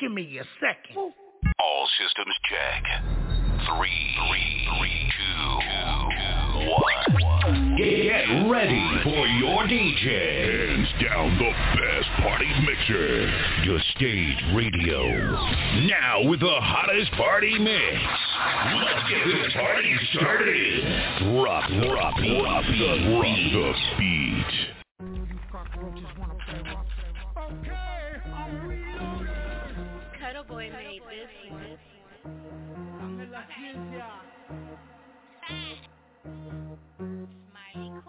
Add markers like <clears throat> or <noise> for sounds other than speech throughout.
Give me a second. All systems check. Three, three, three two, two, one. Get ready for your DJ. Hands down the best party mixer. Your stage radio. Now with the hottest party mix. Let's get this party started. Drop, drop, drop the beat. Drop the beat. Queen.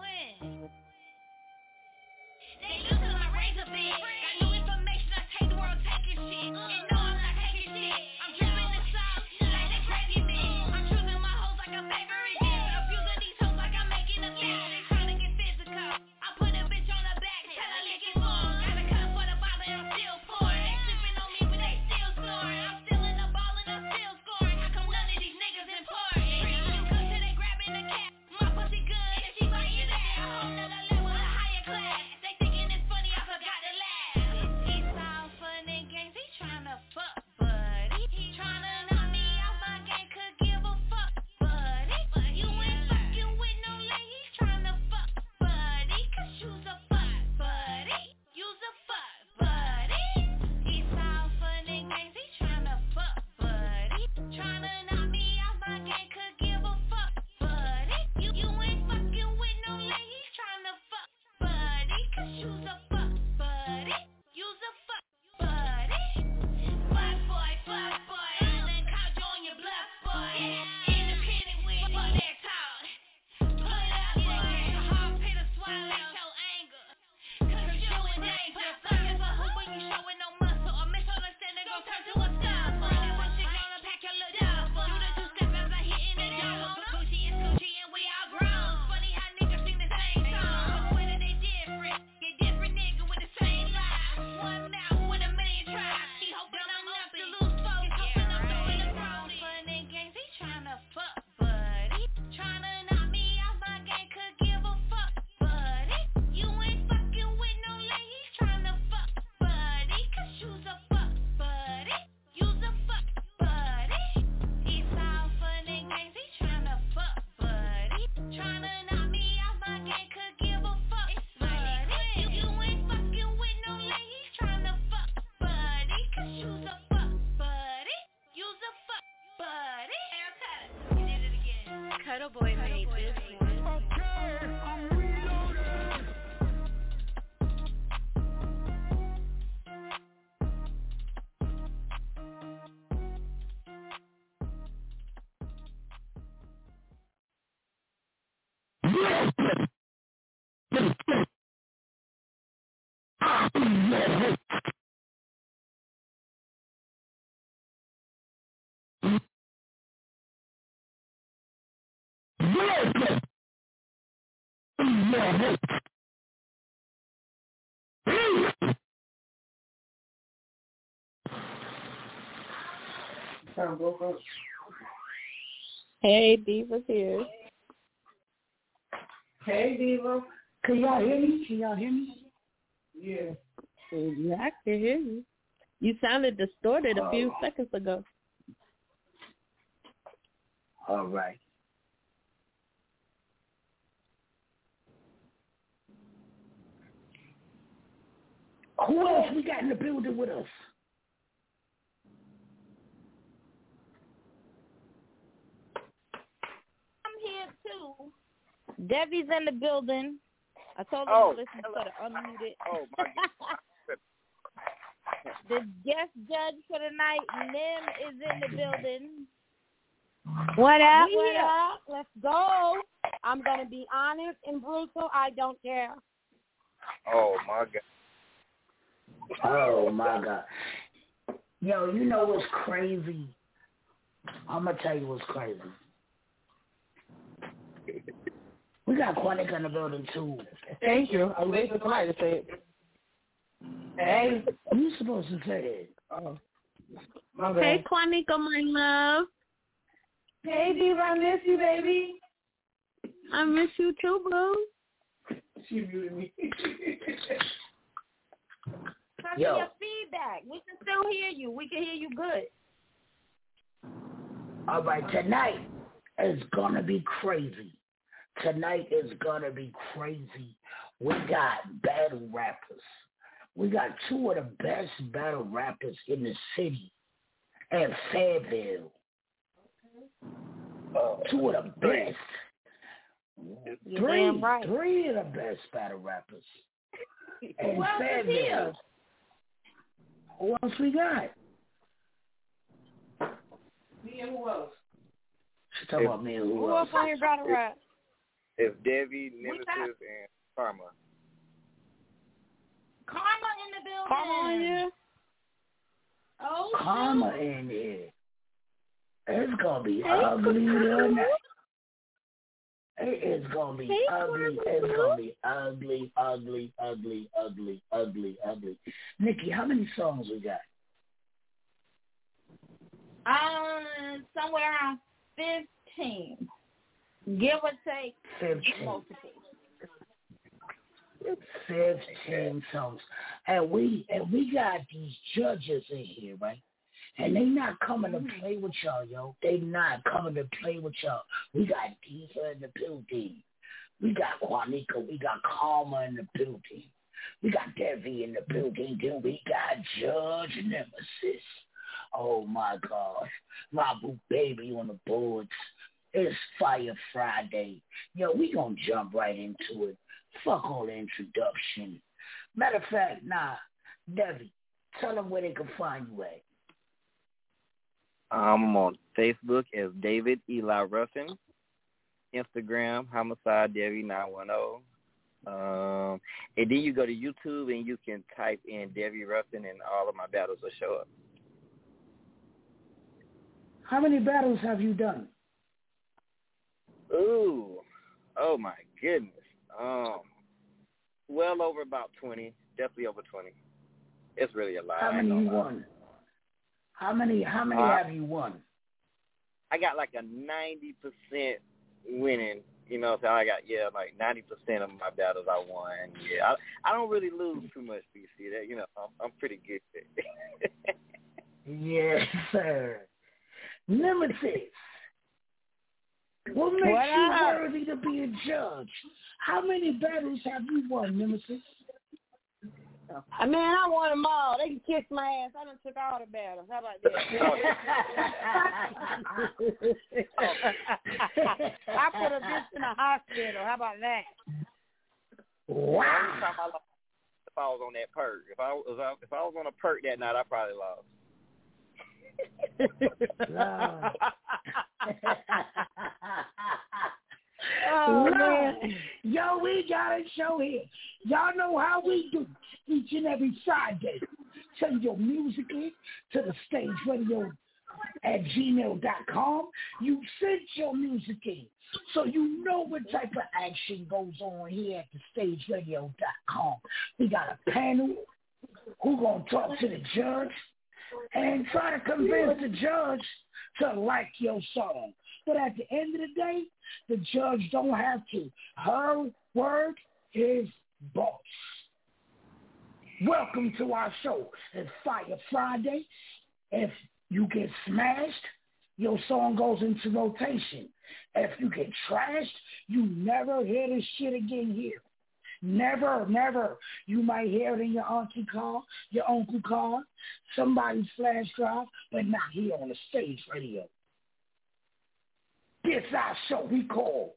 Hey, Diva's here. Hey, Diva. Can y'all hear me? Can y'all hear me? Yeah. I can hear you. You sounded distorted a few oh. seconds ago. All right. Who else we got in the building with us? I'm here too. Debbie's in the building. I told them oh, to listen hello. to the unmuted. Oh my <laughs> The guest judge for tonight, Nim, is in the building. What up? What up? Let's go. I'm gonna be honest and brutal. I don't care. Oh my god. Oh my god. Yo, you know what's crazy? I'm gonna tell you what's crazy. We got Quantic in the building too. Thank you. I'm waiting for somebody to say it. Hey. You supposed to say it. Oh. My Hey, bad. Quanica, my love. Hey, Diva, I miss you, baby. I miss you too, boo. She muted me. <laughs> Turn Yo. your feedback. We can still hear you. We can hear you good. All right, tonight is gonna be crazy. Tonight is gonna be crazy. We got battle rappers. We got two of the best battle rappers in the city at Fayetteville. Uh, two of the best. You're Three, right. three of the best battle rappers <laughs> and Who else is Fayetteville. here? Who else we got? Me and who else? She talking about me and who Who else? else on here battle rap? If Debbie, Nemesis, got- and Karma. Karma in the building. Karma on here? Oh, Karma in here. It's gonna be Hey, ugly tonight. It is gonna be Hey, ugly. Karma. It's gonna be ugly, ugly, ugly, ugly, ugly, ugly. Nikki, how many songs we got? Um, somewhere around fifteen, give or take Fifteen. multiple. Fifteen songs. And we and we got these judges in here, right? And they not coming to mm-hmm. play with y'all, yo. They not coming to play with y'all. We got Diva in the building. We got Quanica. We got Karma in the building. We got Devi in the building. Then we got Judge Nemesis. Oh my gosh. My boo baby on the boards. It's Fire Friday. Yo, we gonna jump right into it. Fuck all the introduction. Matter of fact, nah, Devi, tell them where they can find you at. I'm on Facebook as David Eli Ruffin. Instagram, Homicide Debbie 910. Um, and then you go to YouTube and you can type in Debbie Ruffin and all of my battles will show up. How many battles have you done? Ooh, oh my goodness. Um, well over about 20, definitely over 20. It's really a lot. How many you won? How many how many Uh, have you won? I got like a 90% winning. You know, so I got yeah, like 90% of my battles I won. Yeah, I I don't really lose too much. BC, that you know, I'm I'm pretty good. At <laughs> it. Yes, sir. Nemesis. What makes What you up? worthy to be a judge? How many battles have you won, Nemesis? Uh, I mean, I want them all. They can kiss my ass. I done took all the battles. How about that? <laughs> I put a bitch in a hospital. How about that? wow. Every time I lost, if I was on that perk, if I was if I was on a perk that night, I probably lost. <laughs> <laughs> Oh, man. Yo, we got a show here. Y'all know how we do each and every Friday. Send your music in to the stage radio at gmail.com. You send your music in. So you know what type of action goes on here at the stage stageradio.com. We got a panel who gonna talk to the judge and try to convince the judge to like your song. But at the end of the day, the judge don't have to. Her word is boss. Welcome to our show. It's Fire Friday. If you get smashed, your song goes into rotation. If you get trashed, you never hear this shit again here. Never, never. You might hear it in your auntie car, your uncle car, somebody's flash drive, but not here on the stage radio. This our show we call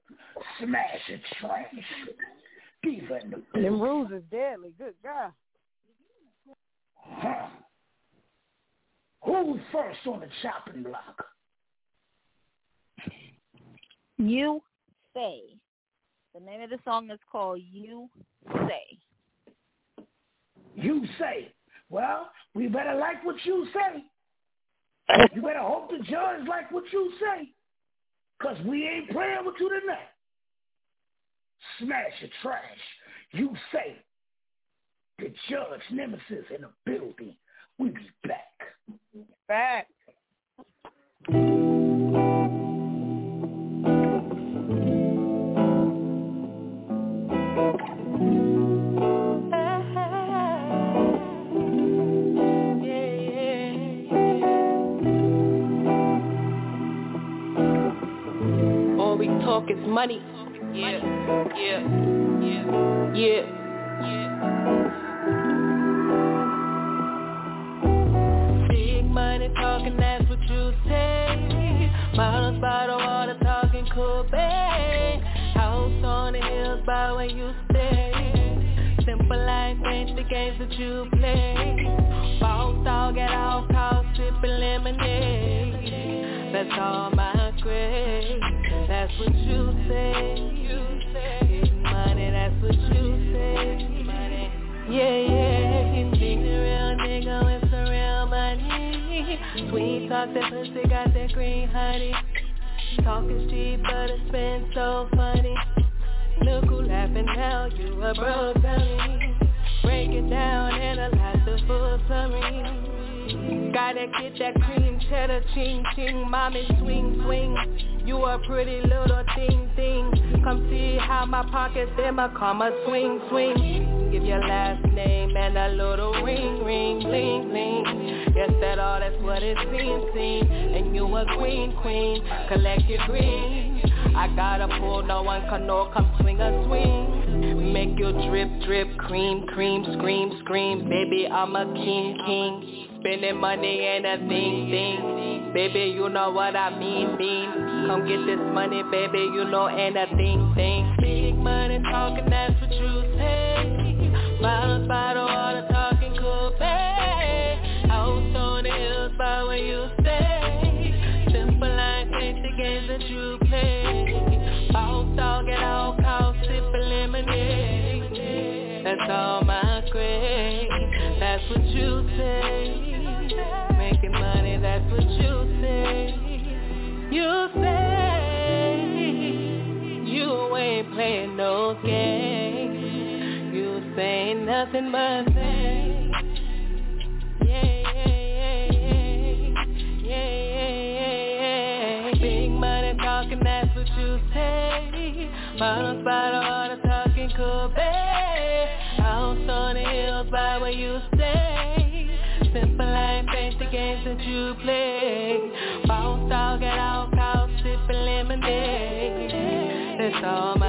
Smash and Trash. Diva in the Them rules is deadly. Good God. Huh. Who's first on the chopping block? You say. The name of the song is called You Say. You say. Well, we better like what you say. You better hope the judge like what you say. Because we ain't playing with you tonight. Smash your trash. You say. The judge nemesis in the building. We be back. Back. All we talk is money. Yeah, yeah, yeah, yeah, yeah. Big money talking, that's what you say. Models by the water talking cool, babe. House on the hills by where you stay. Simple life ain't the games that you play. Boss dog at all costs, sipping lemonade. That's all my grade. That's what you say. Big money, that's what you say. Yeah, yeah, you think the real nigga with some real money. Sweet talk, that pussy got that green honey. Talk is cheap, but it's been so funny. Look who laughing now, you a broke dummy. Break it down, analyze the full summary. Gotta get that cream cheddar, ching ching, mommy swing swing. You a pretty little thing thing. Come see how my pockets them a comma swing swing. Give your last name and a little ring ring bling bling. Yes, that all that's what it seems. And you a queen queen, collect your green. I got a pool, no one can know, come swing a swing. Make you drip drip, cream cream, scream scream. Baby, I'm a king king. Spending money ain't a thing, thing. Baby, you know what I mean, mean. Come get this money, baby, you know ain't a thing, thing. Big money talking, that's what you say. By the water talking cool, on the hills by where you stay. Simple games that you play. Dog at all costs, lemonade. That's all my. That's what you say. Making money, that's what you say. You say you ain't playing no game. You say nothing but things. Talking, that's what you say. Bottles by the water talking cool, babe. House on the hills by where you stay. Simple life ain't the games that you play. Boss dog at all costs, sipping lemonade. That's all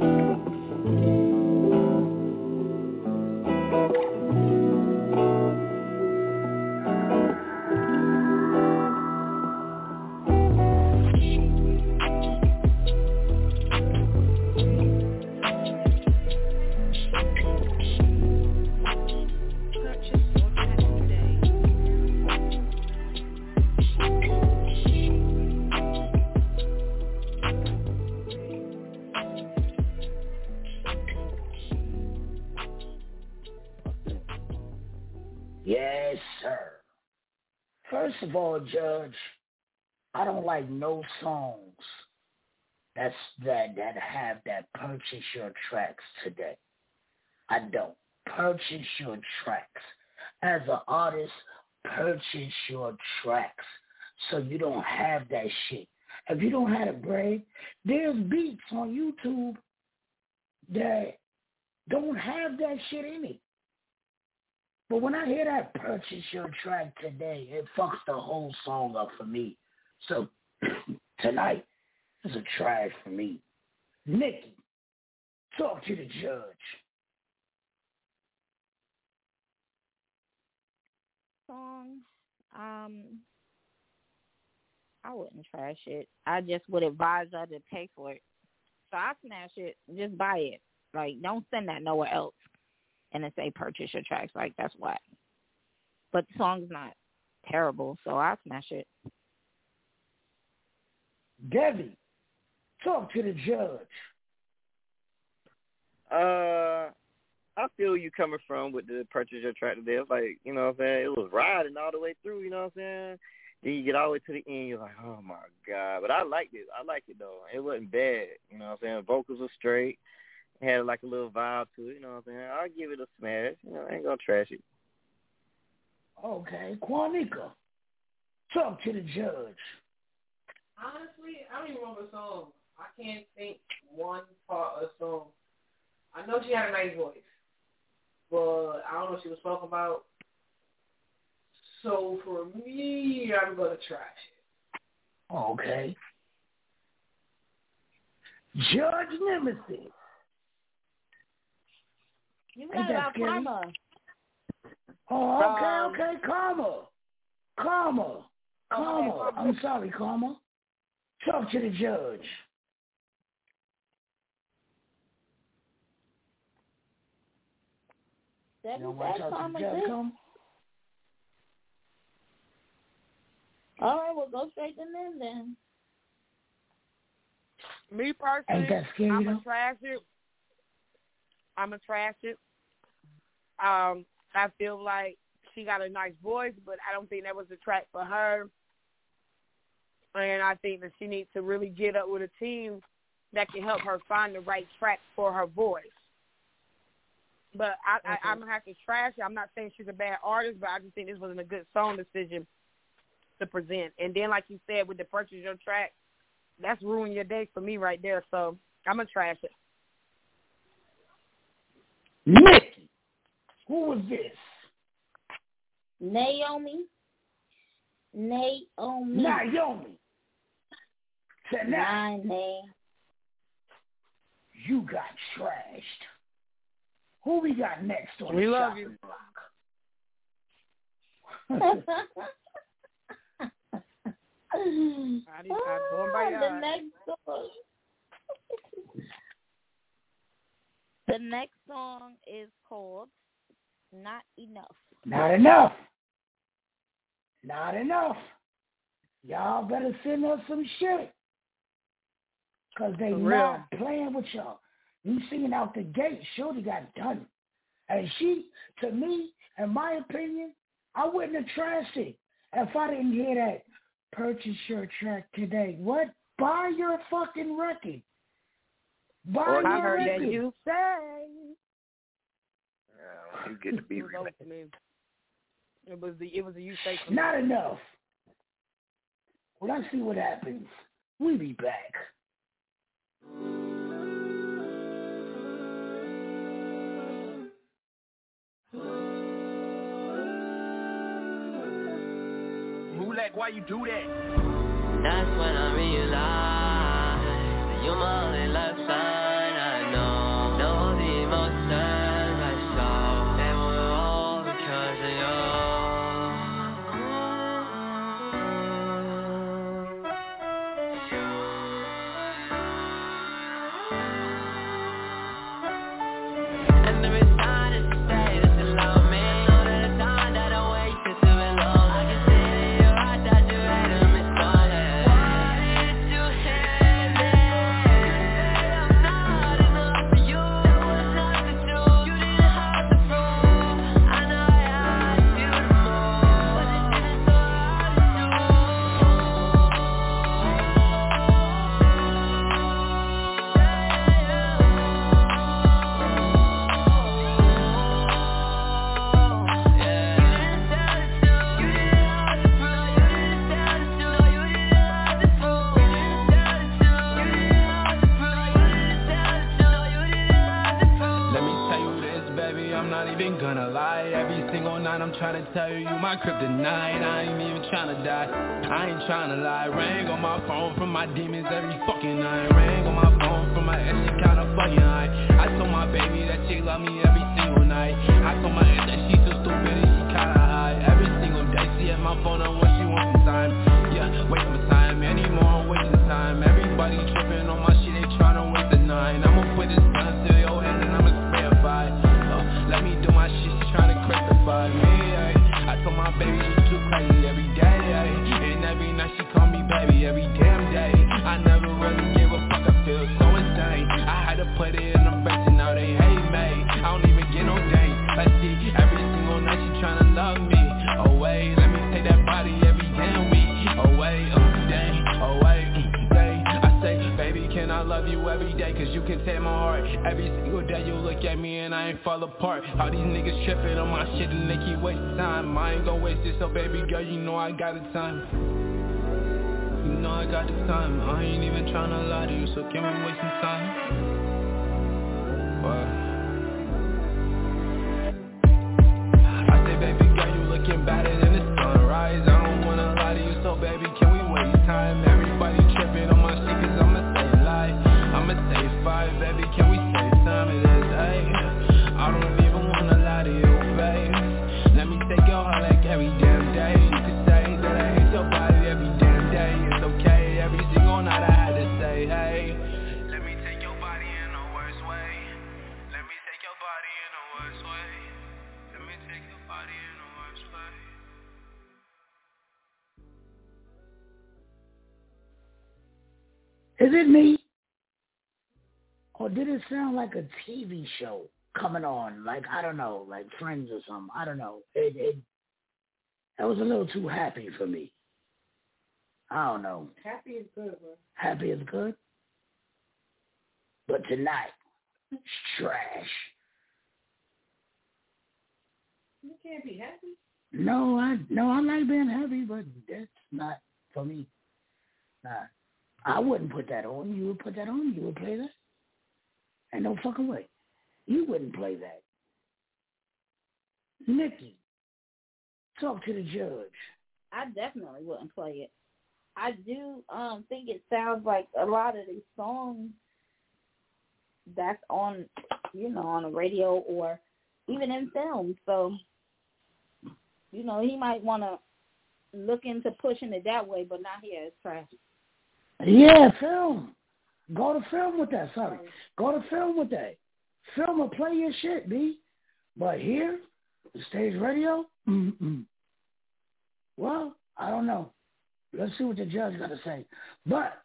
Yes, First of all, Judge, I don't like no songs that's that that have that purchase your tracks today. I don't. Purchase your tracks. As an artist, purchase your tracks so you don't have that shit. If you don't have a break, there's beats on YouTube that don't have that shit in it. But when I hear that purchase your track today, it fucks the whole song up for me. So <clears throat> tonight is a trash for me. Nikki, talk to the judge. Song. Um, I wouldn't trash it. I just would advise her to pay for it. So I smash it. Just buy it. Like don't send that nowhere else. And then say purchase your tracks. Like that's whack. But the song's not terrible, so I smash it. Debbie, talk to the judge. Uh, I feel you coming from with the purchase your track there. It's like, you know what I'm saying? It was riding all the way through, you know what I'm saying? Then you get all the way to the end, you're like, oh my God. But I liked it. I liked it though. It wasn't bad, you know what I'm saying? Vocals were straight. It had like a little vibe to it, you know what I'm saying? I'll give it a smash. You know, I ain't gonna trash it. Okay, Quanika, talk to the judge. Honestly, I don't even remember the song. I can't think one part of the song. I know she had a nice voice, but I don't know what she was talking about. So for me, I'm gonna trash it. Okay. Judge Nemesis. You Ain't got that about scary? karma. Oh, okay, Um, okay, Karma. Karma. Karma. I'm sorry, Karma. Talk to the judge. That You don't is want to talk to the judge, too. Karma? All right, we'll go straight to them then. Me personally, Ain't that scary, I'm though? a trash it. I'm a trash it. Um, I feel like she got a nice voice, but I don't think that was the track for her. And I think that she needs to really get up with a team that can help her find the right track for her voice. But I, I, I'm gonna have to trash it. I'm not saying she's a bad artist, but I just think this wasn't a good song decision to present. And then, like you said, with the purchase your track, that's ruin your day for me right there. So I'm gonna trash it. Nikki. Who was this? Naomi. Naomi. Naomi. Tonight, Nine name. you got trashed. Who we got next on We the love chopping you. block? I did- I going by the next song. The next song is called Not Enough. Not enough. Not enough. Y'all better send us some shit. Because they For not playing with y'all. You seen out the gate, Shorty got done. And she, to me, in my opinion, I wouldn't have trashed it if I didn't hear that. Purchase your track today. What? Buy your fucking record. Buy Or your I heard record. that you say Yeah, you get to be it was over for me. It was the it was the you say. Not enough. Well, let's see what happens. We be back. Mulek, why you do that? That's when I realized you're my only lifeline. Trying to tell you, my kryptonite. I ain't even trying to die, I ain't trying to lie. Ring on my phone from my demons every fucking night. Ring on my phone from my ex, fucking high. I told my baby that she love me every single night. I told my got the time. You know I got the time. I ain't even tryna lie to you so can we waste some time like a TV show coming on? Like, I don't know, like Friends or something. I don't know. It, it, that was a little too happy for me. I don't know. Happy is good, bro. Happy is good. But tonight, it's trash. You can't be happy. No, I no, I like being happy, but that's not for me. Nah. I wouldn't put that on. You would put that on. You would play that. Ain't no fucking way. You wouldn't play that. Nikki, talk to the judge. I definitely wouldn't play it. I do um think it sounds like a lot of these songs that's on you know, on the radio or even in film. So you know, he might wanna look into pushing it that way, but not here. It's trash. Yeah, film. Go to film with that. Sorry. Go to film with that. Film will play your shit, B. But here, the stage radio, mm-mm. Well, I don't know. Let's see what the judge got to say. But,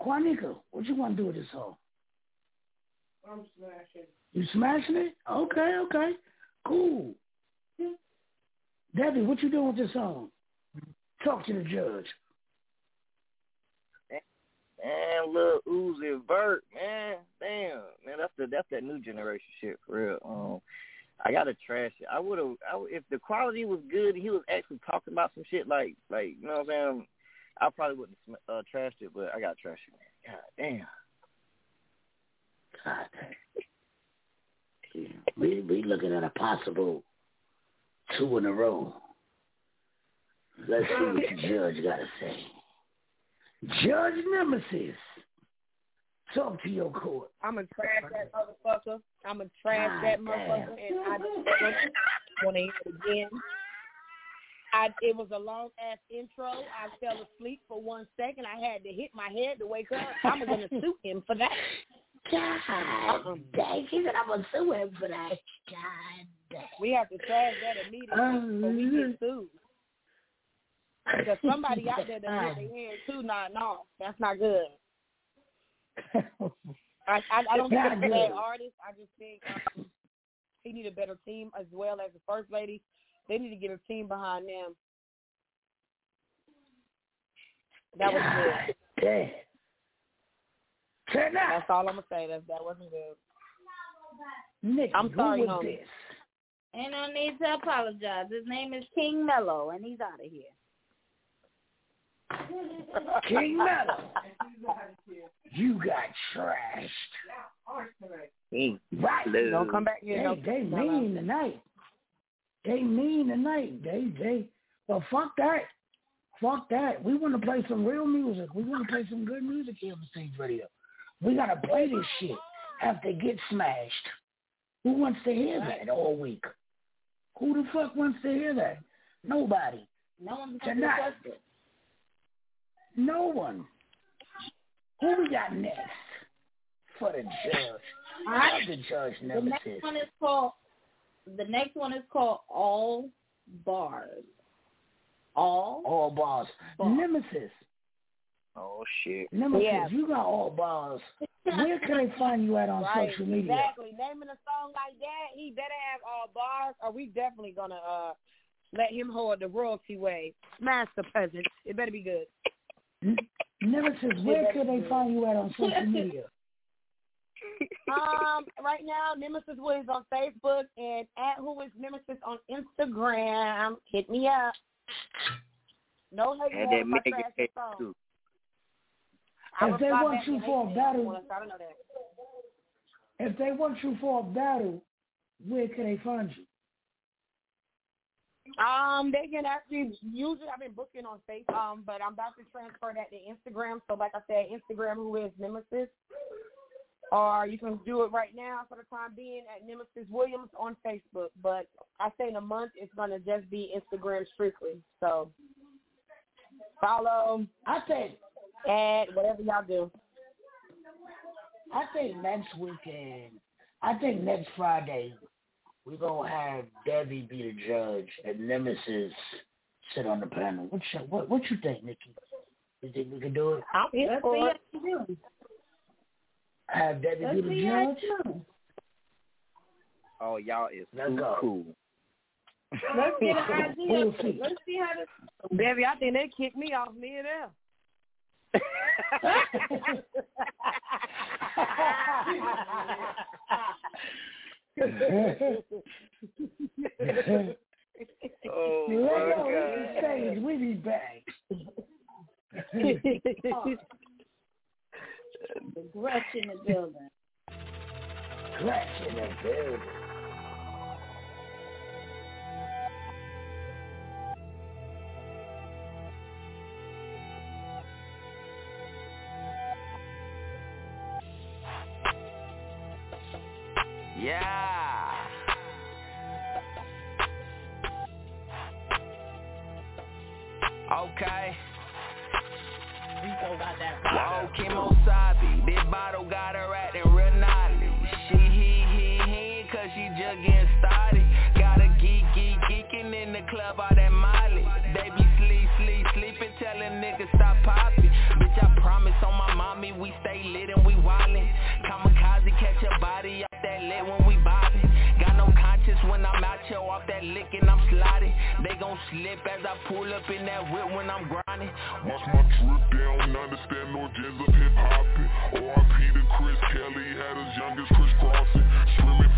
Quanika, what you want to do with this song? I'm smashing. You smashing it? Okay, okay. Cool. Debbie, what you doing with this song? Talk to the judge. Man, little Uzi Vert, man, damn, man, that's the that's that new generation shit for real. Um, I gotta trash it. I would have, if the quality was good, he was actually talking about some shit like, like you know what I'm saying. I probably wouldn't have uh, trashed it, but I got to trash it, man. God damn. God damn. We we looking at a possible two in a row. Let's see what the <laughs> judge got to say. Judge Nemesis, talk to your court. I'm gonna trash that motherfucker. I'm gonna trash that motherfucker, and I just want to hear it again. I it was a long ass intro. I fell asleep for one second. I had to hit my head to wake up. I'm gonna <laughs> sue him for that. God uh-uh. dang, she said I'm gonna sue him for that. God dang. We have to trash that immediately before we get sued. Because somebody <laughs> out there that hit their head too, not no, that's not good. <laughs> I I, I don't think Not it's a bad artist. I just think um, he need a better team as well as the first lady. They need to get a team behind them. That was good. <laughs> Damn. That's all I'm gonna say. That that wasn't good. Nick, I'm sorry, was homie. this? Ain't no need to apologize. His name is King Mello, and he's out of here. King Mello. You got trashed. Right. Don't come back here. They, they mean tonight. They mean tonight. They they well fuck that. Fuck that. We want to play some real music. We want to play some good music here on the stage radio. We gotta play this shit after it gets smashed. Who wants to hear that all week? Who the fuck wants to hear that? Nobody. No one's gonna Tonight. Request it. No one. Who we got next for the judge? All right. The judge nemesis. The next says. one is called. The next one is called All Bars. All. All bars. Nemesis. Oh shit. Nemesis, Yeah. you got all bars. Where can they find you at on <laughs> Right, social media? exactly. Naming a song like that, he better have all bars, or we definitely gonna uh let him hold the royalty way. Smash the peasant. It better be good. Nemesis, where can they find you at on social <laughs> media? um, right now, Nemesis Williams on Facebook and at Who is Nemesis on Instagram. Hit me up. No hate And mail that if I trash phone. too. If they want you for a battle- once, I don't know that. If they want you for a battle, where can they find you? Um, they can actually usually I've been booking on Facebook, um, but I'm about to transfer that to Instagram. So like I said, Instagram who is Nemesis. Or you can do it right now for the time being at Nemesis Williams on Facebook. But I say in a month it's gonna just be Instagram strictly. So follow, I think add, whatever y'all do. I think next weekend, I think next Friday, we're gonna have Debbie be the judge and Nemesis sit on the panel. What you, what, what you think, Nikki? You think we can do it? I'm in Let's for see it. how you do. Have Debbie Let's be the see judge? Oh, y'all is Let's too go. cool. Let's get an <laughs> idea. We'll see. Let's see how this. Baby, I think they kicked me off me and them. <laughs> <laughs> Oh Let my go god. stage. We be back. The <laughs> Gretchen in the building. Clutch in the building. Yeah. Okay. Got that. Whoa, This bottle got her acting real naughty. She he he he cause she just getting started. Got a geek geek geeking in the club all that molly. They be sleep sleep sleeping telling niggas stop popping. That lick and I'm sliding. They gon' slip as I pull up in that whip when I'm grinding. Watch my drip, they don't understand no gens of hip hopping. R.I.P. to Chris Kelly, had his youngest Chris Crossing. Screaming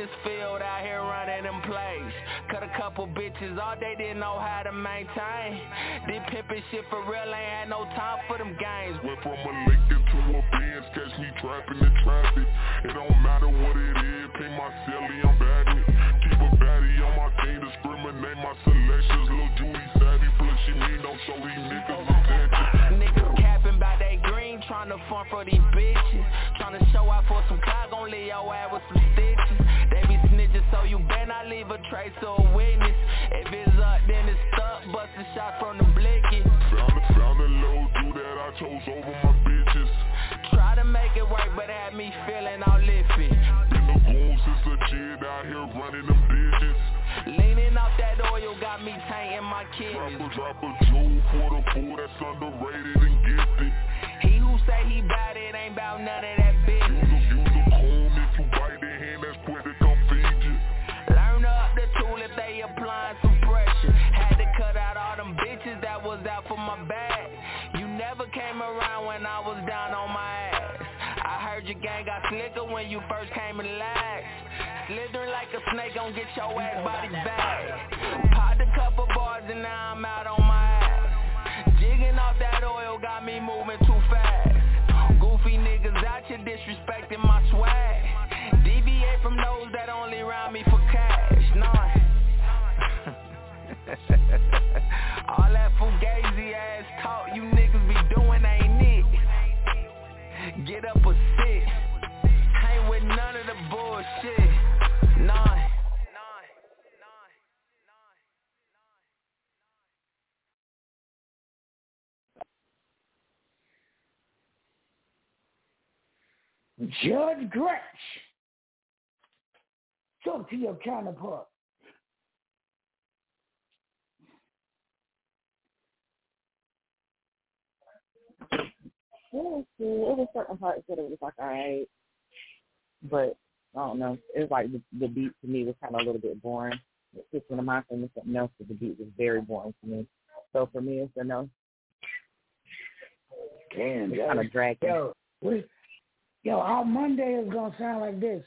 this field out here running them plays Cut a couple bitches all they didn't know how to maintain This pimpin' shit for real ain't had no time for them games Went from a Lincoln to a Benz, catch me trapping in traffic. It don't matter what it is, pay my silly, I'm battling. Keep a baddie on my team, discriminate my selections. Lil' Judy savvy, plus she mean, don't show these niggas attention. Niggas capping by they green, tryna front for these bitches. Tryna show out for some clout, gon' leave your ass leave a trace or a witness. If it's up, then it's stuck, bustin' shots from the blicky. Found a, found a little dude that I chose over my bitches. Try to make it work, but had me feeling all lippy. Been a goon since a kid out here running them digits. Leaning off that oil got me tainting my Drop a, drop a jewel for the fool that's slicker when you first came and last. Slithering like a snake gon' get your ass body back. Popped a couple bars and now I'm out Judge Gretch. Talk to your counterpart. It was. It was certain parts that it was like alright, but I don't know. It was like the, the beat to me was kind of a little bit boring. It fits into my thing with something else, but the beat was very boring to me. So for me, it's a no. Damn, It's kind of dragging. Yo, we, yo, our Monday is gonna sound like this.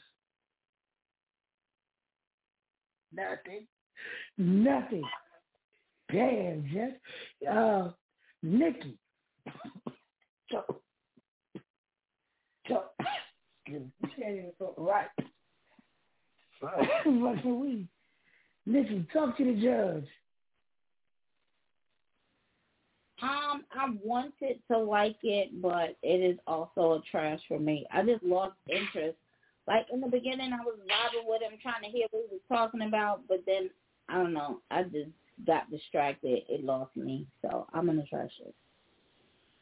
Nothing. Nothing. Damn, Jess. Uh, Nikki. so, so, right. What <laughs> can we? Nikki, talk to the judge. Um, I wanted to like it, but it is also a trash for me. I just lost interest. Like in the beginning, I was vibing with him, trying to hear what he was talking about, but then I don't know. I just got distracted. It lost me, so I'm gonna trash it.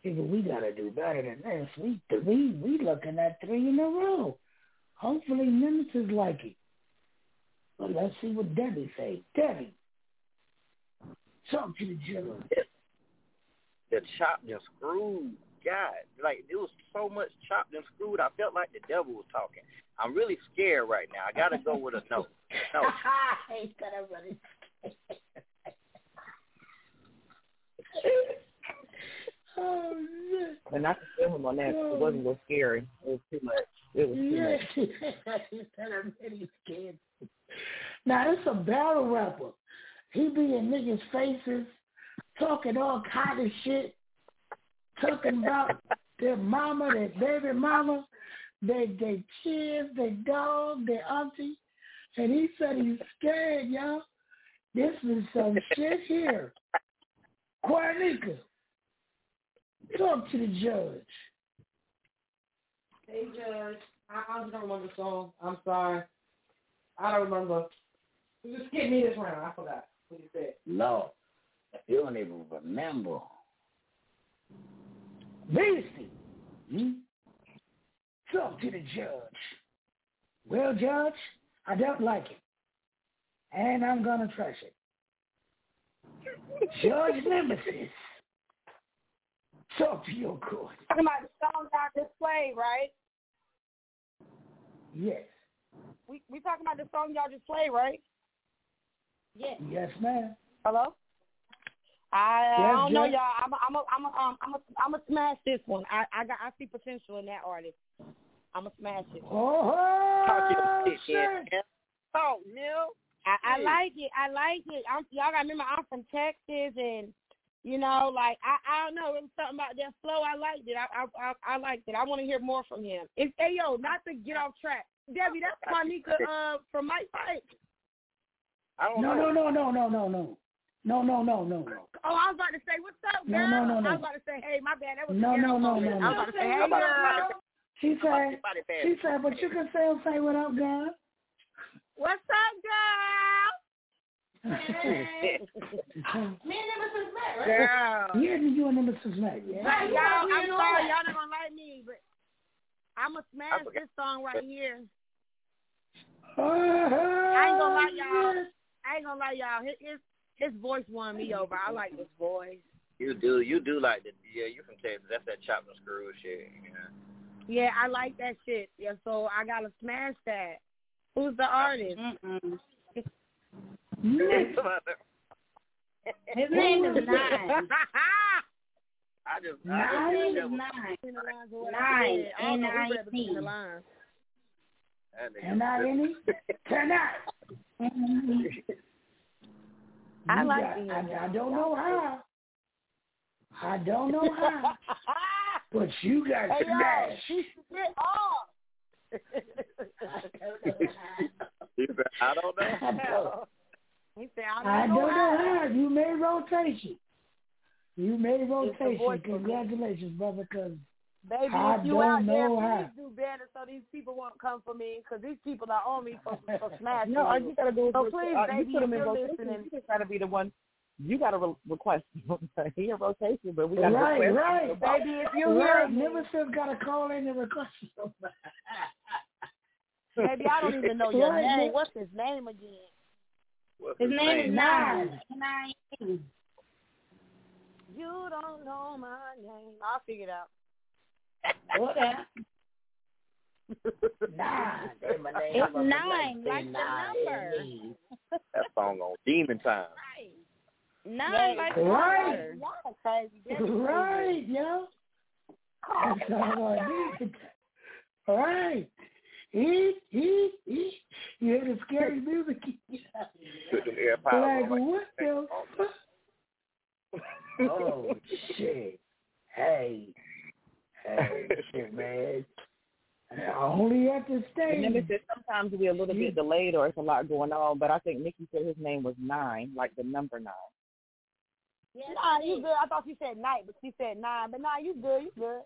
Yeah, we gotta do better than this. We we we looking at three in a row. Hopefully Nemesis like it. But let's see what Debbie say. Debbie, talk to the judge. The chopped and screwed. God, like it was so much chopped and screwed. I felt like the devil was talking. I'm really scared right now. I gotta go with a no. No. <laughs> He's gonna run it. <laughs> oh shit. And I could feel him on that. It wasn't so scary. It was too much. It was too Yeah, much. <laughs> he said I'm really scared. Now it's a battle rapper. He be in niggas' faces, talking all kind of shit, talking about their mama, their baby mama, their their kids, their dog, their auntie, and he said he's scared, y'all. This is some <laughs> shit here. Quarnica, talk to the judge. Hey, Judge. I honestly don't remember the song. I'm sorry. I don't remember. Just skip me this round. I forgot what you said. Lord, you don't even remember. Beastie, hmm? talk to the judge. Well, Judge, I don't like it. And I'm going to trash it. Judge <laughs> Nemesis, talk to your court. Talking about the song y'all just played, right? Yes. We we talking about the song y'all just played, right? Yes. Yes, ma'am. Hello. I, I don't know, y'all. I'm a, I'm a, I'm a, um, I'm a, I'm a smash this one. I I got I see potential in that artist. I'm a smash it. Oh, Talk your shit, shit. man. Neil. I, I like it. I like it. I'm y'all gotta remember I'm from Texas and you know, like I I don't know, it was something about that flow. I liked it. I I I, I liked it. I want to hear more from him. It's hey yo, not to get off track. Debbie, that's my Monica uh from Mike Fight. I don't No, know. no, no, no, no, no, no. No, no, no, no, no. Oh, I was about to say, what's up, No, girl? no, no, no. I was about to say, hey, my bad. That was No, a no, no, no, I was about to say, hey, How about girl. She said, she said, but you can still say what up, girl. What's up, girl? <laughs> Me and Nemesis met, right? Girl. Yeah, you and Nemesis met. Yeah. Right, you y'all, I'm sorry, y'all not gonna like me, but I'm gonna smash this song right here. Oh, <laughs> I ain't gonna lie, y'all. I ain't gonna lie, y'all. His his, his voice won me over. I like this voice. You do, you do like the yeah. You from Texas? That's that chopped and screwed shit. Yeah. Yeah, I like that shit. Yeah, so I gotta smash that. Who's the artist? Mm-mm. His name is Nine. <laughs> I just I Nine? just His name that is was- Nine. Nine. Nine. I don't know who read N-I-N-E. between I You like got- him. I, I don't know how. I don't know <laughs> how. But you got Hey, yo, smashed. she spit off. <laughs> He said, I don't know. I don't, He said, I I don't don't know know how. how. You made rotation. You made rotation. voice for me. Congratulations, brother. Cause Baby, I if you out there, know please how. do better so these people won't come for me because these people are on me for, for <laughs> smashing No, all you. you gotta do is So just- please, uh, baby, you put if them in you're rotation. listening, You just gotta be the one. you got to re- request. <laughs> he in rotation, but we got to Right, request. right. right, Baby, if you hear right. me, Nemesis got to call in and request <laughs> somebody. baby, I don't even know your Right, name. What's his name again? What's His name is Nine. Nine. Nine. You don't know my name. I'll figure it out. Whatever. Nine. Say my name. It's I'm nine, like the number. That song on Demon Time. Nine like the Right. number. Y'all crazy. That's crazy. Right, yo. That's all I need. Right. Eat, eat, eat. You hear the scary music? <laughs> Put them AirPods like, on like what the <laughs> fuck? Oh, shit. Hey. Hey, <laughs> shit, man. Only at the Remember, stage. said sometimes we a little bit delayed or it's a lot going on, but I think Nikki said his name was nine, like the number nine. Nah, you good. I thought she said night, but she said nine. But nah, you good. You good.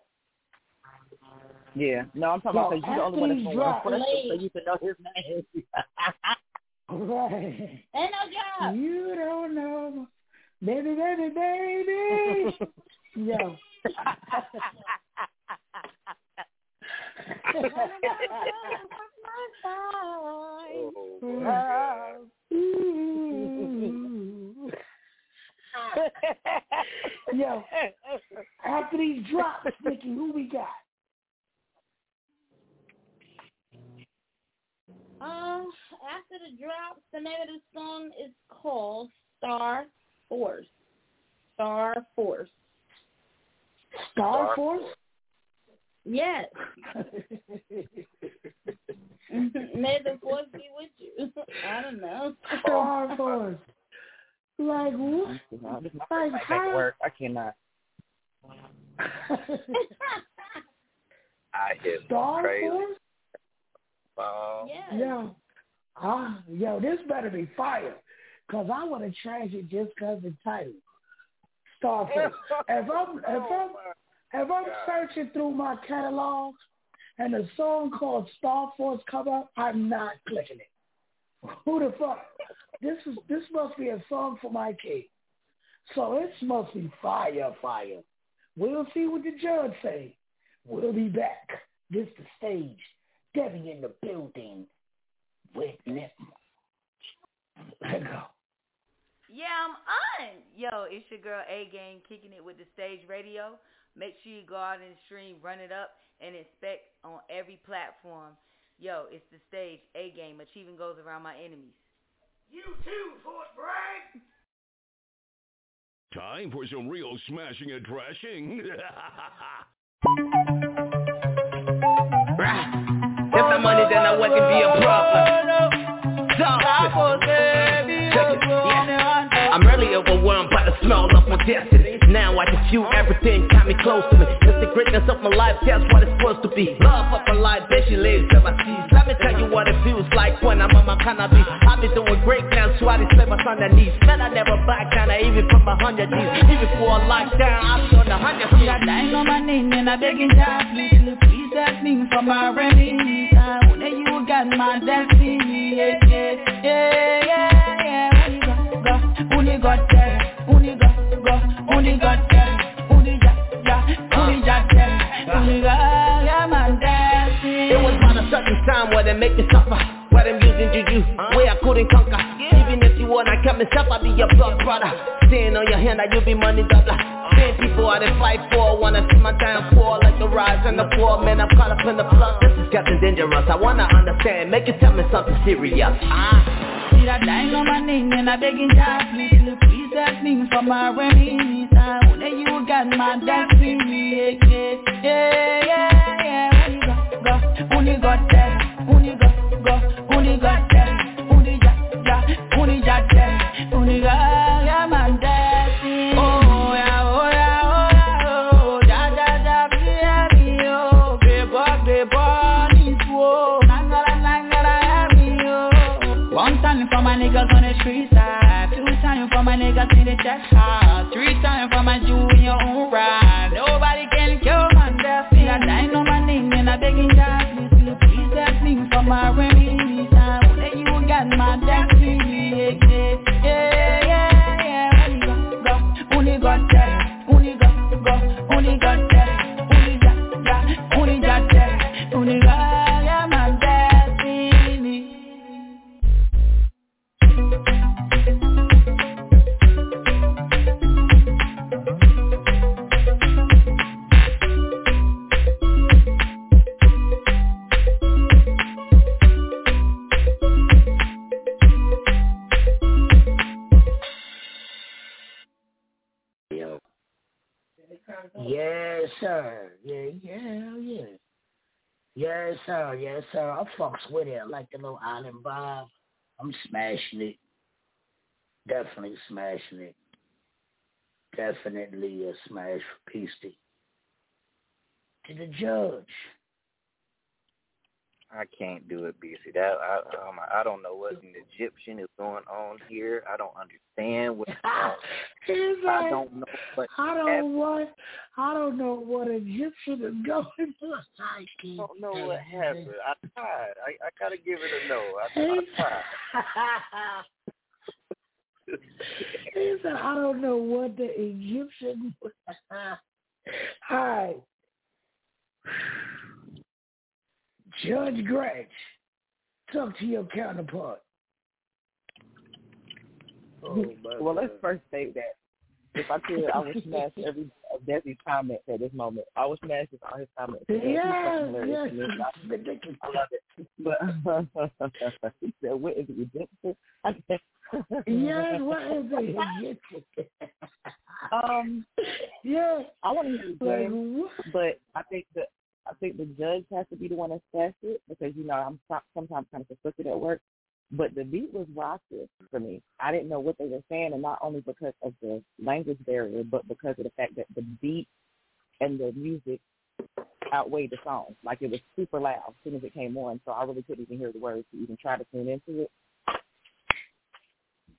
Yeah. No, I'm talking about because you're the only one that's after going to request so you can know his name. <laughs> Right. Ain't no job. You don't know. Baby, baby, baby. <laughs> Yo. Oh. Ooh. Yo, after these drops, Nikki, who we got? Um, after the drops, the name of the song is called Star Force. Star Force. Star Force? Yes. May the force be with you. I don't know. Star Force. Like what? No, this is my Like first night back how? at work. I cannot. I hit Star crazy. Force? Um, Yeah. Yo, ah, yo, this better be fire, cause I want to trash it just cause the title. Star Force. <laughs> Oh, if I'm if I'm if I'm searching through my catalog and a song called Star Force come up, I'm not clicking it. Who the fuck? This is this must be a song for my kid. So it must be fire, fire. We'll see what the judge say. We'll be back. This the stage. Debbie in the building. Witness. Let go. Yeah, I'm on. Yo, it's your girl A Game kicking it with the stage radio. Make sure you go out and stream, run it up, and inspect on every platform. Yo, it's the stage A Game. Achieving goes around my enemies. You too, Fort Bragg. Time for some real smashing and trashing. If the money, then I wouldn't be a problem. Stop it. Check it. Yeah. I'm really overwhelmed by the smell of my destiny. Now I can feel everything coming close to me. Cause the greatness of my life, that's what it's supposed to be. Love of my life, bitch, she lives till I see. Let me tell you what it feels like when I'm on my cannabis. I've been doing great now, so I just my on the knees. Man, I never back down, I even put my hundred G's. Even for a lockdown, be on the hundred feet. I'm dying on my knee and I'm begging God, please, please help me for my remedies. I know that you got my destiny. Yeah, yeah, yeah, yeah. Only God, God, only God there, only God, God, only God there, only God, yeah, only God there, only God, yeah, my destiny. It was about a certain time where they make me suffer. Where them using juju, where I couldn't conquer. Even if you wanna and stop, I'll be your blood brother. Staying on your hand, that you be money doubler. Same people I they fight for, wanna see my downfall Like the rise and the fall, man, I'm caught up in the plot This is getting dangerous, I wanna understand, make you tell me something serious. Ah. That dying on my knee and I'm begging God, please, please help me for my remedies. I know you got my destiny. Yeah, yeah, yeah, yeah, yeah. Only God, God, only God there, only God, God, only God there, only God, yeah, only God there, only God, chest house, three times for my junior ride. Nobody can kill my destiny. I dying on my name and I begging God, please, help me for my remedies. Yes, sir. Yeah, yeah, yeah. Yes, sir. Yes, sir. I fucks with it. I like the little island vibe. I'm smashing it. Definitely smashing it. Definitely a smash for Beastie. To the judge. I can't do it, BC. That I um, I don't know what in Egyptian is going on here. I don't understand what. He's <laughs> I don't know what. I don't what I don't know what Egyptian is <laughs> going on. I I don't know what happened. I tried. I I gotta give it a no. I, I tried. <laughs> he said, I don't know what the Egyptian. All right. Judge Gretch, talk to your counterpart. Oh, well, let's first say that if I could, I would smash <laughs> every of Desi's comments at this moment. I would smash his, all his comments. He's fucking Yes, hilarious yes, to me. it's ridiculous. I love it. But <laughs> he said, "What is it, Egyptian?" <laughs> I Yes, what is it? Egyptian? Um, yeah, I want to hear the Like, but I think the I think the judge has to be the one that smashed it because you know I'm sometimes kind of conflicted at work. But the beat was raucous for me. I didn't know what they were saying, and not only because of the language barrier, but because of the fact that the beat and the music outweighed the song. Like it was super loud as soon as it came on, so I really couldn't even hear the words to even try to tune into it.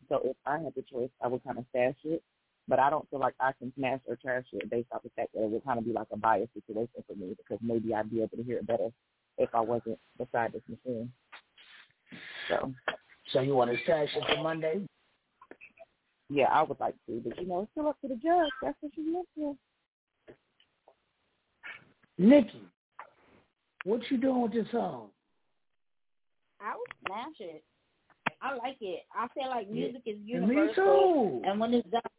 So if I had the choice, I would kind of stash it. But I don't feel like I can smash or trash it based off the fact that it would kind of be like a biased situation for me because maybe I'd be able to hear it better if I wasn't beside this machine. So, So you want to stash it for Monday? yeah, I would like to, but you know, it's still up to the judge. That's what she's meant for. Nikki, what you doing with this song? I would smash it. I like it. I feel like music is universal. Me universal, too. and when it's done right,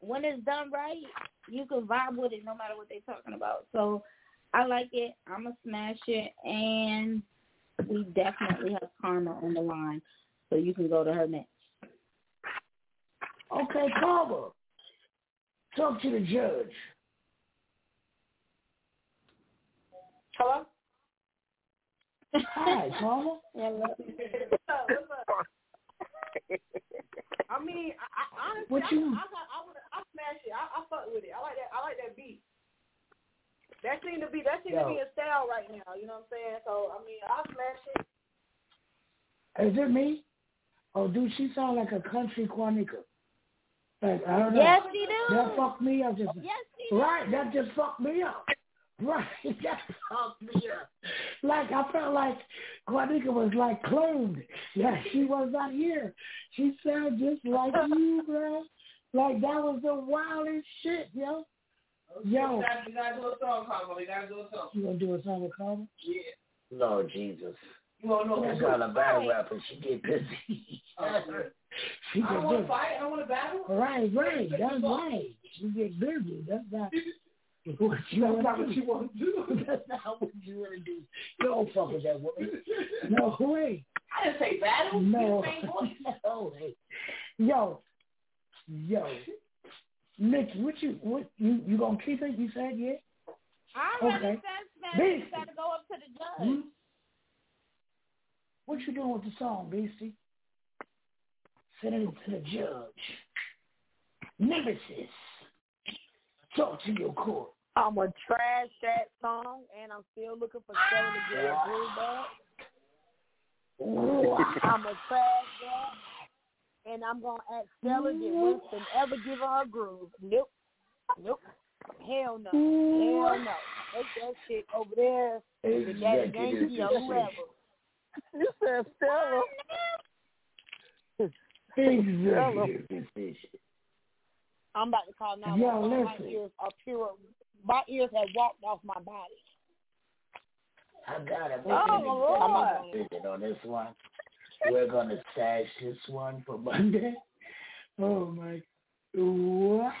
when it's done right, you can vibe with it no matter what they're talking about. So I like it. I'm gonna smash it, and we definitely have Karma on the line, so you can go to her next. Okay, Carver, talk to the judge. Hello? Hi, Carver. <laughs> Hello. What's up? What's <laughs> up? I mean, I, I honestly, What I, you- I, I, I, would, I smash it. I, I fuck with it. I like that. I like that beat. That seemed to be that seemed to be a style right now. You know what I'm saying? So I mean, I'll smash it. Is it me? Oh, dude, she sound like a country Quanica. Like, I don't know. Yes, she do. That fucked me up just Yes, she do. Right, that just fucked me up. Right, that fucked me up. Like I felt like Quanica was like cloned. Yeah, she was not here. She sounded just like <laughs> you, bro. Like that was the wildest shit, yo. Yo, We gotta, we gotta do a song, Carlo. We gotta do a song. you gonna do a song with Carmen? Yeah. Lord Jesus. You wanna know That who's girl a battle right? rapper. She get busy. Oh, she I get don't want to busy. fight. I don't want to battle. Right, right. That's right. She get busy. That's not <laughs> what you That's not to what do. you want to do. That's not what you want to do. Don't fuck with that woman. No way. I didn't say battle. No. <laughs> No way. Yo, yo, Nikki, what you what you you gonna keep it? You said yeah. I already Okay. said it. Beastie. You gotta go up to the judge. Hmm? What you doing with the song, Beastie? Sending it to the judge. Nemesis. Talk to your court. I'm gonna trash that song, and I'm still looking for Stella to get her groove back. I'm gonna trash that, and I'm gonna ask Stella did mm-hmm. Winston ever give her her groove? Nope, nope, hell no, mm-hmm. hell no. Take that shit over there to Daddy Yankee or whoever. You said Stella. Executive decision. I'm about to call now. Yo, my ears are pure. My ears have walked off my body. I got a Oh, big decision on this one. We're gonna stash this one for Monday. Oh my what?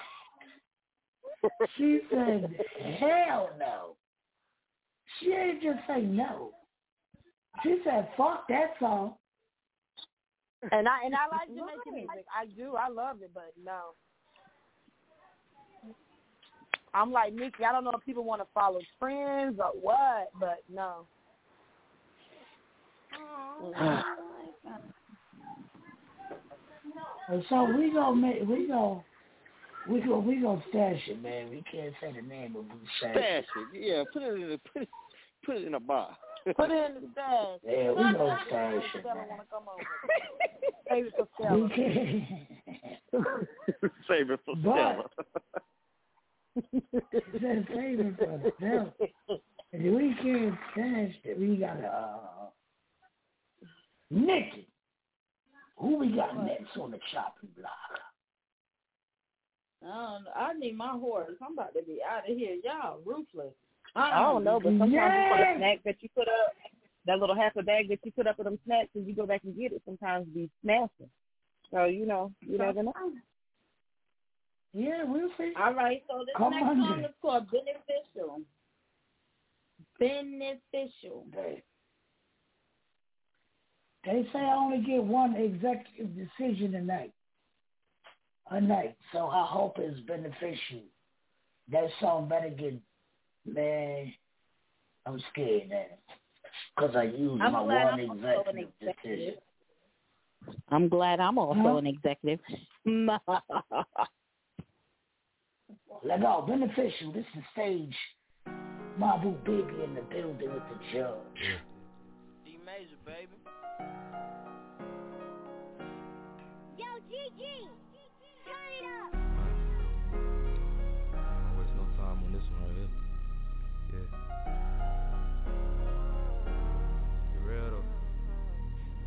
She said hell no. She ain't just say no. She said fuck that song. And I and I like Jamaican music. I do. I love it, but no. I'm like Nikki. I don't know if people want to follow trends or what, but no. <sighs> And so we gonna make we gonna we gonna we gonna stash it, man. We can't say the name of Blue Stash. Stash it. Yeah, put it in a put it, put it in a bar. Put it in the stash. <laughs> Yeah, we gonna stash it. Stella wanna come over. <laughs> Save it for Stella. can't. <laughs> Save it for Stella. That's saving for Stella. And we can't stash it. We gotta uh, Nikki. Who we got next on the chopping block? I don't know. I need my horse. I'm about to be out of here. Y'all ruthless. I don't know, but sometimes you put a snack that you put up, that little half a bag that you put up with them snacks, and you go back and get it. Sometimes be smashing. So you know, you never know. Yeah, we'll see. All right, so this Come next on song then. is called Beneficial. Beneficial. They, they say I only get one executive decision a night. A night. So I hope it's beneficial. That song better get, man, I'm scared now. Because I used I'm my glad one I'm also an executive executive. decision. I'm glad I'm also Huh? an executive. <laughs> <laughs> Let go. Oh, beneficial. This is stage. Mabu Baby in the building with the judge. D major, baby. Yo, GG,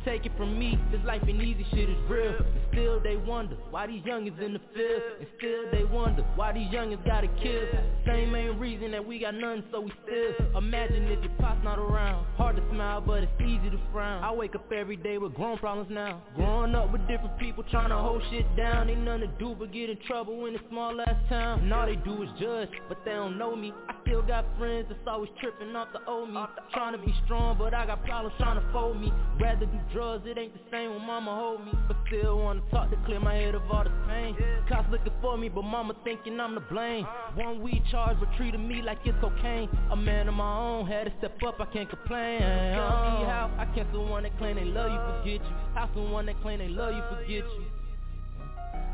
Take it from me, this life ain't easy, shit is real. And still they wonder why these youngins in the field. And still they wonder why these youngins gotta kill. Same main reason that we got none, so we still. Imagine if pop's not around. Hard to smile, but it's easy to frown. I wake up every day with grown problems now. Growing up with different people trying to hold shit down. Ain't nothing to do but get in trouble in a small ass town. And all they do is judge, but they don't know me. I still got friends that's always tripping off the old me. Trying to be strong, but I got problems trying to fold me. Rather do drugs, it ain't the same when mama hold me. But still wanna talk to clear my head of all the pain. Cops looking for me, but mama thinking I'm to blame. One weed charge, but treated me like it's cocaine. A man of my own, had to step up, I can't complain. Tell me how I can't someone that claim they love you forget you. How someone that claim they love you forget you.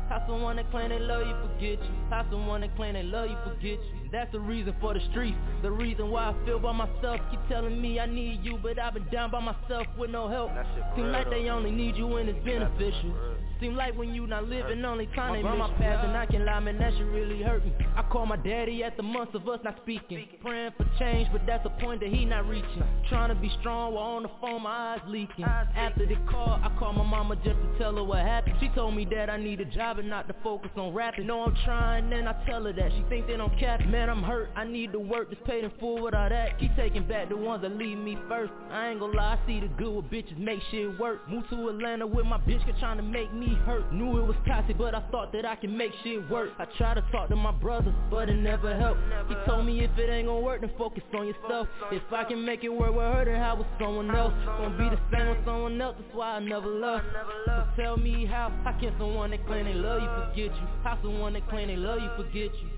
How someone that claim they love you forget you. How someone that claim they love you forget you. That's the reason for the streets. The reason why I feel by myself. Keep telling me I need you, but I've been down by myself with no help. Seem like they only need you when it's beneficial. Seem like when you not living, only time they my past and I can lie, man, that shit really hurt me. I call my daddy at the months of us not speaking. Praying for change, but that's a point that he not reaching. Trying to be strong while on the phone, my eyes leaking. After the call, I call my mama just to tell her what happened. She told me that I need a job and not to focus on rapping. No, I'm trying, and I tell her that. She think that I'm capping. Man, I'm hurt, I need to work, just paid in full with all that. Keep taking back the ones that leave me first. I ain't gonna lie, I see the good with bitches make shit work. Moved to Atlanta with my bitch, cause trying to make me hurt. Knew it was toxic, but I thought that I can make shit work. I tried to talk to my brother, but it never helped. He told me if it ain't gonna work, then focus on yourself. If I can make it work with her, then how with someone else? Gonna be the same with someone else, that's why I never love. So tell me how, how can someone that claim they love you forget you? How someone that claim they love you forget you?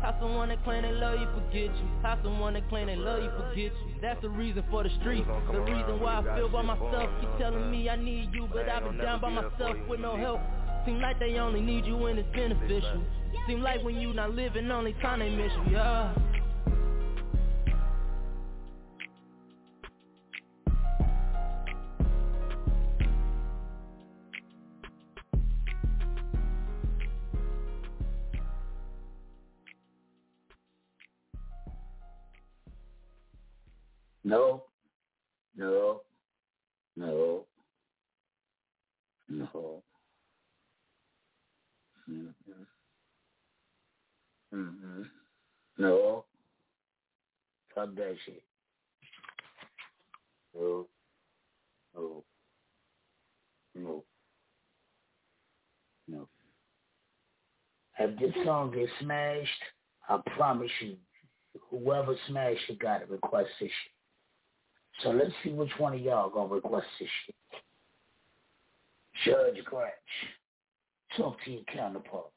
How someone that claim they love you forget you? How someone that claim they love you forget you? That's the reason for the streets. The reason why I feel by myself. Keep telling me I need you, but I've been down by myself with no help. Seem like they only need you when it's beneficial. Seem like when you not living, only time they miss you. Yeah. No, no, no, no. Mm-hmm. Mm-hmm. No. Fuck that shit. No. No. No. No. If this song gets smashed, I promise you, whoever smashed it got to request this shit. So let's see which one of y'all gonna request this shit. Judge Gretch, talk to your counterpart.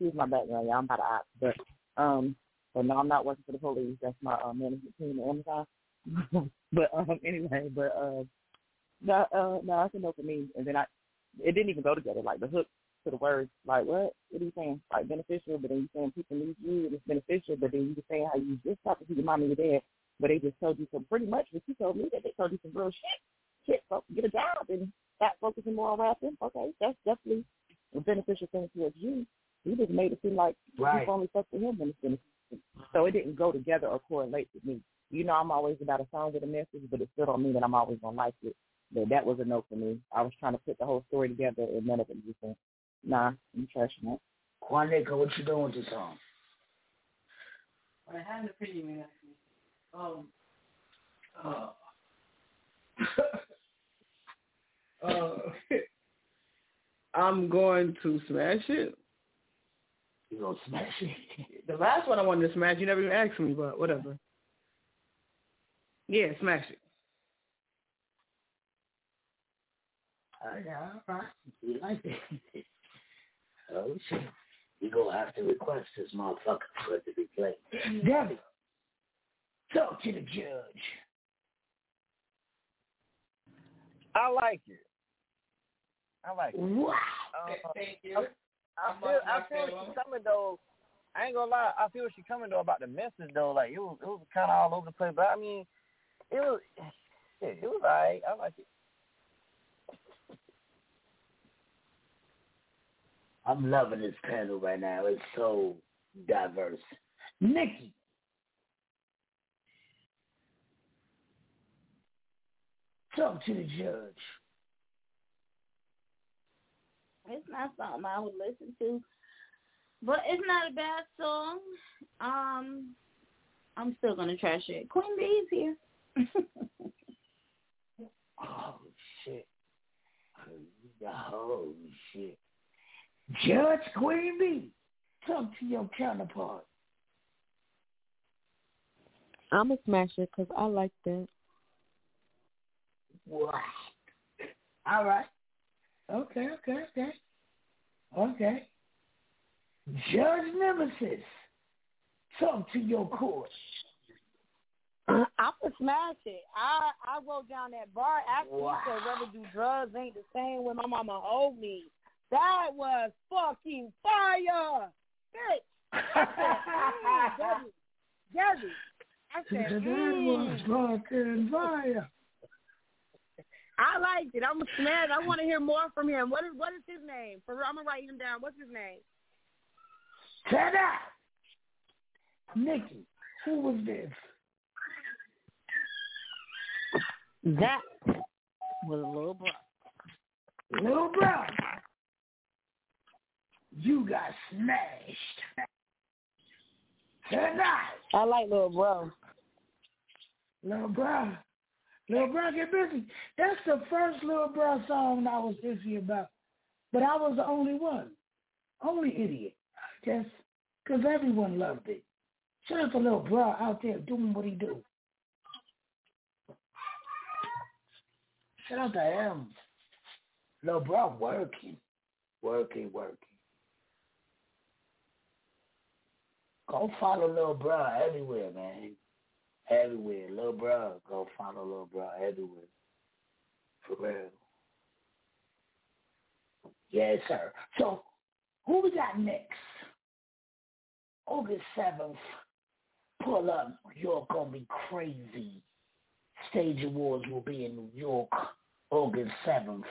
excuse my background, y'all. I'm about to opt, but um, but no, I'm not working for the police. That's my uh, management team at Amazon. <laughs> but um, anyway, but uh, no, uh, no, that's a no for me. And then I, it didn't even go together. Like the hook to the words, like what? What are you saying? Like beneficial, but then you saying people need you and it's beneficial, but then you just saying how you just talking to your mom and your dad, but they just told you so pretty much what you told me that they told you some real shit. Shit, so get a job and start focusing more on rapping. Okay, that's definitely a beneficial thing towards you. You just made it seem like Right. you only fuck with him when it's beneficial. So it didn't go together or correlate with me. You know, I'm always about a song with a message, but it still don't mean that I'm always gonna like it. But that was a no for me. I was trying to put the whole story together, and none of it was Nah, I'm trashing it. Juanica, what you doing with this song? I had an opinion, actually. Um, Uh, <laughs> Uh, <laughs> I'm going to smash it. You gonna smash it? <laughs> The last one I wanted to smash, you never even asked me, but whatever. Yeah, smash it. Oh, yeah, all right. You like it? Oh shit. You gonna have to request this motherfucker for it to be played. Debbie, talk to the judge. I like it. I like it. Wow. Uh, Thank you. I, I feel, I feel she's coming though. I ain't gonna lie. I feel she's coming though about the message though. Like it was, it was kind of all over the place. But I mean, it was, shit, it was alright. I like it. I'm loving this panel right now. It's so diverse. Nikki. Talk to the judge. It's not something I would listen to, but it's not a bad song. Um, I'm still gonna trash it. Queen Bee's here. <laughs> Oh shit. Oh shit. Judge Queen Bee, talk to your counterpart. I'm a smasher because I like that. Wow. All right. Okay, okay, okay. Okay. Judge Nemesis, talk to your court. <clears throat> I'm gonna smash it. I I wrote down that bar after Wow. you said rather do drugs ain't the same when my mama owed me. That was fucking fire, bitch. I said, mm, Debbie, Debbie. I said, that was mm. fucking fire. I liked it. I'm a smash. I want to hear more from him. What is what is his name? For real, I'm gonna write him down. What's his name? Ta-da! Nikki, who was this? That was a little bro. Little bro. You got smashed. Tonight. I like little bro. Little bro. Little bro get busy. That's the first little bro song I was busy about. But I was the only one. Only idiot. Guess. Because everyone loved it. Shout out to little bro out there doing what he do. Shout out to him. Little bro working. Working, working. Go follow little bro everywhere, man. Everywhere. Little bro. Go follow little bro everywhere. For real. Yes, sir. So, who we got next? August 7th. Pull up. You're gonna be crazy. Stage Awards will be in New York August 7th.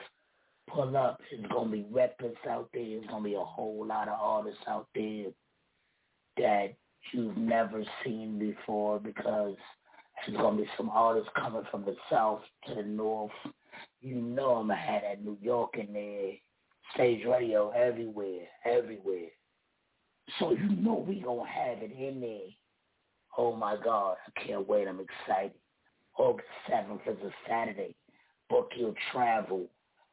Pull up. It's gonna be rappers out there. It's gonna be a whole lot of artists out there that you've never seen before because there's gonna be some artists coming from the south to the north. You know I'm gonna have that New York in there. Stage radio everywhere, everywhere. So you know we gonna have it in there. Oh my God, I can't wait. I'm excited. August 7th is a Saturday. Book your travel.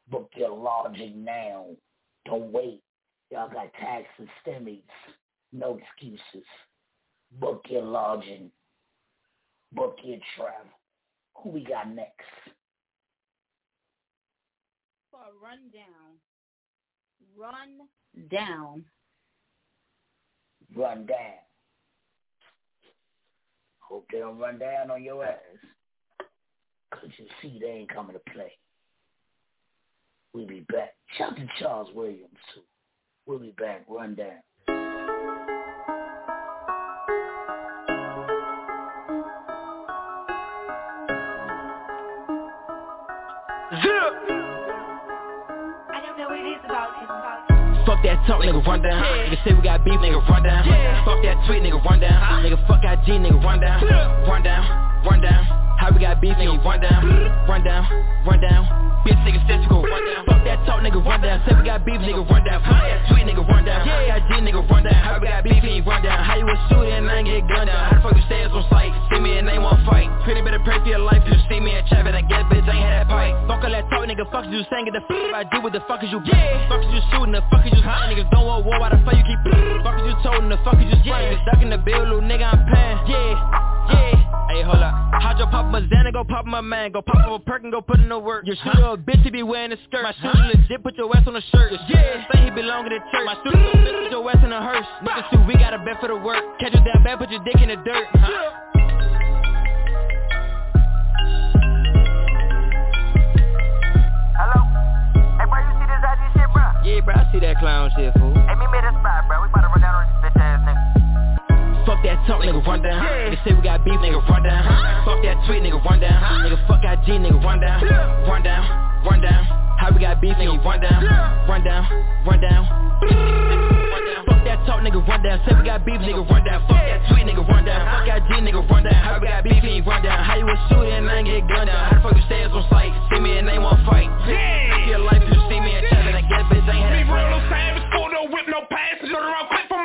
Book your lodging now. Don't wait. Y'all got taxes, stimmies. No excuses. Book your lodging. Book your travel. Who we got next? For a rundown. Run down. run down. Hope they don't run down on your ass. Cause you see they ain't coming to play. We'll be back. Shout to Charles Williams too. We'll be back. Run down. Fuck that talk, nigga, run down. Nigga say we got beef, nigga, run down. Fuck that tweet, nigga, run down. Nigga, fuck IG, nigga, run down. Run down, run down. How we got beef, nigga, run down. Run down, run down. Bitch, nigga, statistical. Fuck that talk, nigga, run down. Say we got beef, nigga, run down. Fuck that tweet, nigga, run down. Yeah, IG, nigga, run down. How we got beef, nigga, run down. How you a shooter and I ain't get gunned down. How the fuck you stay on sight? See me and they won't fight. Pretty better pray for your life. You see me and Chavin, I get bitch, I ain't had that pipe. Fuck all that talk, nigga, fuck you saying? Get the fuck I do what the fuck is you yeah. Fuck is you shooting, the fuck is you hunting? Niggas don't want war, why the fuck you keep Fuck is you toting, the fuck is you spraying? Niggas ducking the bill, little nigga, I'm paying. Yeah, yeah. Hey, hold up. How'd you pop my Xana, go pop my man, go pop up a perk and go put in the work. Your shooter a bitch, he be wearing a skirt. My shooter legit, put your ass on a shirt. Yeah, say he belong in the church. My shooter so bitch, put your ass in a hearse. Niggas too, we got a bet for the work. Catch you down bad, put your dick in the dirt. Huh? Hello? Hey, bro, you see this IG shit, bro? Yeah, bro, I see that clown shit, fool. Hey, meet me at the spot, bro. We about to run down on Fuck that talk, nigga, run down. Nigga say we got beef, nigga, run down. Fuck that tweet, nigga, run down. Nigga, fuck IG, nigga, run down. Run down, run down. How we got beef, nigga, run down. Run down, run down. Fuck that talk, nigga, run down. Say we got beef, nigga, run down. Fuck that tweet, nigga, run down. Fuck IG, nigga, run down. How we got beef, nigga, run down. How you a shooter and I ain't get gunned down. How the fuck you stay on sight? See me and they won't fight. Yeah. Your life, you see me and Chevin, I get bitch, ain't had Me that real no savage, full no whip, no pass. Turn around quick for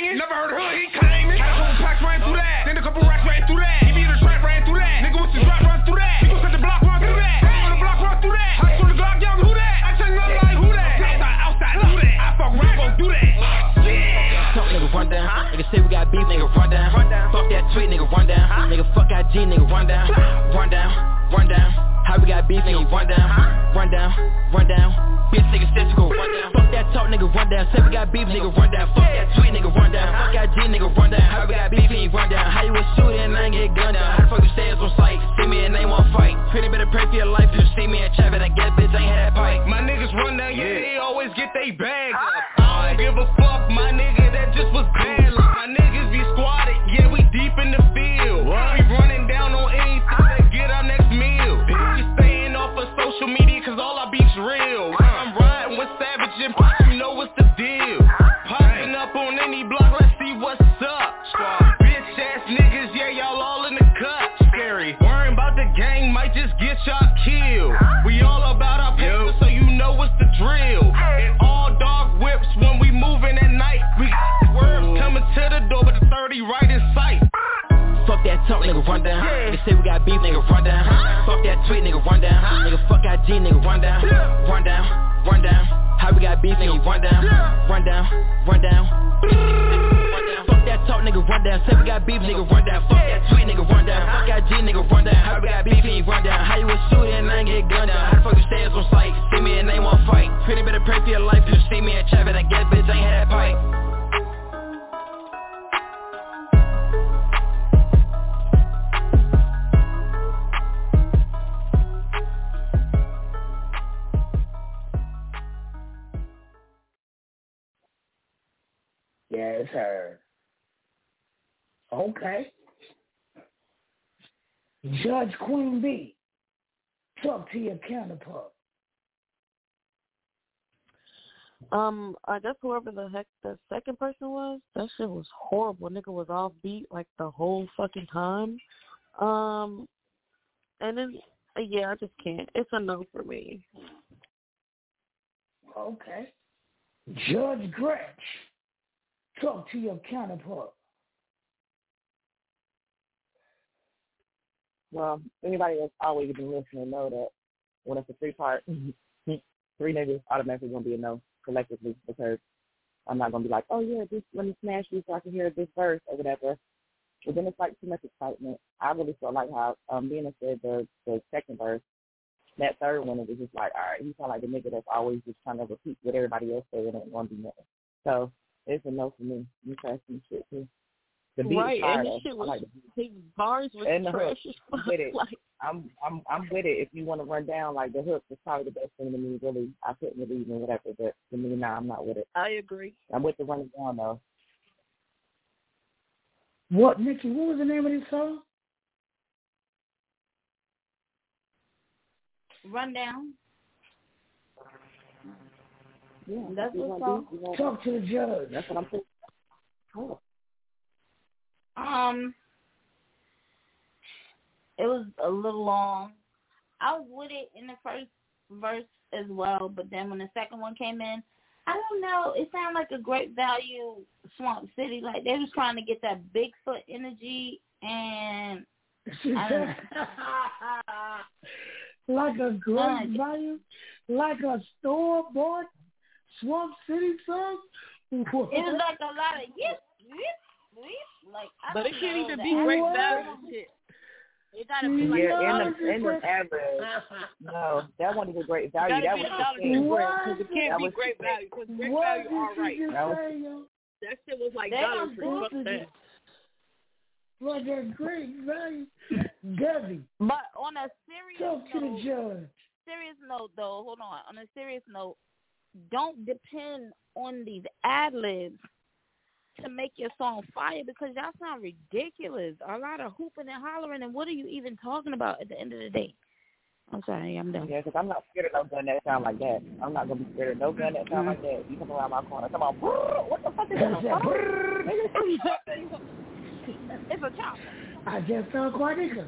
boom. Never heard of hood, he claiming. Had a couple packs ran through that. Then a couple racks ran through that. Give me the trap ran through that. Nigga with the drop run through that. People said the block run through that. On the block run through that. Hot on the Glock, young who that? I tell you I'm like who that? Outside, outside, who that? I fuck rap, gon' do that. Uh, yeah. Talk, nigga, run down. Nigga say we got beef, nigga, run down. Fuck that tweet, nigga, run down. Nigga, fuck IG, nigga, run down. Run down, run down. How we got beef, nigga, run down. Run down, run down. Bitch, nigga, statistical, run down. Fuck that talk, nigga, run down. Say we got beef, nigga, run down. Fuck that tweet, nigga, run down. Fuck IG, nigga, run down. How we got beef, nigga, run down. How you a shooter and I ain't get gunned down. How the fuck you stay on sight? See me and they won't fight. Pretty better pray for your life. You see me and Chavin, I get bitch, ain't had that pipe. My niggas run down, yeah, they always get they bag up. I don't give a fuck, my nigga, that just was bad. My niggas be squatted, yeah, we deep in the field. We running down on social media cause all our beef's real. I'm riding with Savage and Pop, you know what's the deal. Popping up on any block, let's see what's up. Bitch ass niggas, yeah, y'all all in the cut. Scary. Worrying about the gang might just get y'all killed. We all about our paper, so you know what's the drill. And all dog whips when we moving at night. We got words coming to the door, but the 30 right in sight. Fuck that talk, nigga, run down. Nigga say we got beef, nigga, run down. Fuck that tweet, nigga, run down. Nigga, fuck IG, nigga, run down. Run down, run down. How we got beef, nigga, run down. Run down, run down. Fuck that talk, nigga, run down. Say we got beef, nigga, run down. Fuck that tweet, nigga, run down. Fuck IG, nigga, run down. How we got beef, nigga, run down. Yes, sir. Okay. Judge Queen B, talk to your counterpart. Um, I guess whoever the heck the second person was, that shit was horrible. Nigga was off beat like the whole fucking time. Um, and then yeah, I just can't. It's a no for me. Okay. Judge Gretch, talk to your counterpart. Well, anybody that's always been listening know that when it's a three part, <laughs> three niggas automatically gonna be a no collectively because I'm not gonna be like, oh yeah, this let me smash you so I can hear this verse or whatever. But then it's like too much excitement. I really feel like how um Bina said the the second verse, that third one it was just like, all right, he sound like the nigga that's always just trying to repeat what everybody else said and it won't be nothing. So it's a no for me. You try some shit too. The beat right, is fire. and though. his shit was like the his bars was And the trash as I'm with it. Like, I'm I'm I'm with it. If you want to run down like the hook, is probably the best thing to me. Really, I couldn't believe in whatever, but to me, nah, I'm not with it. I agree. I'm with the running down though. What, Nikki? What was the name of this song? Rundown. Yeah, That's what's wanna up. do- you wanna- Talk to the judge. That's what I'm saying. Oh. Um, it was a little long. I was with it in the first verse as well, but then when the second one came in, I don't know. It sounded like a great value Swamp City. Like they was trying to get that Bigfoot energy, and <laughs> like a great value, like a store bought Swamp City song. it was <laughs> like a lot of yip, yip, yip. Like I But it can't even be great ad- value shit. It gotta be like Yeah, in the in the average. <laughs> No, that wasn't even great value. Gotta That was a dollar cheap. because it can't That be was great cheap. value because great What value did all you right. just That was- That shit was like They dollar don't for do fuck it. that. Like a great value. Debbie, But on a serious talk to the note, judge. serious note though, hold on. On a serious note, don't depend on these ad libs to make your song fire because y'all sound ridiculous. A lot of hooping and hollering, and what are you even talking about at the end of the day? I'm sorry, I'm done. Yeah, because I'm not scared of no gun that sound like that. I'm not gonna be scared of no gun that sound like that. You come around my corner, come on, "Brrr, what the fuck is that? <laughs> it's a chop. I just saw Quanica.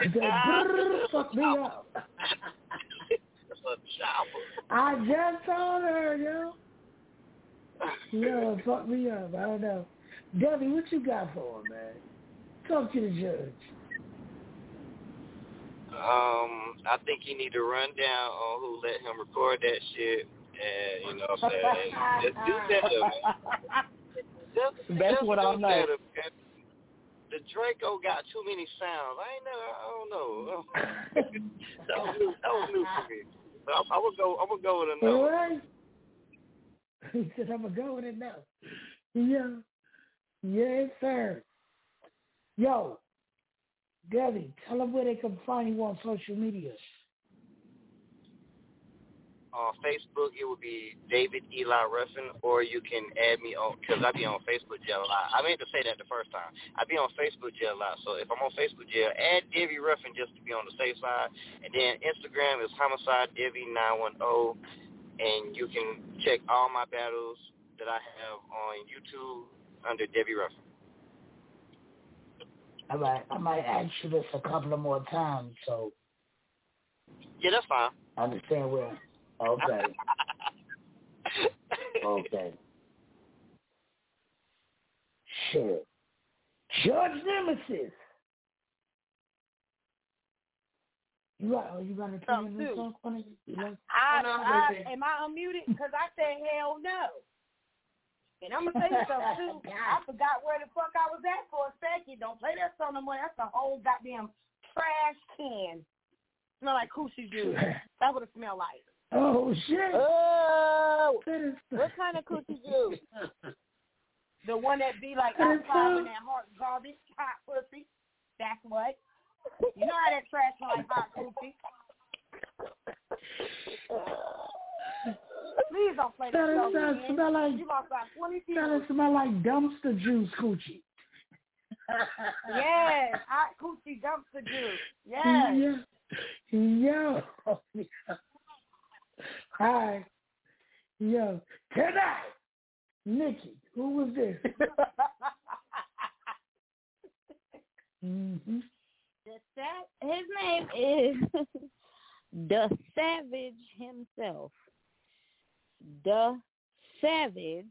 I said, "Brrr, fuck me up. I just told her, yo. Yo, fuck me up. I don't know. Debbie, what you got for him, man? Talk to the judge. Um, I think he need to run down on who let him record that shit, and you know what I'm saying, just do better, man. Just, <laughs> That's just what I'm better. The Draco got too many sounds. I ain't never. I don't know. <laughs> that was new. That was new for me. So I, I would go. I would go with a All no. right. <laughs> He said, I'm going to go with it now. Yeah. Yes, sir. Yo, Debbie, tell them where they can find you on social media. On Facebook, it would be David Eli Ruffin, or you can add me on because I be on Facebook jail a lot. I meant to say that the first time. I be on Facebook jail a lot, so if I'm on Facebook jail, add Debbie Ruffin just to be on the safe side. And then Instagram is Homicide Debbie nine one zero, and you can check all my battles that I have on YouTube under Debbie Ruffin. I might, I might ask you this a couple of more times so Yeah, that's fine. I understand where. Okay. okay. Shit. Judge Nemesis. You got, oh, you got to tell me this song? Like- I, oh, Hold on, I, am I unmuted? Because I said hell no. And I'm gonna tell you something <laughs> too. I forgot where the fuck I was at for a second. Don't play that song no more. That's a whole goddamn trash can. Smell like coochie juice. <laughs> That would have smelled like. Oh, shit. Oh, That is- what kind of coochie juice? <laughs> The one that be like That is outside so- when that hot garbage, hot pussy. That's what. You know how that trash smell like hot coochie. Please don't play that That song is- that smell like- you lost about twenty That people. smell like dumpster juice coochie. <laughs> Yes, hot coochie dumpster juice. Yes. Yeah. Yo. Hi. Yo. Tonight. Nikki. Who was this? <laughs> mm-hmm. The sa- his name is <laughs> the Savage himself. The Savage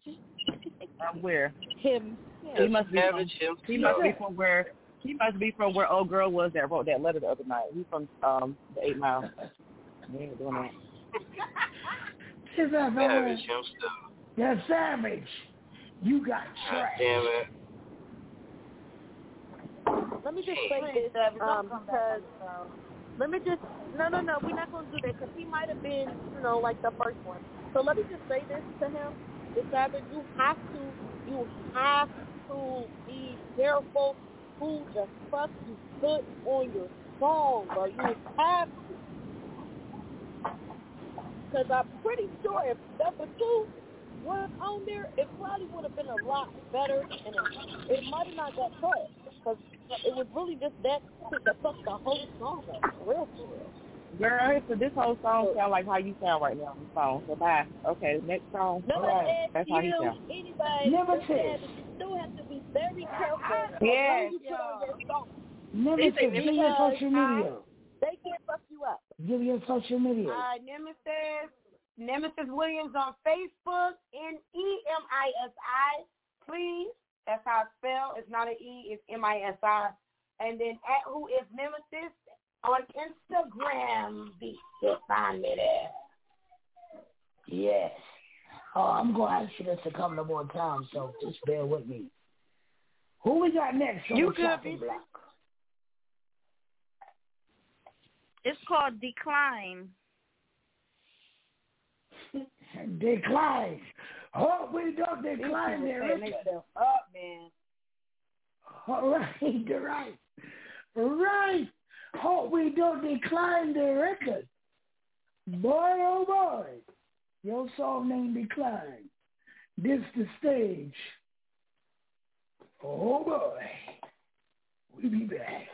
I'm where? Him. He must be from, Savage he must be from where he must be from where old girl was that wrote that letter the other night. He's from um the Eight Mile. We ain't doing that. Is that Savage himself. That savage. You got God trash. damn it. Let me just say this, um, because let me just no, no, no. We're not gonna do that because he might have been, you know, like the first one. So let me just say this to him: is that you have to, you have to be careful who the fuck you put on your song, bro. You have to. Because I'm pretty sure if number two was on there, it probably would have been a lot better, and it, it might have not got cut. Because it was really just that shit that fucked the whole song up. For real, for real. Girl, so this whole song sound like how you sound right now on the phone. So bye. Okay, next song. No, All right. ask That's how he you, sound. anybody, Never said. said that you still have to be very careful of Yes. who you put on your song. Never It's said, a give me your because social media. They can fuck you up. Give your social media. Uh, Nemesis, Nemesis Williams on Facebook, N E M I S I. Please, that's how it's spelled. It's not an E, it's M I S I. And then at Who is Nemesis on Instagram. Be to find me there. Yes. Oh, I'm going to ask you this a couple of more times, so just bear with me. Who we got next on You the good, chopping block? It's called Decline. <laughs> Decline. Oh, we don't decline These there. people setting Richard. themselves up, man. All <laughs> right, right. Right. Oh, we don't decline the record. Boy, oh boy. Your song name decline. This the stage. Oh boy. We be back.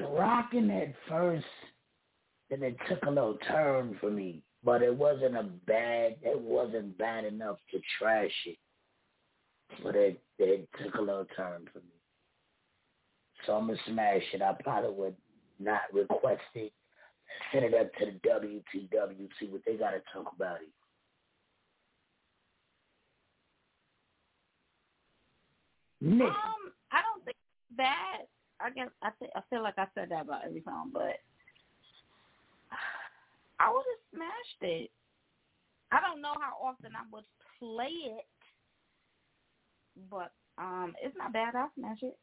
Rocking at first, then it took a little turn for me. But it wasn't a bad. It wasn't bad enough to trash it. But it it took a little turn for me. So I'm gonna smash it. I probably would not request it. Send it up to the WTW. See what they gotta talk about it. Nick. Um, I don't think bad. I guess I th- I feel like I said that about every song, but <sighs> I would have smashed it. I don't know how often I would play it, but um, it's not bad. I'll smash it.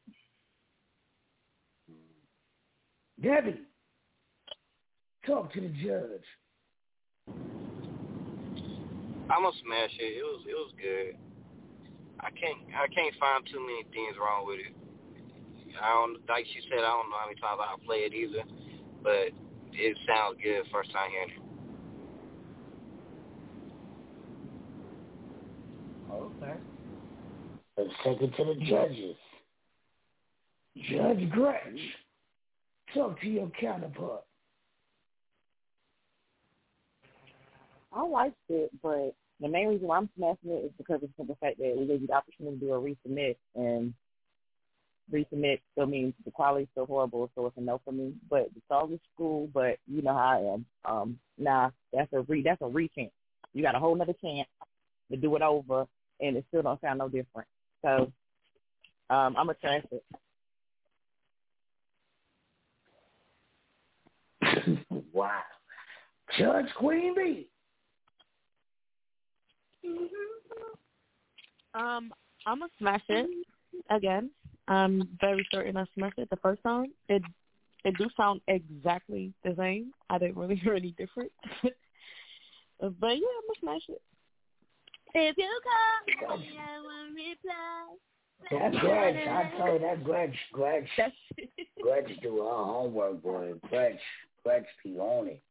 Debbie, talk to the judge. I'm gonna smash it. It was it was good. I can't I can't find too many things wrong with it. I don't like she said I don't know how many times I play it either, but it sounds good first time hearing it. Okay. Let's take it to the judges. Judge Gretch, talk to your counterpart. I liked it, but the main reason why I'm smashing it is because of the simple fact that we gave you the opportunity to do a resubmit, and resubmit still means the quality's still horrible, so it's a no for me. But the song is cool, but you know how I am. Um, nah, that's a re that's a rechance. You got a whole nother chance to do it over, and it still don't sound no different. So, um, I'm gonna trash it. <laughs> wow. Judge Queen Bee. Um, I'm gonna smash it again. I'm very certain I smashed it the first time. It it do sound exactly the same. I didn't really <laughs> hear any different. but yeah, I'm gonna smash it. If you call me, I will reply. That Gretch, I told you that Gretch, Gretch, Gretch <laughs> do her homework, boy. Gretch, Gretch be on it.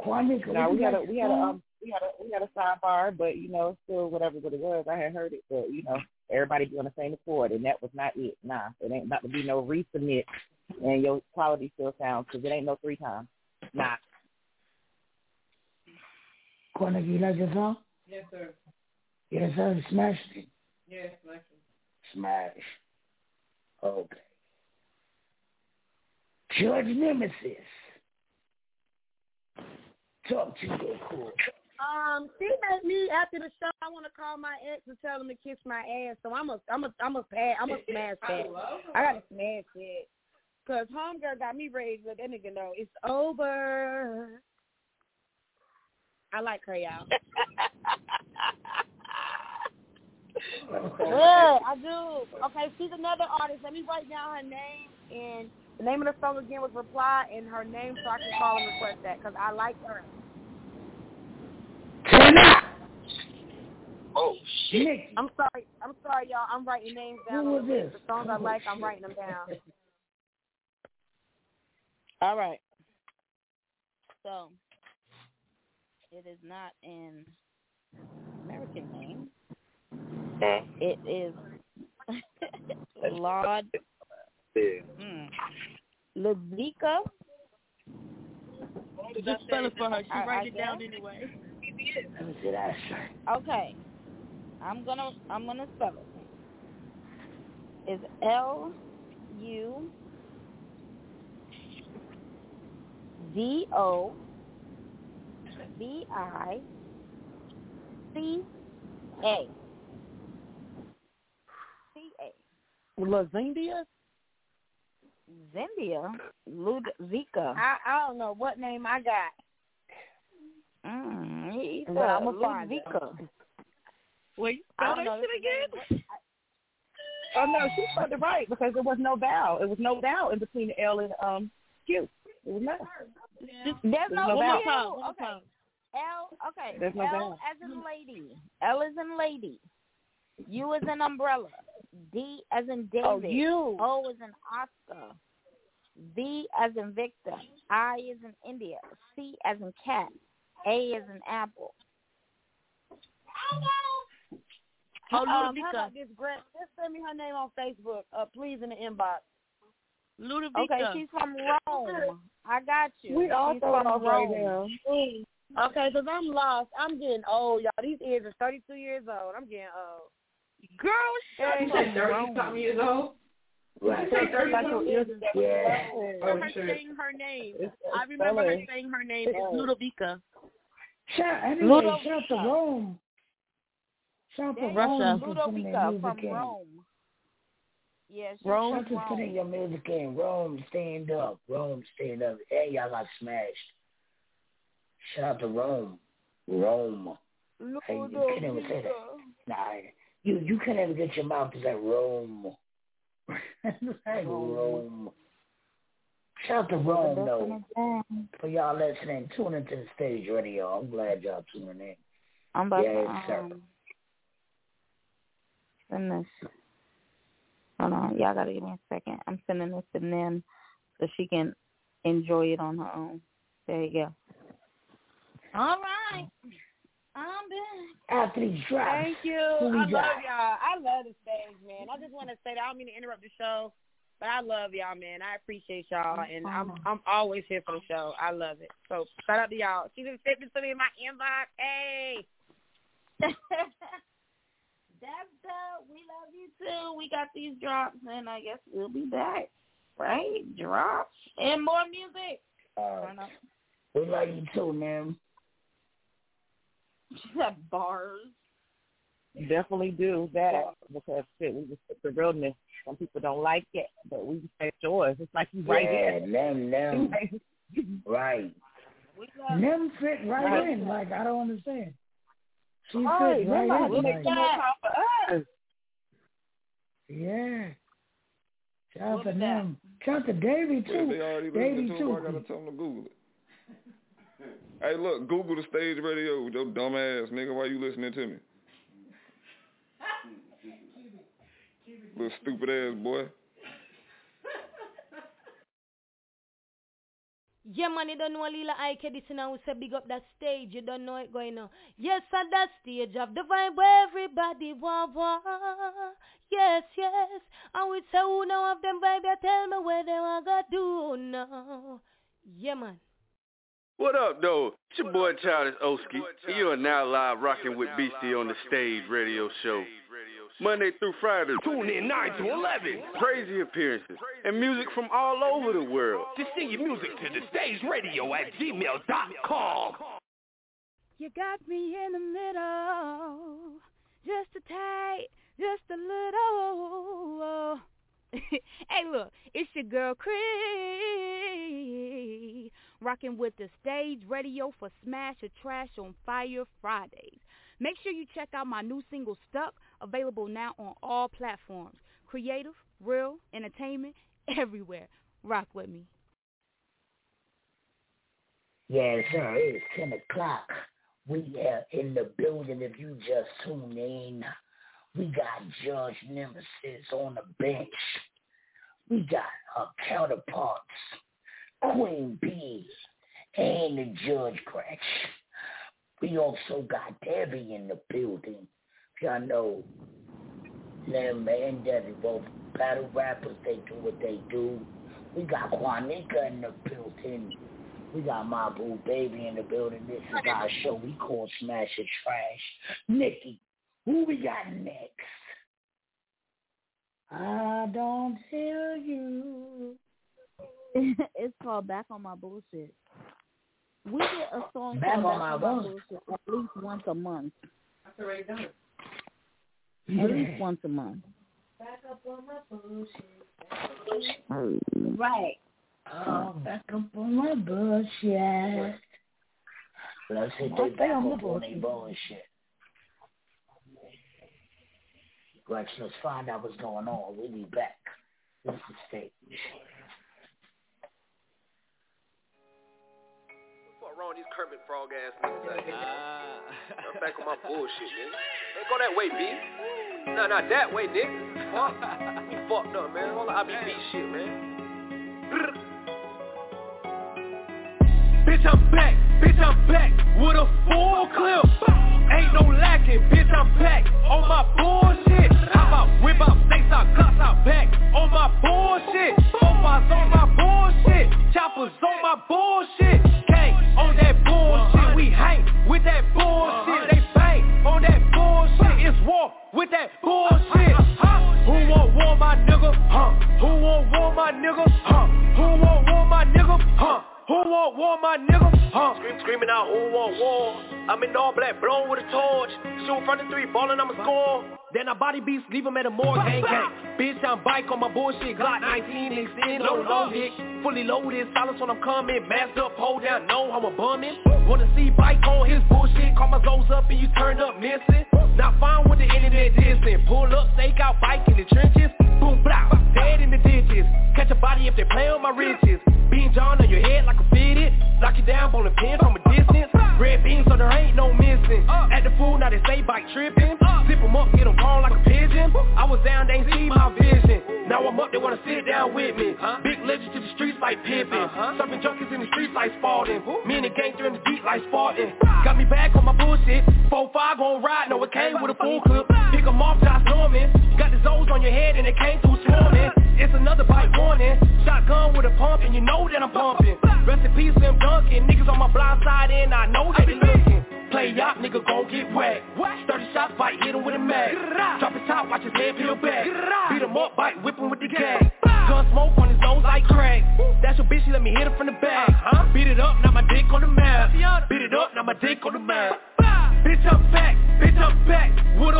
Quanique, Now we had a we had a um we had a we had a sidebar, but you know, still whatever what it was, I had heard it, but you know, everybody be on the same accord, and that was not it. Nah, it ain't about to be no resubmit, and your quality still sounds because it ain't no three times. Nah. Quanique, you like your song? Yes, sir. Yes, sir. Smash it. Yes, sir. Smash. Okay. Judge Nemesis. Talk to your cool. Um, she made me after the show. I want to call my ex and tell him to kiss my ass. So I'm a, I'm a, I'm a, pad, I'm a smash <laughs> that. I gotta smash it. Cause homegirl got me to let that nigga know it's over. I like her, y'all. <laughs> yeah, I do. Okay, she's another artist. Let me write down her name and the name of the song again was Reply and her name so I can call and request that because I like her. Oh shit! I'm sorry. I'm sorry, y'all. I'm writing names down. Who was this? The songs I like, I'm writing them down. <laughs> All right. So it is not an American name. It is <laughs> Lord mm, Levika. Just spell it for her. She I- write I it down guess. Anyway. Let me see that shirt. Okay. I'm gonna I'm gonna spell it. Is L U D O V I C A. C A. Lazindia? Zendia? Ludvika. I I don't know what name I got. Mm, he But said I'ma find. Ludvika. Wait, I spell that shit again? Oh no, she spelled it right because there was no vowel. It was no vowel in between the L and um Q. It was not. There's There's no, no Q. vowel. Okay. L. Okay. There's no L vowel. as in lady. L as in lady. U as in umbrella. D as in David. Oh, you. O as in Oscar. V as in Victor. I as in India. C as in cat. A is an apple. Oh, um, Ludovica. how about this, Grant? Just send me her name on Facebook, uh, please, in the inbox. Ludovica. Okay, she's from Rome. I got you. We all she's from off right Rome. now. Okay, because I'm lost. I'm getting old, y'all. These ears are 32 years old. I'm getting old. Girl, shut Hey, You said 30 something years old? Right. You said 30 Like your something? ears is Yeah. I Oh, remember her saying her name. It's- I it's remember her saying her name. It's Ludovica. Shout, anyway, Ludovica. shout to Rome. Shout to There you Rome for putting Ludovica from in. Rome. Yeah, she's Rome from for Rome. putting your music in. Rome, stand up. Rome, stand up. Hey, y'all got smashed. Shout out to Rome. Rome. Hey, you can't even say that. Nah, you you can't even get your mouth to say Rome. <laughs> like Rome. Shout out to Rome though. For y'all listening, tune into the stage radio. I'm glad y'all tuning in. I'm about yes, to um, send this. Hold on, y'all gotta give me a second. I'm sending this to Nim so she can enjoy it on her own. There you go. All right, I'm back. After these drops, Thank you. I love y'all. I love the stage, man. I just want to say that I don't mean to interrupt the show, but I love y'all, man. I appreciate y'all, and I'm I'm always here for the show. I love it. So shout out to y'all. She just sent it to me in my inbox. Hey. <laughs> That's dope. We love you too. We got these drops, and I guess we'll be back. Right? Drops and more music. Uh, we love you too, man. <laughs> She said bars. Definitely do that because shit, we just put the realness. Some people don't like it, but we respect yours. It's like you right yeah, here. them, them. <laughs> right. Them fit right, Right. in. Like I don't understand. She Right, fit right right. in. We'll like- time for us. Yeah. Shout out to them. Shout out to Davey Wait, too. they already Davey too. I gotta tell them to Google it. Hey, look, Google the stage radio with your dumb ass nigga. Why you listening to me? <laughs> Little stupid ass boy. Yeah, man, you don't know Lila Ike this now. We say big up that stage. You don't know it going on. Yes, at that stage of the vibe where everybody want want. Yes, yes. And we say who know of them vibe, you tell me where they want to do now. Yeah, man. What up, though? It's your boy Childish Oski. You are now live rocking with Beastie on the stage radio show. Monday through Friday. Tune in 9 to 11. Crazy appearances and music from all over the world. Just send your music to the stage radio at gmail.com. You got me in the middle, just a tight, just a little. <laughs> hey, look, it's your girl Cree, rocking with the stage radio for Smash or Trash on Fire Fridays. Make sure you check out my new single Stuck, available now on all platforms. Creative, real, entertainment, <laughs> everywhere. Rock with me. Yes, sir. It's ten o'clock. We are in the building. If you just tune in, we got Judge Nemesis on the bench. We got our counterparts, Queen B, and the Judge Crash. We also got Debbie in the building. Y'all know them and Debbie both battle rappers. They do what they do. We got Quanika in the building. We got my boo baby in the building. This is our show. We call Smash or Trash. Nikki, who we got next? I don't hear you. <laughs> it's called Back on My Bullshit. We get a song Back called on My on Bullshit. Bullshit at least once a month. That's already done. At least once a month. Back up on my bullshit. Right. Oh, back up on my bullshit. Let's hit they back up on their bullshit. Rex, let's find out what's going on. We'll be back. This is stage. Wrong with these Kermit frog ass niggas out here. I'm back on my bullshit, nigga. Ain't go that way, B. Nah, not that way, nigga. Fuck. You fucked up, man. All the IBB shit, man. Bitch, I'm back. Bitch, I'm back with a full clip. Ain't no lacking, bitch, I'm back on my bullshit. How about whip out, snakes out, cuts out, back on my bullshit. Profiles on my bullshit. Choppers on my bullshit. Gang on that bullshit. We hang with that bullshit. They bang on that bullshit. It's war with that bullshit. Who want war, my nigga? Huh? Who want war, my nigga? Huh? Who want war, my nigga? Huh? Who want war, my nigga? Huh? Scream, screaming out, who want war? I'm in all black, blown with a torch. Shoot front of three, ballin', I'ma score. Then I body beats, leave him at a morgue, gang gang. Bitch, I'm bike on my bullshit, Glock 19, extend, low, low dick. Fully loaded, silence when I'm coming, masked up, hold down, know how I'm a bumming. Wanna see bike on his bullshit, call my zones up and you turn up missing. Not fine with the internet dissing, pull up, stake out, bike in the trenches. Boom, blah, dead in the ditches. Catch a body if they play on my riches. Bean John on your head like a fitted. Knock you down, bowling pin from a distance. Red beans so there ain't no missing. At the food, now they say bike tripping. Zip up, get 'em gone like a pigeon. I was down, they ain't see my vision. Now I'm up, they wanna sit down with me. Big legend to the streets like Pippen. Serving junkies in the streets like Spalding. Me and the gang through in the deep like Spartan. Got me back on my bullshit. 4-5 gon' ride, no it came with a full clip. Pick 'em off, Josh Norman. Got the O's on your head and it came through swarming. It's another bite warning. Shotgun with a pump and you know that I'm pumping. Rest in peace, Slim Duncan. Niggas on my blind side and I know they be looking. Play yacht, nigga gon' get whacked. 30 shots, bite, hit him with a mag. Drop his top, watch his head peel back. Beat him up, bite, whip him with the gag. Gun smoke on his nose like crack. That's your bitch, she let me hit her from the back. Uh-huh. Beat it up, now my dick on the map. Beat it up, now my dick on the map. Bitch, I'm back, bitch, I'm back with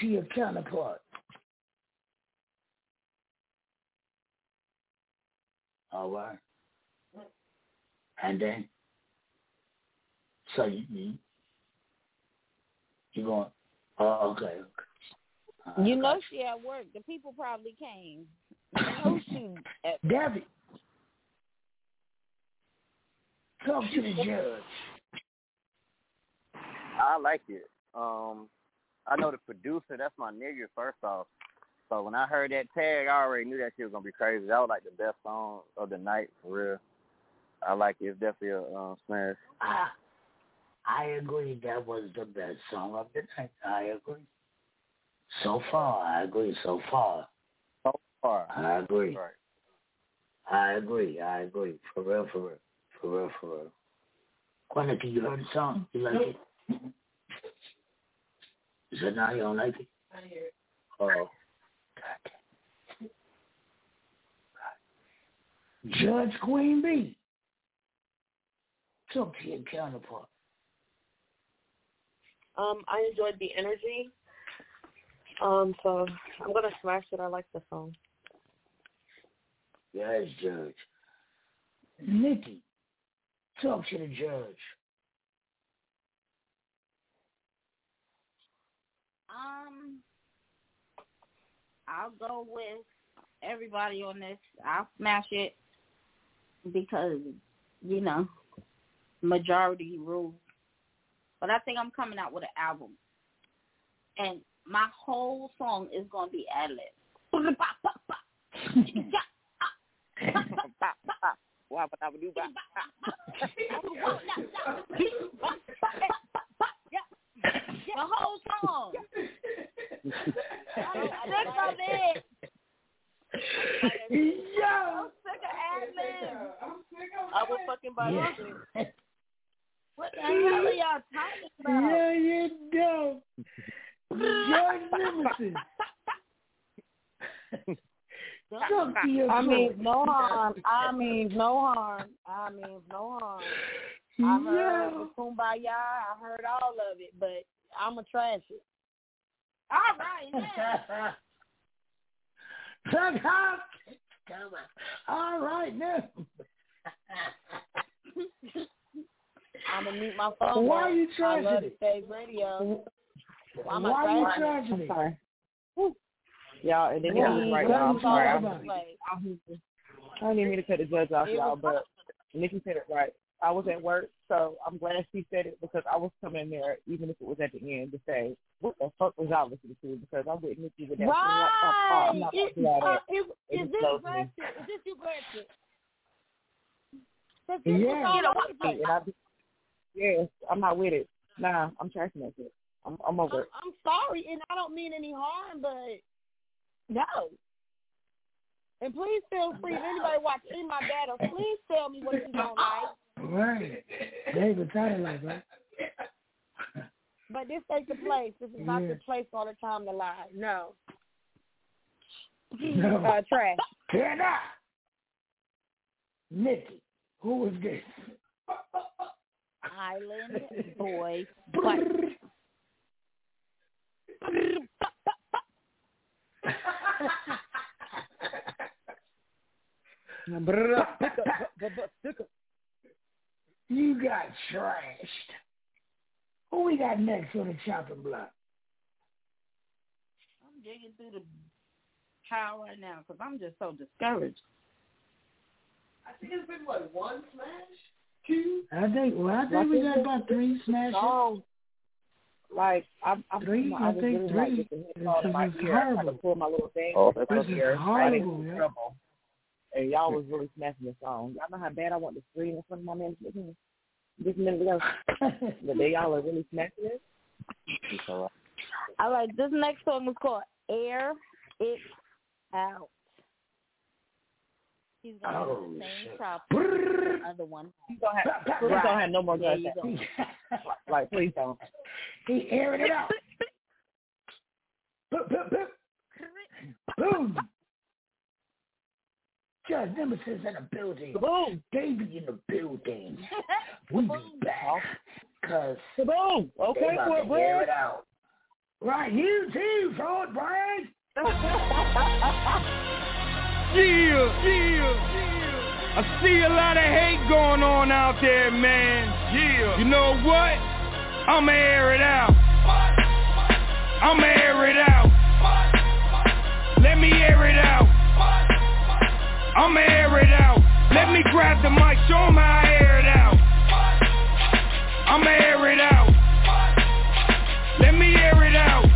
to your counterpart. All right. And then, so you, you, you going, oh, okay. okay. You know she at work. The people probably came. You know she at Debbie, talk to the judge. I like it. Um, I know the producer. That's my nigga. First off, so when I heard that tag, I already knew that shit was gonna be crazy. That was like the best song of the night for real. I like it. It's definitely a um, smash. I, I agree that was the best song of the night. I agree. So far, I agree. So far, So far, I agree. Right. I agree. I agree. For real, for real. For real, for real. Quanity, you heard the song? You like it? Is that now you don't like it? I hear it. Oh. Judge Queen B. Talk to your counterpart. Um, I enjoyed the energy. Um, so I'm gonna smash it. I like the song. Yes, Judge. Nikki, talk to the judge. Um, I'll go with everybody on this. I'll smash it because you know majority rules. But I think I'm coming out with an album, and my whole song is gonna be ad lib. The whole song. <laughs> I'm sick of it. Yo. I'm sick of ad libs. I will fucking buy Yeah. this. What the hell are y'all talking about? Yeah, you dumb. Judge Nemesis. Talk to your I mean, no harm. I mean, no harm. I mean, no harm. I mm-hmm. heard Yeah. the kumbaya. I heard all of it, but I'm a trash it. All right, now. <laughs> Come on. Come on. All right now. <laughs> I'm gonna mute my phone. Why are you I love it? stage radio. Why I Why are you trashing it? I'm it? sorry. Y'all, and then Yeah, this is right now. I'm sorry. I'm. I'm, I don't even mean to cut the judge off, It y'all, was- but Nikki said it right. I was at work, so I'm glad she said it because I was coming in there, even if it was at the end, to say, what the fuck was y'all listening to? Because I'm with Nikki with that. Right. I'm not It- going to do all uh, that. it- It Is this blows Is this you, Gretchen? Cause this Yeah. was all over. And I, yes, I'm not with it. Nah, I'm trashing that shit. I'm, I'm over I'm, it. I'm sorry, and I don't mean any harm, but no. And please feel free if anybody watch any of my battles, please tell me what you don't like. Right. David Satellite, right? But this ain't the place. This is not Yeah. the place all the time to lie. No. <laughs> No. Uh, trash. Turn up. Nikki, who is this? Island <laughs> boy. But <laughs> you got trashed. Who we got next on the chopping block? I'm digging through the pile right now because I'm just so discouraged. I think it's been what one smash, two. I think. Well, I think we got about three smashes. songs. Like I'm, I'm Three? I I was think really like three. with the headphone my This is ear, trying to horrible. pull my little thing. Oh, that's my This is ear, horrible, fighting yeah. And y'all was really smashing the song. Y'all know how bad I want to scream in front of my man this minute ago. but they y'all are really smashing it. I like this next song is called Air It Out. He's gonna Oh, do the same shit. problem as the other one. Please don't have, please Right. don't have no more There guns. <laughs> <laughs> Like, please don't. He airing it out. Boop, boop, boop. Boom. Judge Nemesis in the building. Boom. Davey in the building. We be back. Cause Boom. Okay, they about for to it, air it out. Right, you too, Fort Bragg. <laughs> Yeah, yeah. I see a lot of hate going on out there, man. Yeah. You know what? I'ma air it out. I'ma air it out. Let me air it out. I'ma air it out. Let me grab the mic, show 'em how I air it out. I'ma air it out. Let me air it out.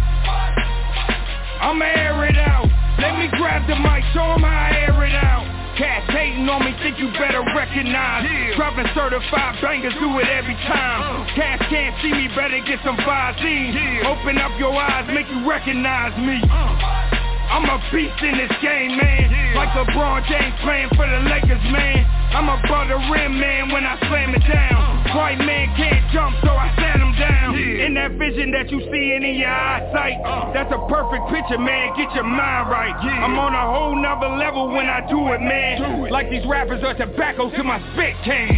I'ma air it out. Let me grab the mic, show 'em how I air it out. Cats hating on me, think you better recognize. Dropping certified bangers, do it every time. Uh. Cats can't see me, better get some Visine. Open up your eyes, make you recognize me. Uh. I'm a beast in this game, man. Like LeBron James playing for the Lakers, man. I'm above the rim, man, when I slam it down. White man can't jump, so I stand him down. In that vision that you see in your eyesight, uh. that's a perfect picture, man. Get your mind right. I'm on a whole nother level when I do it, man. Like these rappers are tobacco to my spit can.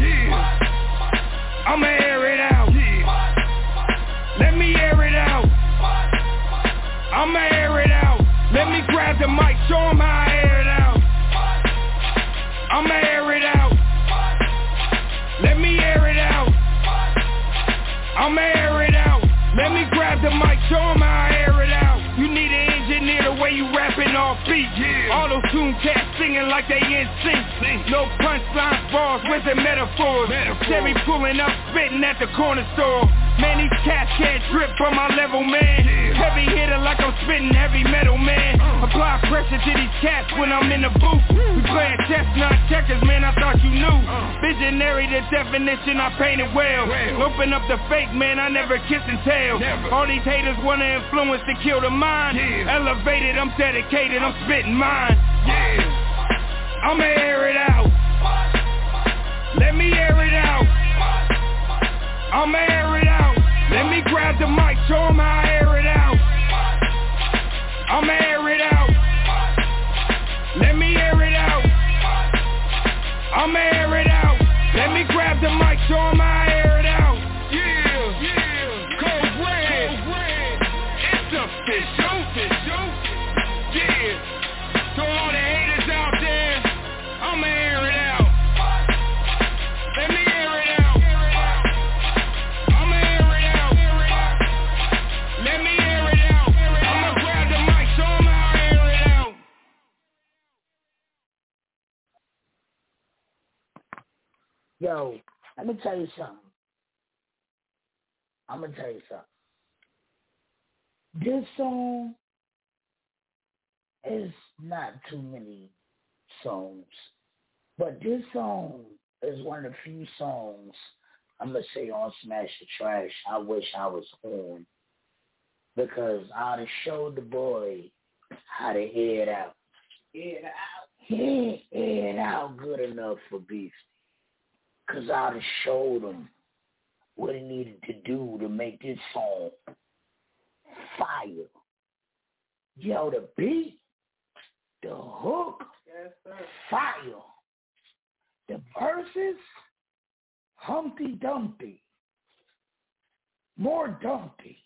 I'ma air it out. Let me air it out. I'ma air it out. Grab the mic, show 'em how I air it out. I'ma air it out. Let me air it out. I'ma air it out. Let me grab the mic, show 'em how I air it out. You need an engineer the way you rapping off beat. Yeah. Auto tune cats singing like they in sync. No punchlines, bars, with the metaphors. Chevy pulling up, spitting at the corner store. Man, these cats can't drip from my level, man. Heavy hitter like I'm spitting heavy metal, man. Apply pressure to these cats when I'm in the booth. We playing chess, not checkers, man, I thought you knew. Visionary, the definition, I painted well. Open up the fake, man, I never kiss and tell. All these haters wanna influence to kill the mind. Elevated, I'm dedicated, I'm spitting mine. I'ma air it out. Let me air it out. I'ma air it out. Let me grab the mic, show them how I air it out. I'ma air it out. Let me air it out. I'ma air it out. Let me grab the mic, show them how Yo, let me tell you something. I'm gonna tell you something. This song is not too many songs, but this song is one of the few songs I'm gonna say on Smash the Trash. I wish I was on because I'd have showed the boy how to it out. It out. He ain't it out good enough for Beastie. Cause I'd have showed him what he needed to do to make this song fire. Yo, the beat, the hook, fire. The verses, Humpty Dumpty. More Dumpty.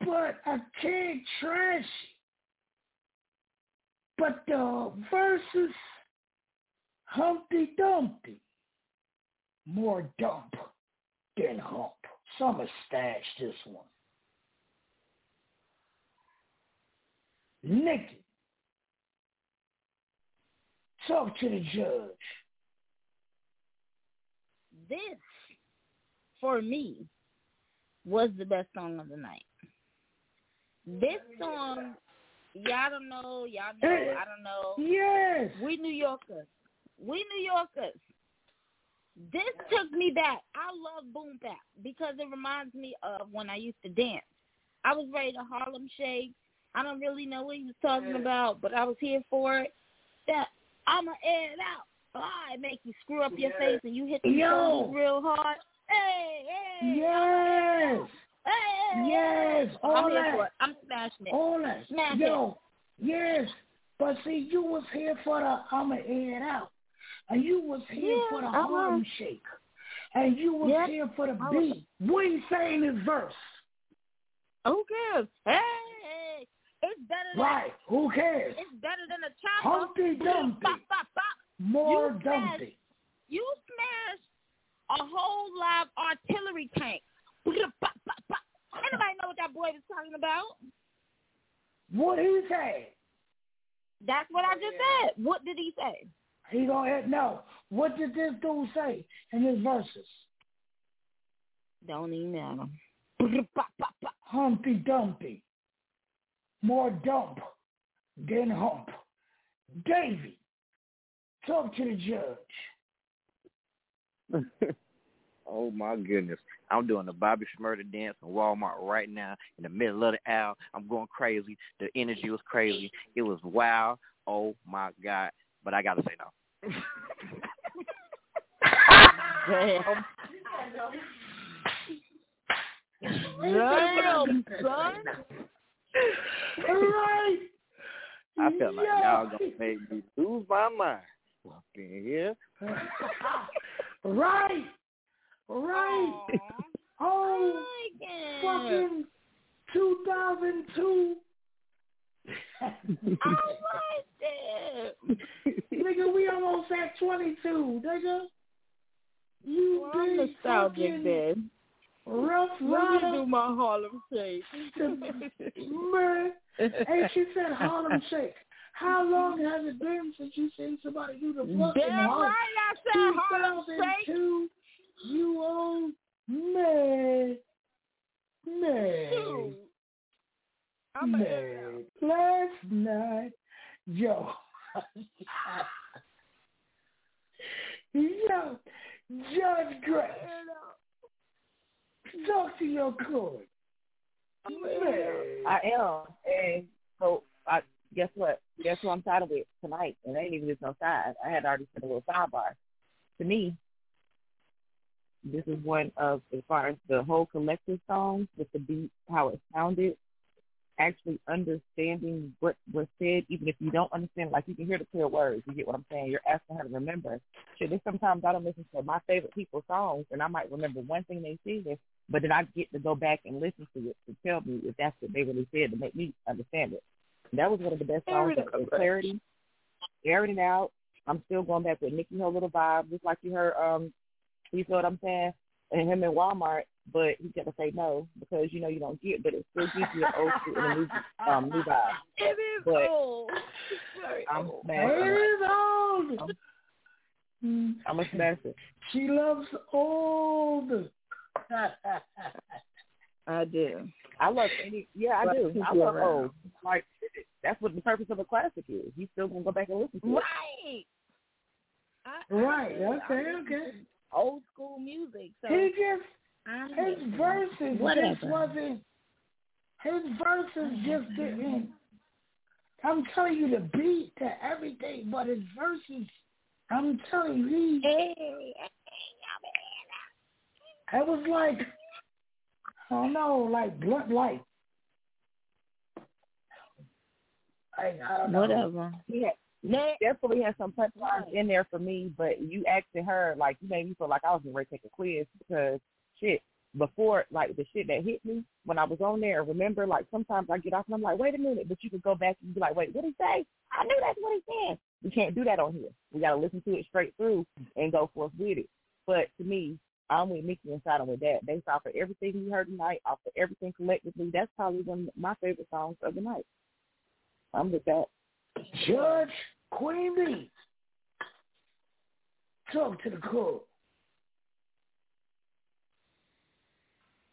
But I can't trash it. But the verses, Humpty Dumpty. More dump than hump. I'm stash this one. Nikki, talk to the judge. This, for me, was the best song of the night. This song, y'all don't know, y'all know, I don't know. Yes. We New Yorkers. We New Yorkers. This took me back. I love boom bap because it reminds me of when I used to dance. I was ready to Harlem Shake. I don't really know what he was talking about, but I was here for it. That I'ma air it out. Ah, it make you screw up your face and you hit the Yo. real hard. Hey, hey. Yes. Hey, Yes. I'm All here that. for it. I'm smashing it. All that. Smash Yo, yes. But see, you was here for the I'ma air it out. And you was here Yeah, for the uh-huh. Shake. And you was Yep. here for the beat. What he saying his verse. Who cares? Hey, it's better than Right. Who cares? It's better than a chopper. Humpty Dumpty. Bop, bop, bop. More You Dumpty. You smashed a whole live artillery tank. Bop, bop, bop. Anybody know what that boy was talking about? What he say? That's what I just said. What did he say? He gonna hit no. What did this dude say in his verses? Don't even matter. Humpty Dumpty. More dump than hump. Davy, talk to the judge. <laughs> oh my goodness. I'm doing the Bobby Shmurda dance in Walmart right now in the middle of the aisle. I'm going crazy. The energy was crazy. It was wild. Oh my God. But I gotta say no. Damn. Damn, son. right. I felt like y'all gonna make me lose my mind. Up in here. Right. Right. Oh, fucking 2002. I like that. nigga, we almost at 22, nigga. You Well, I'm nostalgic then. rough Let me do my Harlem Shake. Man, and she said Harlem Shake. How long has it been since you seen somebody do the fucking Damn Harlem? right I said Harlem Shake. 2002, you old man. Man. Shoot. I'm a Last night, yo. yo, Judge Grace. Talk to your court. Man. I am. And so I guess what? Guess who I'm siding with tonight? And ain't even just no side. I had already said a little sidebar. To me, this is one of as far as the whole collective song with the beat, how it sounded, actually understanding what was said, even if you don't understand, like you can hear the clear words. You get what I'm saying? You're asking her to remember. Shit, there's sometimes I don't listen to my favorite people's songs, and I might remember one thing they said, but then I get to go back and listen to it to tell me if that's what they really said to make me understand it. That was one of the best songs that clarity, airing it out. I'm still going back with Nicki her little vibe, just like you heard. Um, you know what I'm saying? And him in Walmart, but he got to say no because you know you don't get, but it still gives you an old school and a new <laughs> um new vibe. It is But old. It's very I'm old. smashing. It is old. Mm. I'm <laughs> a smash it. She loves old. <laughs> I do. I love any. Yeah, I do. I love around. old. Like that's what the purpose of a classic is. You still gonna go back and listen to it. Right. Right, I, okay, I, okay. Old school music. So he just I'm his verses Whatever. just wasn't. His verses just didn't. I'm telling you the beat to everything, but his verses. I'm telling you, he. Hey, It was like, I don't know, like blunt light. I, I don't know. whatever. Yeah. had, definitely had some punchlines in there for me, but you asking her like you made me feel like I was ready to take a quiz because shit before like the shit that hit me when I was on there. Remember, like sometimes I get off and I'm like, wait a minute, but you could go back and be like, wait, what did he say? I knew that's what he said. We can't do that on here. We got to listen to it straight through and go forth with it. But to me, I'm with Mickey and siding with that. Based off of everything you heard tonight, off of everything collectively, that's probably one of my favorite songs of the night. I'm with that. Judge Queen Bee. Talk to the court.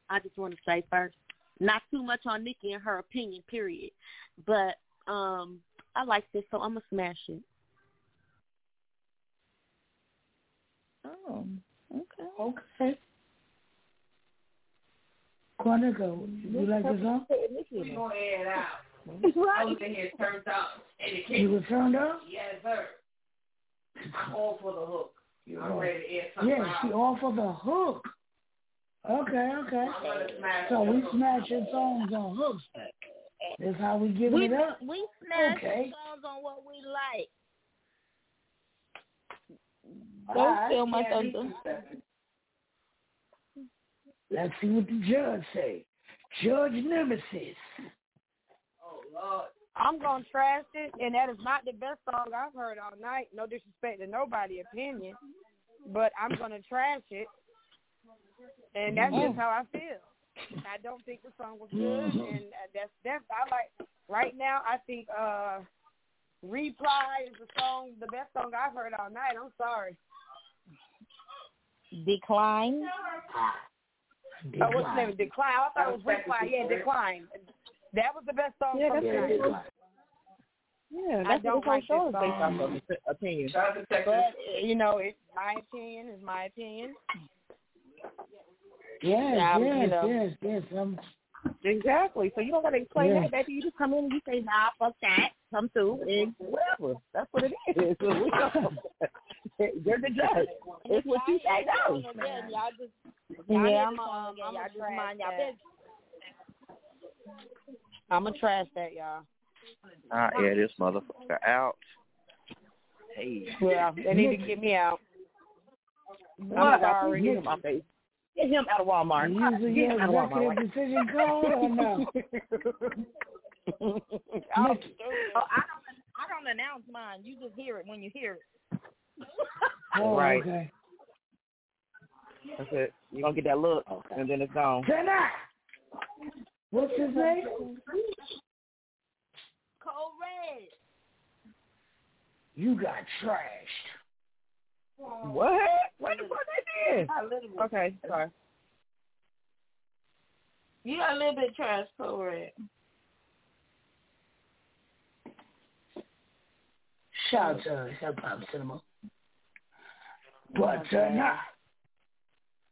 I just want to say first, not too much on Nikki and her opinion, period. But um, I like this, so I'm gonna smash it. Oh, okay. Okay. Quantico, you like the song? We gonna air it out. Right. I was in here turned up and it You came. were turned up? Yes, sir. I'm all for the hook. You I'm are. ready to air something Yeah, she out. off of the hook. Okay, okay. I'm gonna smash So we hook. smashing songs on hooks. That's how we give We it up. we smash Okay. songs on what we like. Don't right, steal my yeah, thunder. Let's see what the judge say. Judge Nemesis. Oh Lord. I'm gonna trash it, and that is not the best song I've heard all night. No disrespect to nobody opinion, but I'm gonna trash it, and that's just how I feel. I don't think the song was good, and that's that's I like. Right now, I think uh, "Reply" is the song, the best song I've heard all night. I'm sorry. Decline. Oh, what's the name? Decline. I thought it was reply. Yeah, decline. That was the best song Yeah, from that's the good. night. Yeah, I that's don't what like the whole show is this based off song. of op- opinion. Shout out to Texas. But uh, you know, it's my opinion is my opinion. Yes, Yeah, you yes, know. yes, yes. Um, Exactly. So you don't gotta explain Yeah. that, baby. You just come in and you say, nah, fuck that. Come through and whatever. That's what it is. <laughs> You're the judge. It's what you say no. Again, y'all just Yeah, y'all I'm, hear the song um, again. I'm Y'all a just mind y'all that. business. I'm gonna trash that, y'all. I air this motherfucker out. Hey. Yeah, they need to get me out. Oh I'm sorry. Get him off face. Get him out of Walmart. using Get your him out of Walmart. executive decision code or no? Oh, oh, I don't I don't announce mine. You just hear it when you hear it. Oh, <laughs> Right. okay. That's it. You're gonna get that look and then it's gone. Tonight. What's his name? Cold red. You got trashed. What? What the fuck I did? I literally. Okay, sorry. You got a little bit trash, cold red. Shout out to Hip Hop Cinema. But uh, tonight,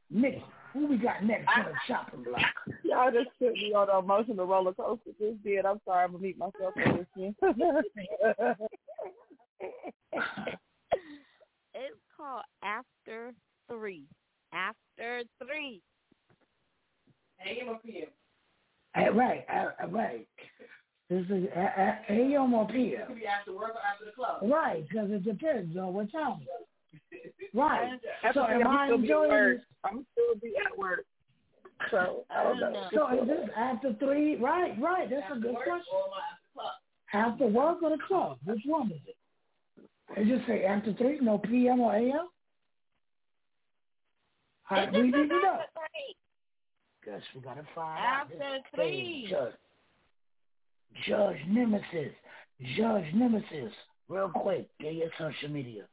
Nick, who we got next on the chopping block? <laughs> Y'all just put me on an emotional roller coaster. Just did. I'm sorry. I'm gonna meet myself on this <laughs> one. It's called After Three. After Three. AM or PM? Uh, right, uh, uh, right. This is uh, uh, AM or It PM. could be after work or after the club. Right, because it depends on what time. <laughs> Right. That's so am I'm still be enjoying I'm still be at work. So I don't know. So is this after three? Right, right. That's a good question. After work or the club? Which one is it? Did you say after three? No PM or AM? All right, we did it up. Guess we gotta find after out. Three. Judge. Judge Nemesis. Judge Nemesis. Real quick, get your social media.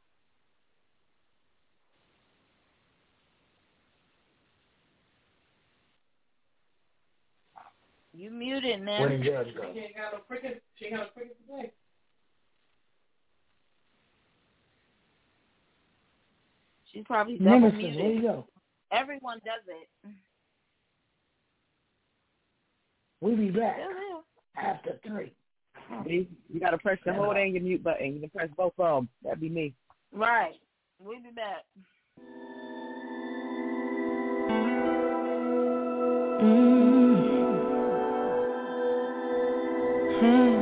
You muted, man. Where did Judge go? She ain't got no cricket. She ain't got no cricket today. She probably double Minister, muted. There you go. <laughs> Everyone does it. We'll be back after three. Oh. You, you gotta press the hold and your mute button. You can press both of them. That'd be me. Right. We'll be back. Mm.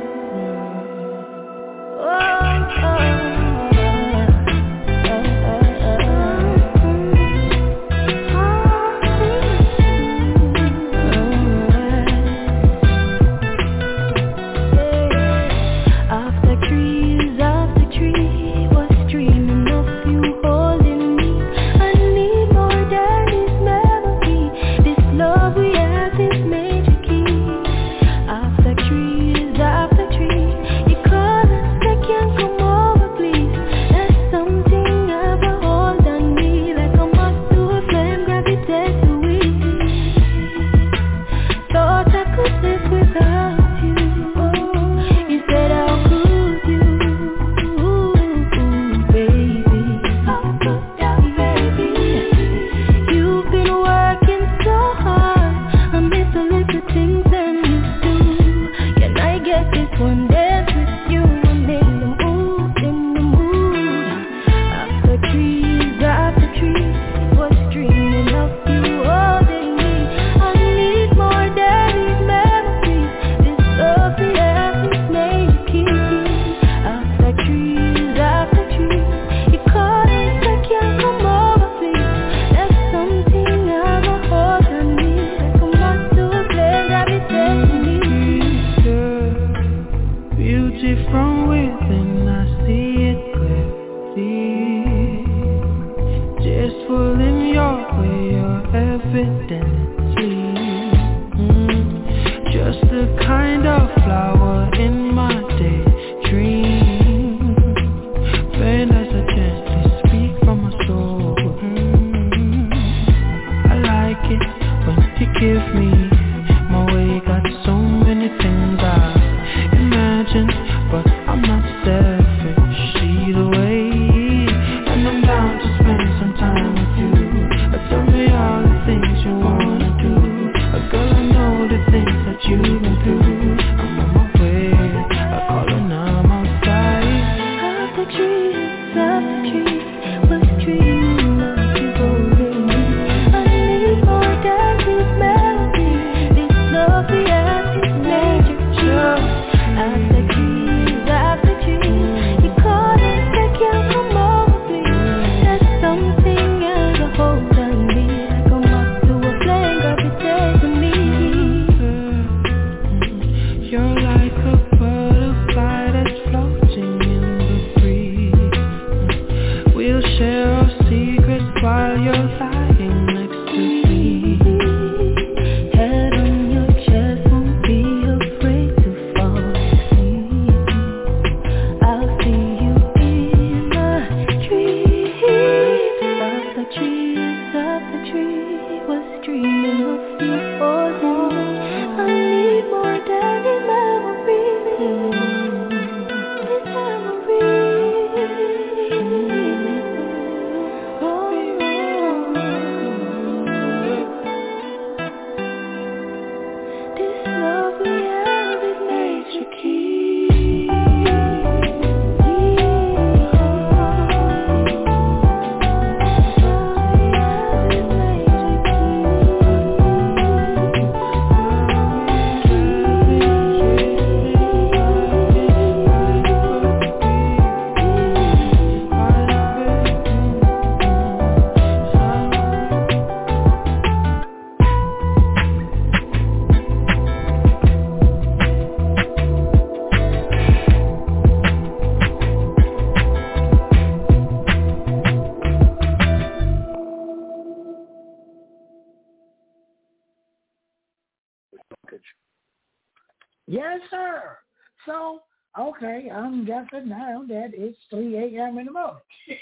okay, I'm guessing now that it's 3 a.m. in the morning. <laughs> yes,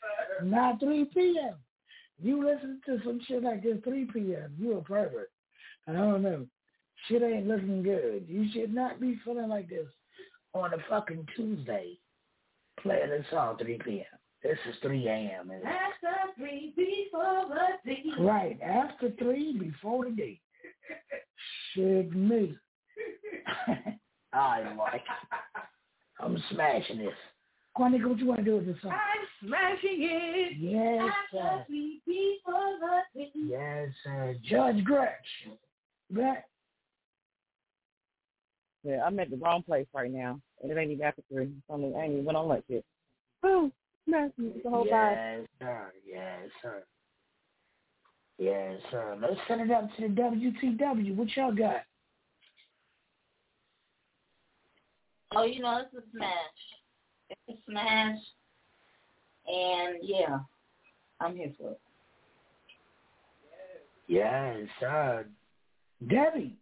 sir. Not 3 p.m. You listen to some shit like this 3 p.m. You a pervert. I don't know. Shit ain't looking good. You should not be feeling like this on a fucking Tuesday playing a song 3 p.m. This is 3 a.m. After 3, before the day. Right, after 3, before the day. <laughs> Shit me. <laughs> I like I'm smashing this. Quantica, what you want to do with this song? I'm smashing it. Yes, sir. After three, before the three. Yes, sir. Judge Gretch. Gretch. Yeah, I'm at the wrong place right now, and it ain't even after three. I mean, I ain't even went on lunch yet. Oh, nice the whole vibe. Yes, sir. Yes, sir. Yes, sir. Let's send it up to the WTW. What y'all got? Oh, you know, it's a smash. It's a smash. And yeah, I'm here for it. Yes, sir. Debbie.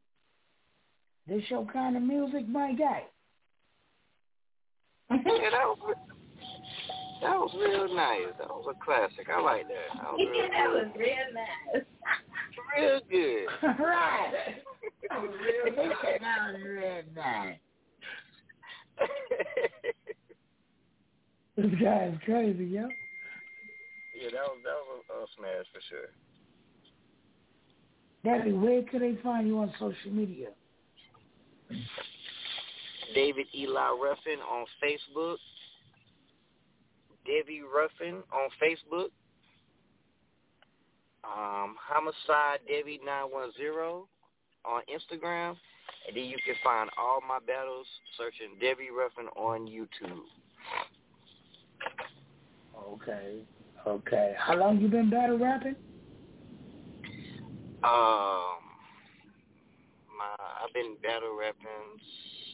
This your kind of music, my guy. <laughs> yeah, that was that was real nice. That was a classic. I like that. That was <laughs> real that was real nice. Real good. <laughs> right. That was real nice. That was real nice. <laughs> This guy is crazy, yo. Yeah, that was that was a, a smash for sure. Debbie, where can they find you on social media? David Eli Ruffin on Facebook. Debbie Ruffin on Facebook. Um, Homicide Debbie nine one zero on Instagram, and then you can find all my battles searching Debbie Ruffin on YouTube. Okay. Okay. How long you been battle rapping? Um, my I've been battle rapping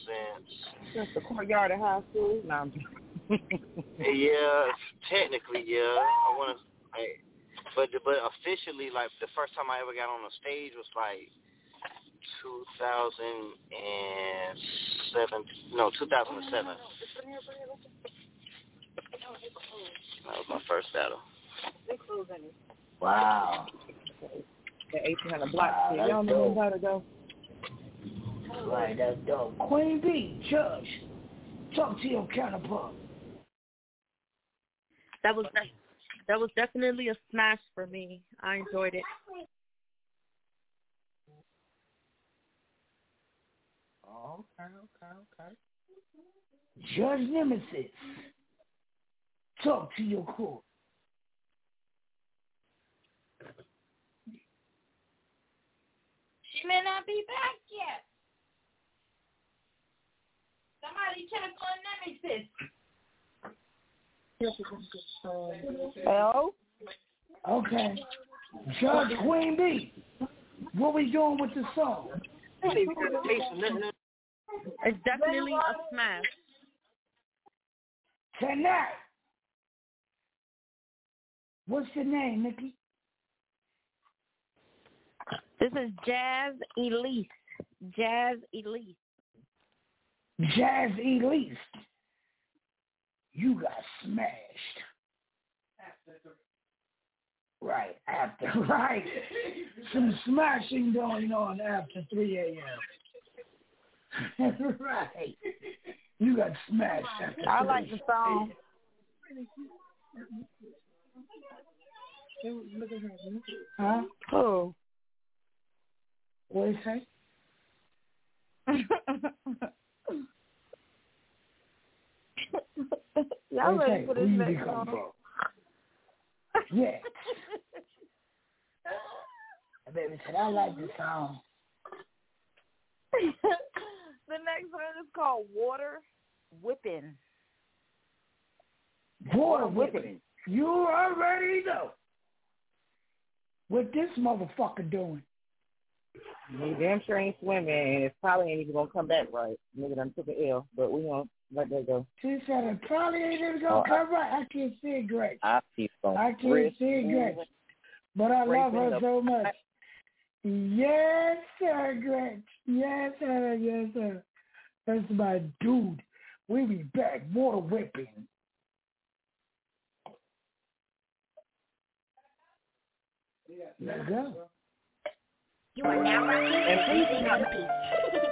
since Since the courtyard of high school. No, I'm yeah, technically yeah. I want to, I, but but officially like the first time I ever got on a stage was like 2007. No, 2007. That was my first battle. Wow. the 1800 block. Wow, shit. that's Y'all know dope. how to go. Right, that's dope. Queen B, Judge, talk to your counterpart. That was that was definitely a smash for me. I enjoyed it. Okay, okay, okay. Judge Nemesis, talk to your court. She may not be back yet. Somebody check on Nemesis. Hello? Okay. Judge Queen B, what we doing with the song? It's definitely a smash. Tonight. What's your name, Nikki? This is Jazz Elise. Jazz Elise. Jazz Elise. You got smashed. Right, after, <laughs> right. Some smashing going on after 3 a.m. <laughs> right. You got smashed after I like the song. Huh? Oh. What did you say? <laughs> Y'all ready for this next song? <laughs> Yeah. Baby said, I like the song. The next one is called Water Whipping. Water whipping. You already know what this motherfucker doing. We damn sure ain't swimming, and it probably ain't even gonna come back right. Nigga done took an L, but we gonna let that go. She said it probably ain't even gonna Oh, come right. I can't see it great. I keep on. I can't see it great. But I love her so much. Yes, sir, Gretch. Yes, sir. Yes, sir. That's my dude. We'll be back. More whipping. There you go. You are now rocking and please <laughs>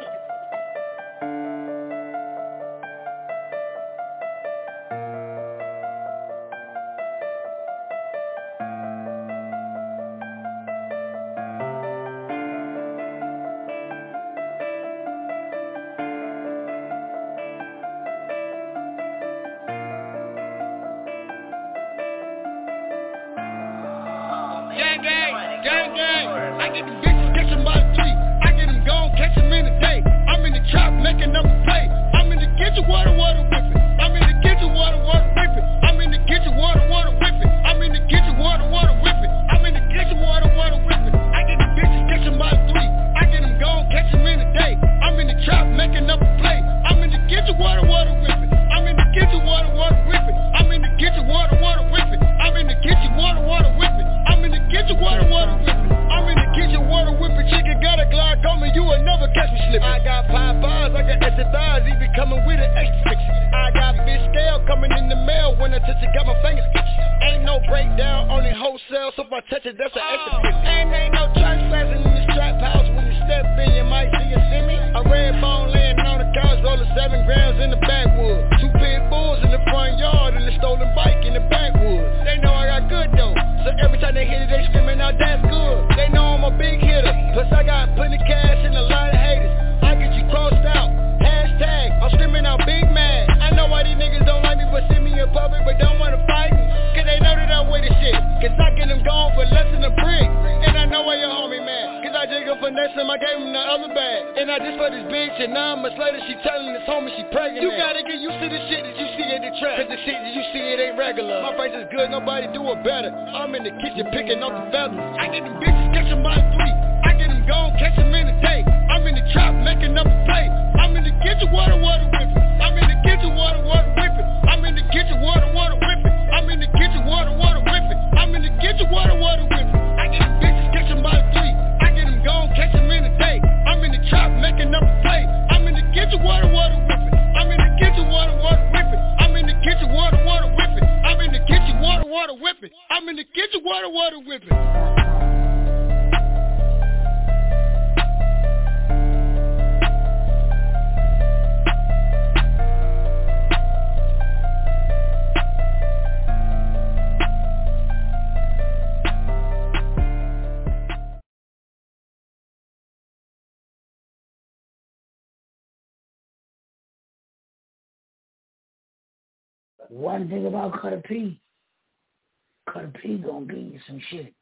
same shit.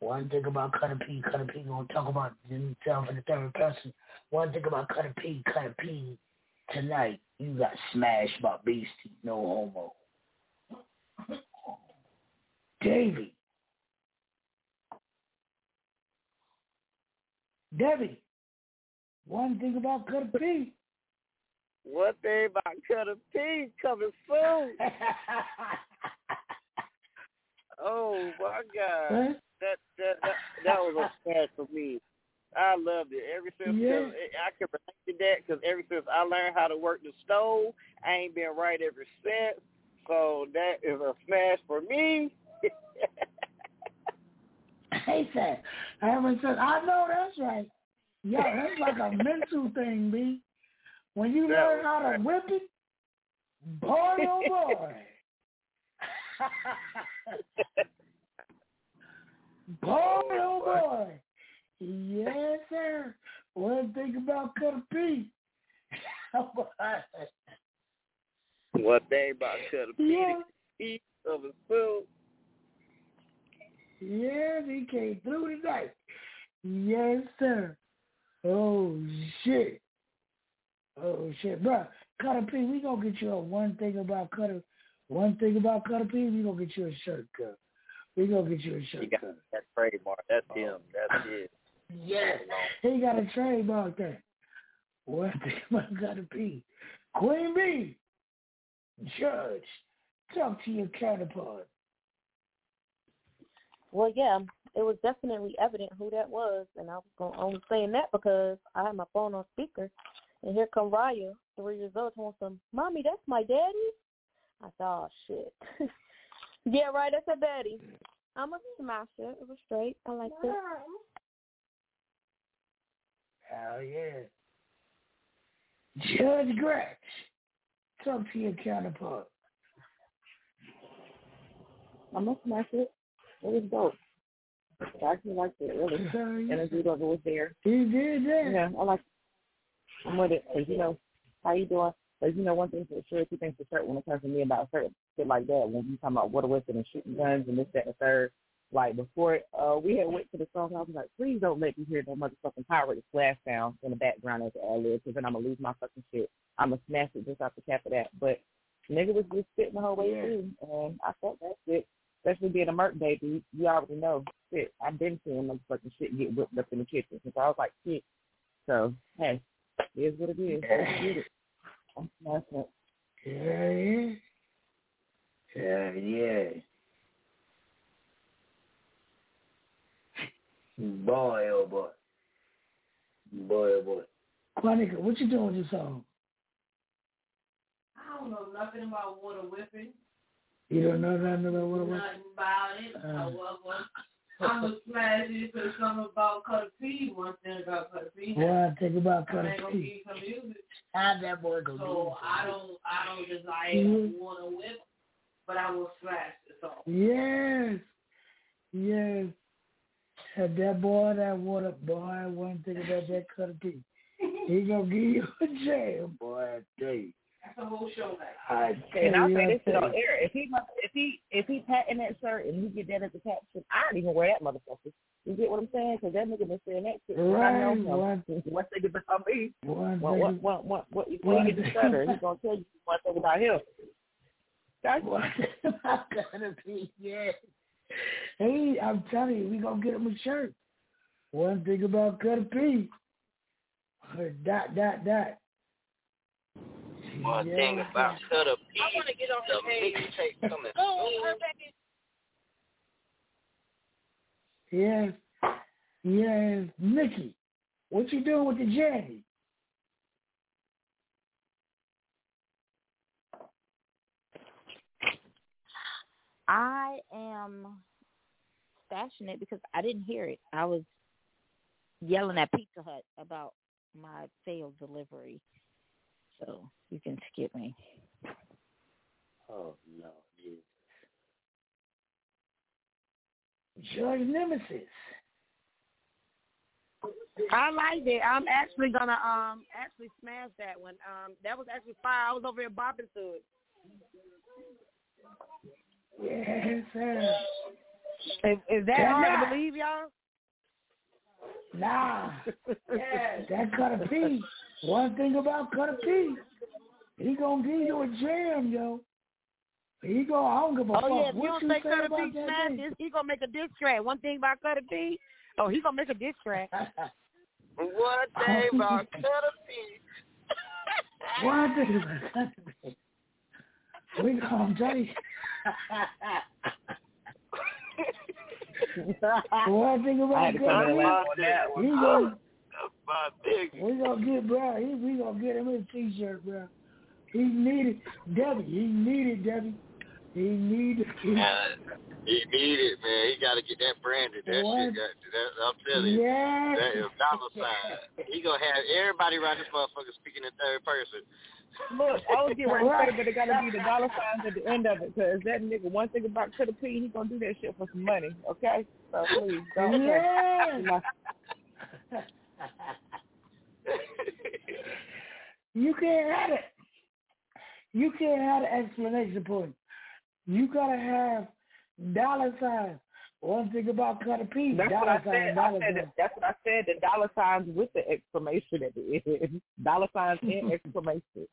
One thing about Cutter P, Cutter P, gonna talk about himself in the third person. One thing about Cutter P, Cutter P tonight, you got smashed by Beastie. I can relate to that because ever since I learned how to work the stove, I ain't been right ever since. So that is a smash for me. <laughs> hey, sir. Heaven said, I know that's right. Yeah, that's like a mental thing, B. When you that learn how right. to whip it, boy, oh boy. <laughs> boy, oh boy. Yes, sir. One thing about Cup P. What they about Cup P. Yeah. He of his food. Yes, he came through tonight. Yes, sir. Oh shit. Oh shit, bro. Cutter P, we gonna get you a one thing about Cutter. One thing about Cutter P, we gonna get you a shirt cut. We gonna get you a shirt. cut. got cut. that. That's oh. him. That's it. Yes. He got a trademark there. What the fuck gotta be? Queen Bee, judge, talk to your counterpart. Well, yeah, it was definitely evident who that was, and I was gonna, only saying that because I had my phone on speaker, and here come Raya, three years old, wants some, "Mommy, that's my daddy." I thought, oh, "Shit, <laughs> yeah, right, that's a daddy." I'm a smasher. It was straight. I like it. Hell yeah. Judge Gretch, talk to your counterpart. I'm gonna smash it. It was dope. I actually liked it really. Energy level was there. You did that. Yeah, I like. I'm with it. Cause you know how you doing. Cause you know one thing for sure, two things for sure when it comes to me about certain shit like that. When you talking about water whipping and shooting guns and this, that, and the third. Like before, uh, we had went to the song. I was like, please don't let me hear no motherfucking pirate splash sound in the background as ad lib, because then I'm gonna lose my fucking shit. I'm gonna smash it just off the cap of that. But nigga was just spitting the whole way Yeah. through, and I thought that's it. Especially being a Merc baby, you already know. Shit, I've been seeing motherfucking shit get whipped up in the kitchen since I was like shit. So hey, it is what it is. Let's get it. I'm smashing it. Yeah, yeah. Yeah, yeah. Boy, oh boy. Boy, oh boy. Quanica, what you doing with your song? I don't know nothing about water whipping. You don't know nothing about what it was? Nothing about it. Uh. However, I'm a smash it because something about Cutter P. One thing about Cutter P. Well, I think about I Cutter ain't gonna P. give you some music. How that boy go So I don't, I don't desire Mhm. water whip, but I will smash the song. Yes. Yes. Had that boy, that water boy, one thing about that Cutter P. He gonna give you a jam, boy, I tell you. That's a whole show night. I tell And I'll say this shit on air. If he must, if he if he patting that shirt and he get that as a caption, I don't even wear that motherfucker. You get what I'm saying? Because that nigga been saying that shit. since I know Right, him. one- One thing about me. One What thing- what what what what you one when you get the thing- stutter, he's gonna tell you one thing about him. That's <laughs> One thing about Cutter P, yeah. Hey, I'm telling you, we gonna get him a shirt. One thing about Cutter P. Her dot dot dot. One Yeah. thing about Cutter P, I want to get off the the page. mixtape coming Oh, soon. her baby. Yes. Yes. Nikki, what you doing with the Janny? I am stashing it because I didn't hear it. I was yelling at Pizza Hut about my failed delivery. So you can skip me. Oh no, Jesus. Judge Nemesis. I liked it. I'm actually gonna um actually smash that one. Um, that was actually fire. I was over here bopping to it. Yes, sir. Is, is that Yeah. hard to believe, y'all? Nah. yeah, that Cutter P. One thing about Cutter P, he gonna give you a jam, yo. He go, I don't give a fuck Oh yeah, if you what don't you say say Cutter about P that smash this, he gonna make a diss track. One thing about Cutter P, oh he gonna make a diss track. One <laughs> thing about Cutter P. One thing about Cutter P. We gonna tell you. One thing I about had to come in and laugh on that Cutter P, he one. gonna That's my big. We gonna get bro. He, we gonna get him his t-shirt, bro. He needed Debbie. He needed Debbie. He needed. <laughs> He, Uh, he need it, man. He got to get that branded. That What? shit got. That, I'm telling you. Yes. That is dollar sign. He gonna have everybody around this motherfucker speaking in third person. Look, I was getting ready to say, but it gotta be the dollar signs at the end of it, because that nigga, one thing about Cutter P, he gonna do that shit for some money, okay? So please, don't Yes. you can't have it. You can't have an explanation point. You gotta have dollar signs. One thing about Cutter P's. That's what I sign, said. I said that, that's what I said. The dollar signs with the exclamation at the end. <laughs> Dollar signs and <laughs> exclamation.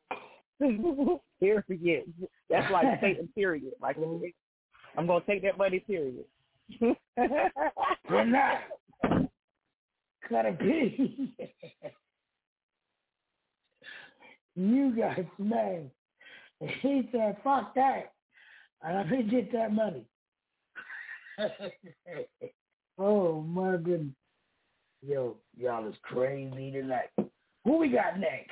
<laughs> period. That's like Satan. Period. Like I'm gonna take that money. Period. We're not. Cutter P. you got smashed. He said, fuck that. And I'm going to get that money. <laughs> oh my goodness. Yo, y'all is crazy tonight. Who we got next?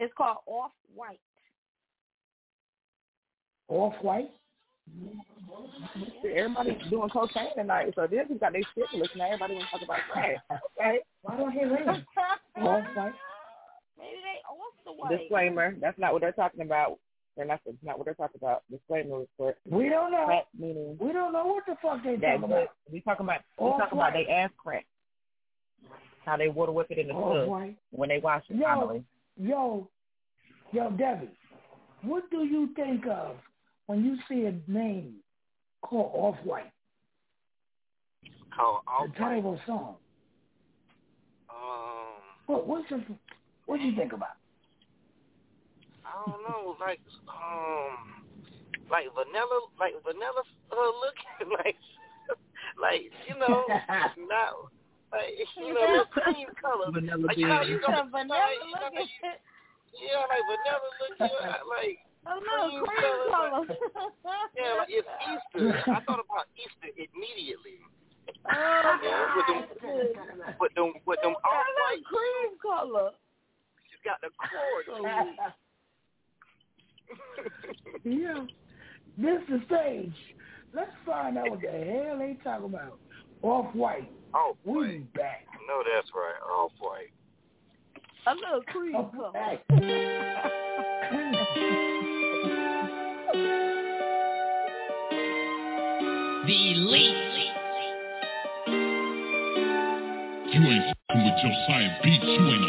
It's called Off White. Off White? Everybody's doing cocaine tonight, so this has got their syphilis. Now everybody wants to talk about crack. Okay. Why don't he ring? Off white. Maybe they oh, off the white. Disclaimer: That's not what they're talking about. They're not. That's not what they're talking about. Disclaimer report. We don't know. Crack meaning We don't know what the fuck they that talking about. we talking about. We talking about they ass crack. How they water whip it in the Off tub when they wash it. Yo, finally. yo, yo, Debbie, what do you think of when you see a name called Off White? Called The title of a song. Um, What what's the, what do you think about? I don't know, like um, like vanilla, like vanilla uh, looking, <laughs> like like you know, not like you know, the cream color. Vanilla like, you know, bean. you know, vanilla like, you know, looking. Yeah, like vanilla looking, uh, like Oh no, cream cream color. color. Yeah, like it's Easter. I thought about Easter immediately. Oh, Yeah, with them, with them, with them off white. cream color. She's got the cord. yeah. This is stage. Let's find out what the hell they talking about. Off White. Off We back. No, that's right. Off white. A little cream color. <laughs> <laughs> The elite. You ain't f***ing with Josiah Beats, you ain't no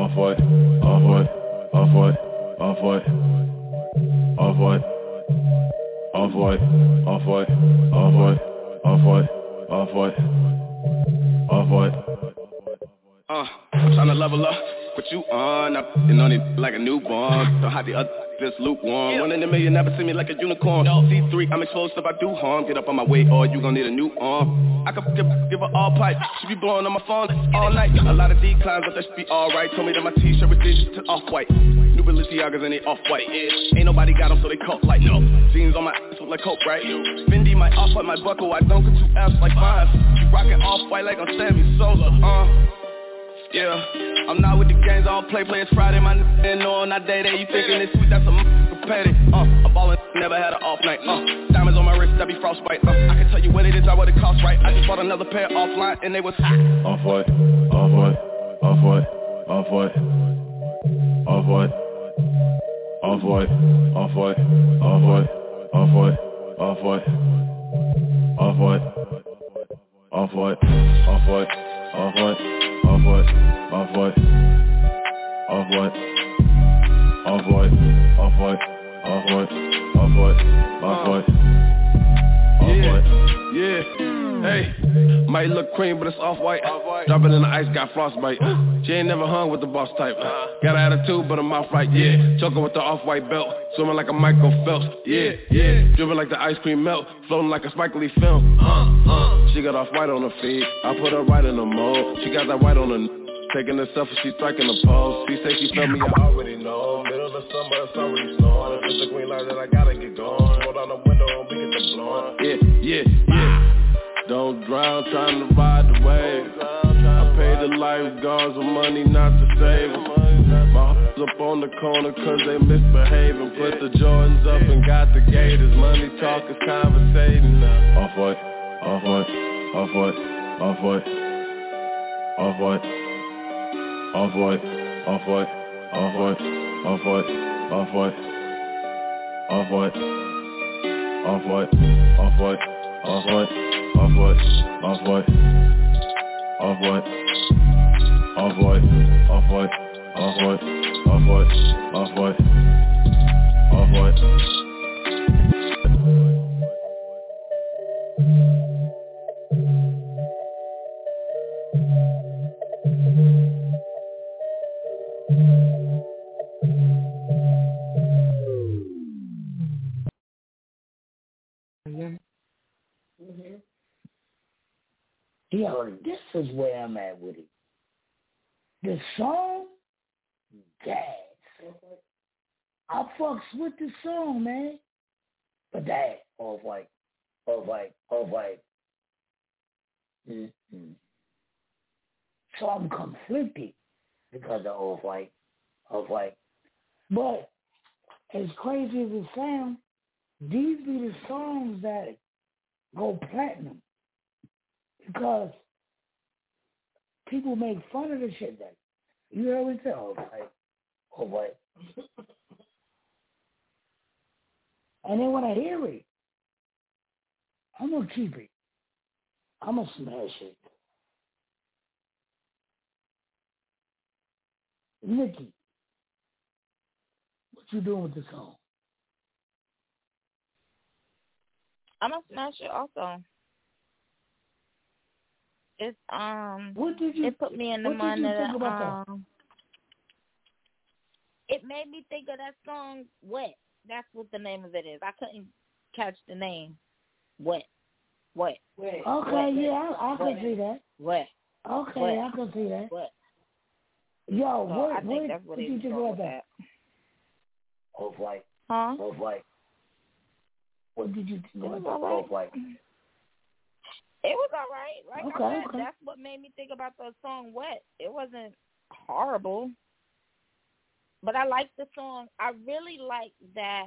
Off white, off white, off white, off white, off white, off white, off white, off white, off white, off white, off white. Uh, I'm tryna level up. What you on? I'm f***ing on it like a newborn. Don't hide the other just lukewarm. One in a million never see me like a unicorn. No. C3, I'm exposed if I do harm. Get up on my way or you gon' need a new arm. I could give, give her all pipe. She be blowing on my phone all night. A lot of declines, but that should be alright. Told me that my t-shirt was digital to off-white. New Balenciagas and they off-white. Yeah. Ain't nobody got them, so they coat like no. Jeans on my ass look like coke, right? Fendi my off-white, my buckle. I don't get two F's like mine. five. Rockin' off-white like I'm Sammy Sosa. Uh. Yeah, I'm not with the games, I don't play, play it's Friday, my n***a know on that day that you thinking it's sweet, that's a m***a petty, uh, I'm ballin', never had an off night, uh, diamonds on my wrist, that be frostbite, uh, I can tell you what it is, not what it costs, right, I just bought another pair offline, and they was hot. Off white, off white, off white, off white, off white, off white, off white, off white, off white, off white, off frostbite. She ain't never hung with the boss type. Got an attitude, but a mouth right, yeah. Choking with the off-white belt. Swimming like a Michael Phelps, yeah, yeah. Dripping like the ice cream melt. Floating like a Spike Lee film. She got off-white on her feet. I put her right in the mold. She got that white on her Taking a selfie, she striking the pose. She say she felt me, I already know. Middle of summer, it's already snowing. If it's a green light, then I gotta get going. Roll down the window and we get the blowing. Yeah, yeah, yeah. Don't drown, trying to ride the wave. Pay the lifeguards with money not to save 'em. My hoes up on the corner cause they misbehaving. Put the Jordans up and got the Gators. Money talk is conversating. Off white, off white, off white, off white, off white, off white, off white, off white, off white, off white, off white, off white, off white, off white, off white, off white, off white, off white, off white, off white, off white, off white, off white. Yo, this is where I'm at with it. The song, gas. I fucks with the song, man. But that, off white, off white, off white. So I'm conflicted because of off white. of like, but as crazy as it sounds, these be the songs that go platinum because people make fun of the shit that you me say, oh, like, oh, what? and then when I hear it, I'm gonna keep it. I'm gonna smash it. Nikki, what you doing with the song? I'm gonna smash it also. It's um. What did you? It put me in the mind you of think about um. It made me think of that song "Wet." That's what the name of it is. I couldn't catch the name. Wet. Wet. Okay, Wet. yeah, I, I can Wet. see that. Wet. Okay, Wet. I could see that. Wet. Yo, So what, I think what, that's what what it you was think going about with that? Off white. Huh? Off white. What did you think It was about all that right. off white? <laughs> It was all right. Like Okay, I said, okay. that's what made me think about the song "Wet." It wasn't horrible, but I liked the song. I really liked that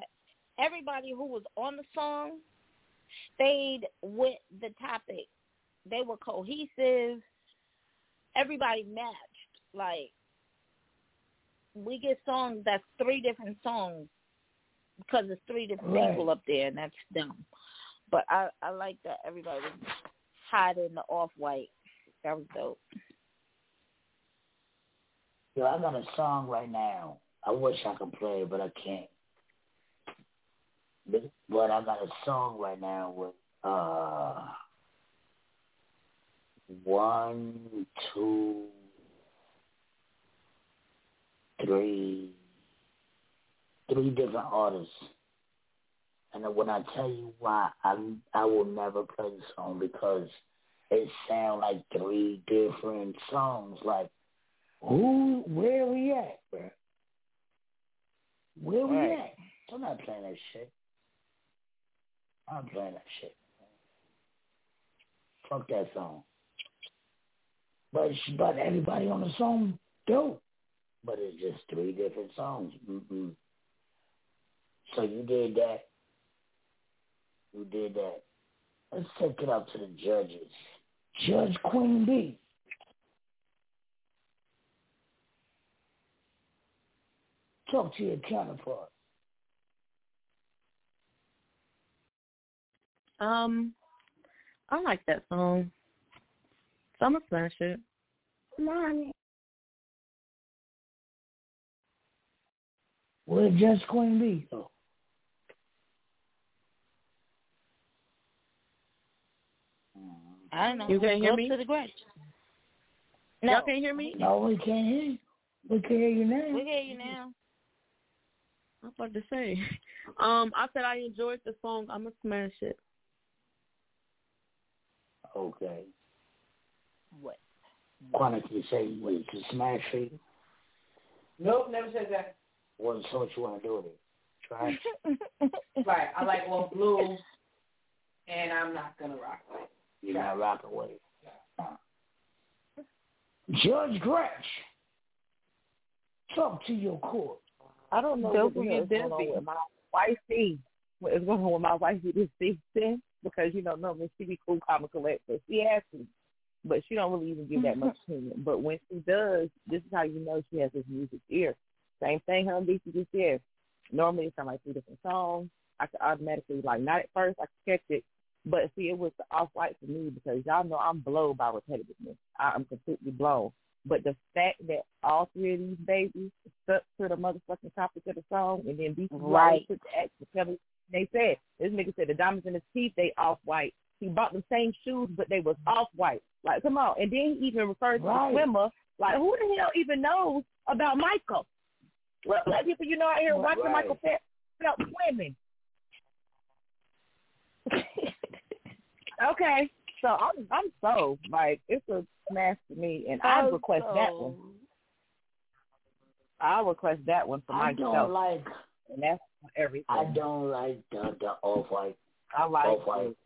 everybody who was on the song stayed with the topic. They were cohesive. Everybody matched. Like we get songs that's three different songs because it's three different Right. people up there, and that's dumb. But I I like that everybody was hot in the off white. That was dope. Yo, I got a song right now. I wish I could play but I can't. But I got a song right now with uh one, two, three, three different artists. And when I tell you why, I I will never play the song because it sound like three different songs. Like who, where we at, bro? Where we Right. at? I'm not playing that shit. I'm playing that shit. Fuck that song. But but everybody on the song dope. But it's just three different songs. Mm-mm. So you did that. You did that. Let's take it up to the judges. Judge Queen B. Talk to your counterpart. Um, I like that song. So I'm gonna smash it. Mommy. Where Judge Queen B go? I don't know. You can't hear up me? to the Gretch. Y'all can't hear me? No, we can't hear you. We can hear you now. We hear you now. I'm about to say. <laughs> Um, I said I enjoyed the song. I'm gonna smash it. Okay. What? Quantity say wait to smash it. Nope, never said that. What so what you wanna do with it? Try it. <laughs> Right. I like all blue, and I'm not gonna rock with it. You're not rocking with it. Judge Gretch. Talk to your court. I don't know Don't what the forget hell's going on with my wifey. What is going on with my wifey this season? Because you know, normally she be cool, calm, and collected. She has to, but she don't really even give that much <laughs> opinion. But when she does, this is how you know she has this music ear. Same thing her and DC just said. Normally it's on like three different songs. I could automatically like not at first I could catch it, but see it was off white for me because y'all know I'm blown by repetitiveness. I am completely blown. But the fact that all three of these babies stuck to the motherfucking topic of the song and then DC Right. took the act to tell me they said this nigga said the diamonds in his teeth they off white. He bought the same shoes but they was off white. Like come on. And then he even referred to Right. the swimmer. Like who the hell even knows about Michael? What black people you know out here watching Right. Michael Phelps Phelps swimming? <laughs> okay. So I'm I'm so like it's a smash to me and I request that one. I'll request that one for myself. I don't like and that's everything. I don't like the the off white. I like off white. it.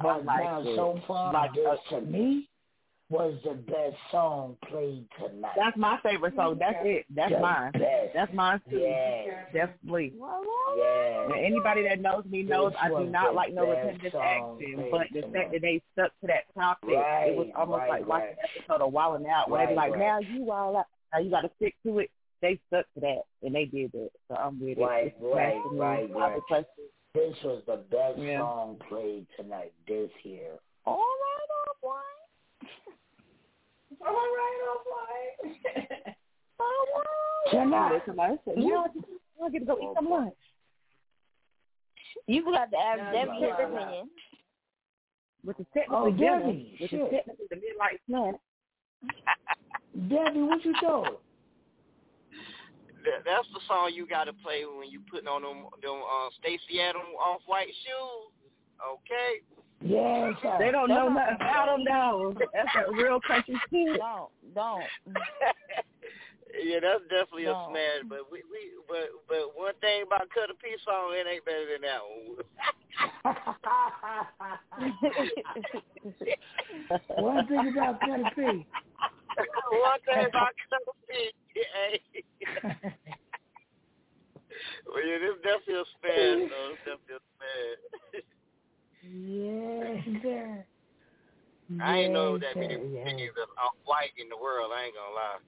But like now so far Like, uh, to me, was the best song played tonight. That's my favorite song. That's it. That's The mine. best. That's mine too. Yeah. Definitely. Yeah. And anybody that knows me knows This I do not like no best repetitive song action, but the fact that they stuck to that topic, it was almost right, like watching right. an episode of Wilding Out, where they be like, right. "Now you wild out, now you got to stick to it." They stuck to that, and they did it. So I'm with Right, it. It's right, right, right. This was the best Yeah. song played tonight. This year. All right, all right. All right, all right. Tonight. Somebody said, "Now I I get to go eat some lunch." You got to ask Debbie you his opinion. With the technical Oh, dinner, Debbie, with the shit. technical the midnight <laughs> snack. Debbie, what you doing? That's the song you got to play when you putting on them them uh, Stacy Adams off white shoes. Okay. Yes, sir. They don't know nothing about them, though. That's a real country <laughs> kid. Don't, don't. <laughs> Yeah, that's definitely No. a smash. But we, we but but one thing about Cutter P's song, it ain't better than that one. One thing about Cutter P. one thing about Cut a Piece, <laughs> hey. well, yeah, this definitely a smash, though. It's definitely a smash. Yes, sir. I ain't know that many sir, yes. niggas that's off white in the world. I ain't gonna lie.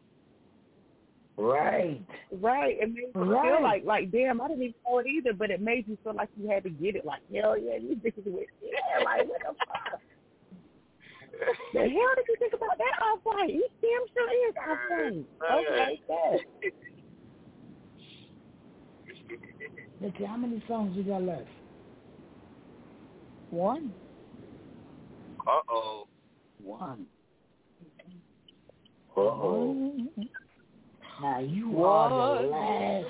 Right. Right. It made you Right. feel like, like, damn, I didn't even know it either, but it made you feel like you had to get it. Like, hell yeah, you bitches with yeah, like, what the fuck? The hell did you think about that off white? He damn sure is off white. Okay, good. Nikki, how many songs you got left? One. Uh oh. One. Uh-oh. Now you What are the last.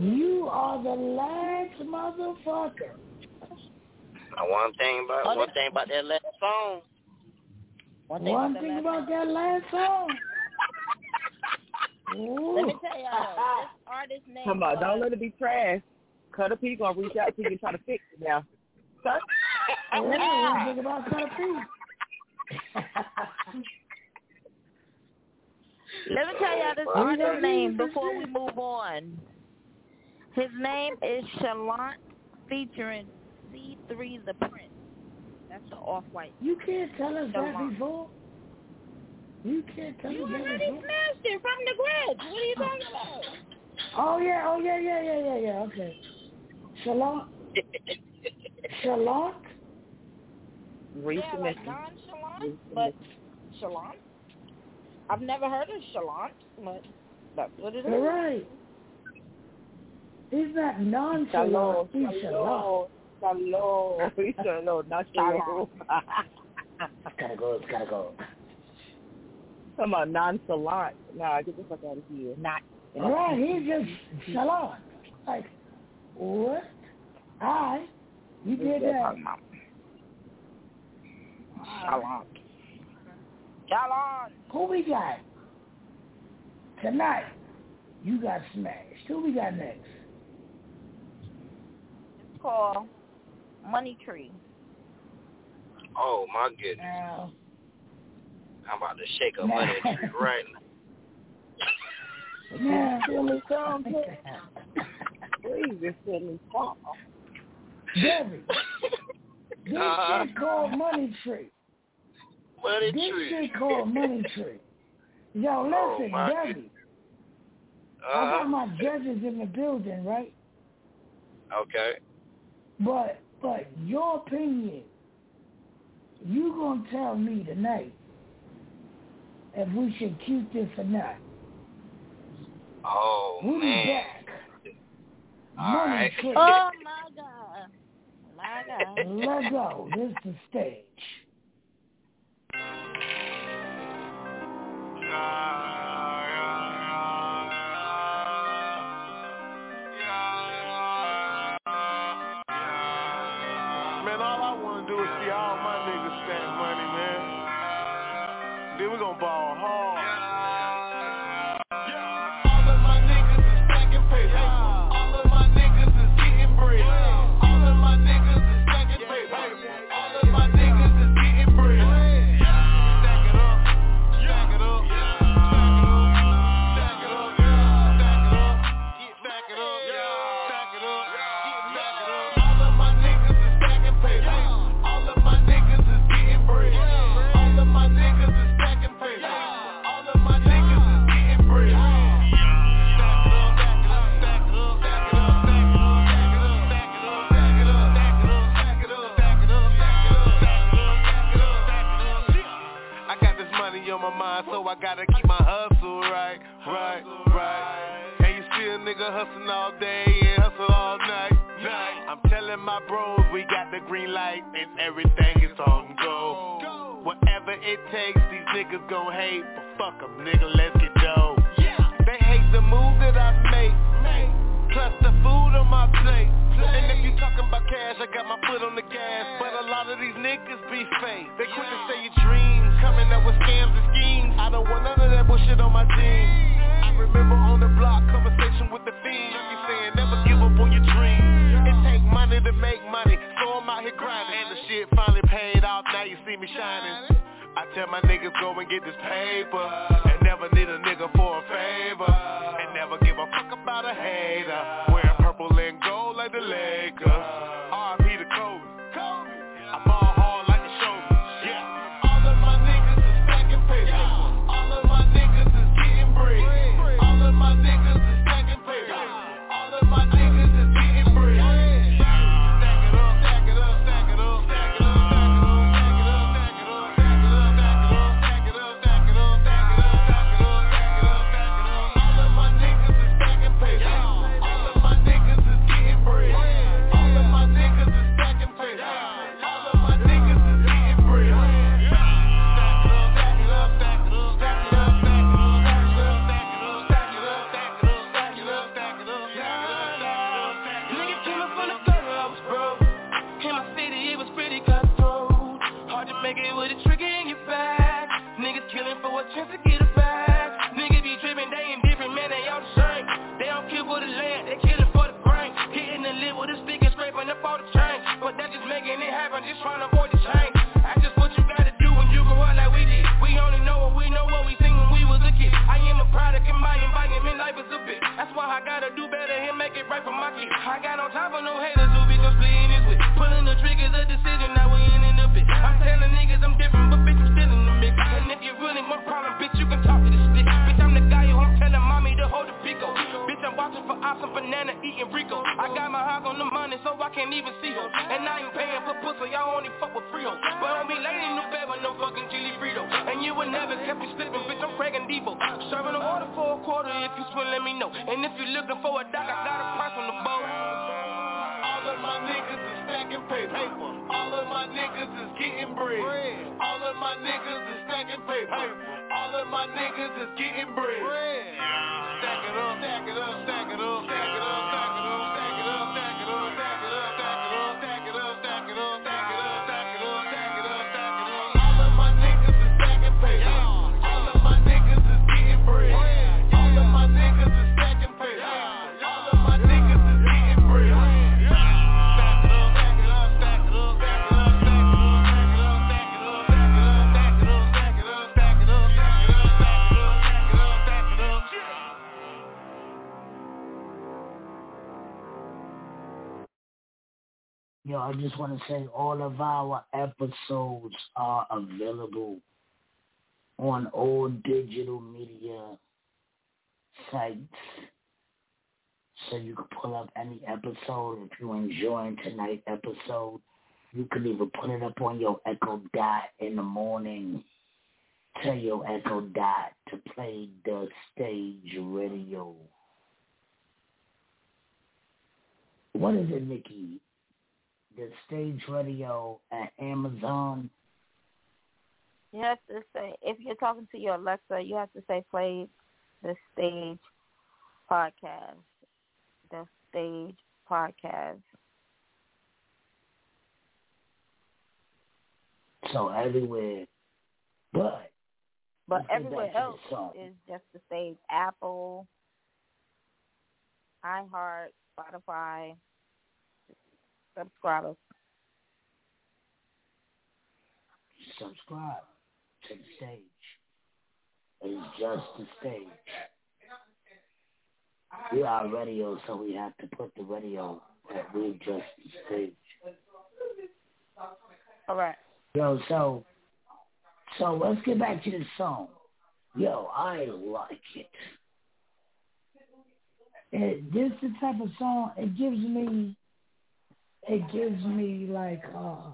You are the last motherfucker. Now, one thing about Oh, one thing about that last song. One thing, One about thing that about that last song. Let me tell y'all this artist name Come on, was, don't let it be trash. Cutter P gonna reach out to you and try to fix it now. Oh, one thing about Cutter P. Let me tell y'all this artist yeah. name before we move on. His name is Shalant featuring C3 the Prince. That's the off-white. You can't tell us that before. You can't tell You us that before. You already smashed it from the grid. What are you talking about? Oh yeah, oh yeah, yeah, yeah, yeah, yeah. Okay. Shalom. <laughs> Shalom. Reach yeah, like mission. nonchalant, but Shalant. I've never heard of Shalant, but that's what it is. You're right. He's not nonchalant. He's shalom. Shalom. <laughs> He's <laughs> shalom, not shalom. Gotta go. It's gotta go. Come on, nonchalant. Nah, get the fuck out of here. Not. Right. He's just shalom. Like what? I. You did that. Shalant. Shalant. Who we got? Tonight. You got smashed. Who we got next? It's called Money Tree. Oh my goodness. Now, I'm about to shake a money tree right now. now, Feel me some, Please, just feel me some. Debbie. <laughs> This Uh-huh. shit called Money Tree. Money This tree. shit called Money Tree. Yo, <laughs> Oh, listen, my Debbie. I Uh-huh. got my judges in the building, right? Okay. But but your opinion, you gonna tell me tonight if we should keep this or not. Oh We'll be man. back. All Money right. Tree. Oh my God. My God. Let's go. This is the stage. Man, so I gotta keep my hustle right, right, right. And you see a nigga hustling all day and hustle all night, night. I'm telling my bros we got the green light and everything is on go. Whatever it takes, these niggas gon' hate, but fuck 'em, nigga, let's get dope. They hate the move that I make. Plus the food on my plate. And if you talking about cash, I got my foot on the gas. But a lot of these niggas be fake. They quick to say your dreams, coming up with scams and schemes. I don't want none of that bullshit on my jeans. I remember on the block, conversation with the fiend. He saying never give up on your dreams. It take money to make money, so I'm out here grinding. And the shit finally paid off, now you see me shining. I tell my niggas go and get this paper, and never need a nigga for a favor. Creator. Saying all of our episodes are available on all digital media sites. So you can pull up any episode. If you're enjoying tonight's episode, you can even put it up on your Echo Dot in the morning. Tell your Echo Dot to play the stage radio. What is it, Nikki? the stage radio at Amazon? You have to say if you're talking to your Alexa, you have to say play the stage podcast. The stage podcast. So everywhere, but but everywhere else is just the stage. Apple, iHeart, Spotify subscribers. Subscribe to the stage. It's just the stage. We are radio, so we have to put the radio that we just the stage. All right. Yo, so so let's get back to the song. Yo, I like it. it. This is the type of song it gives me it gives me like uh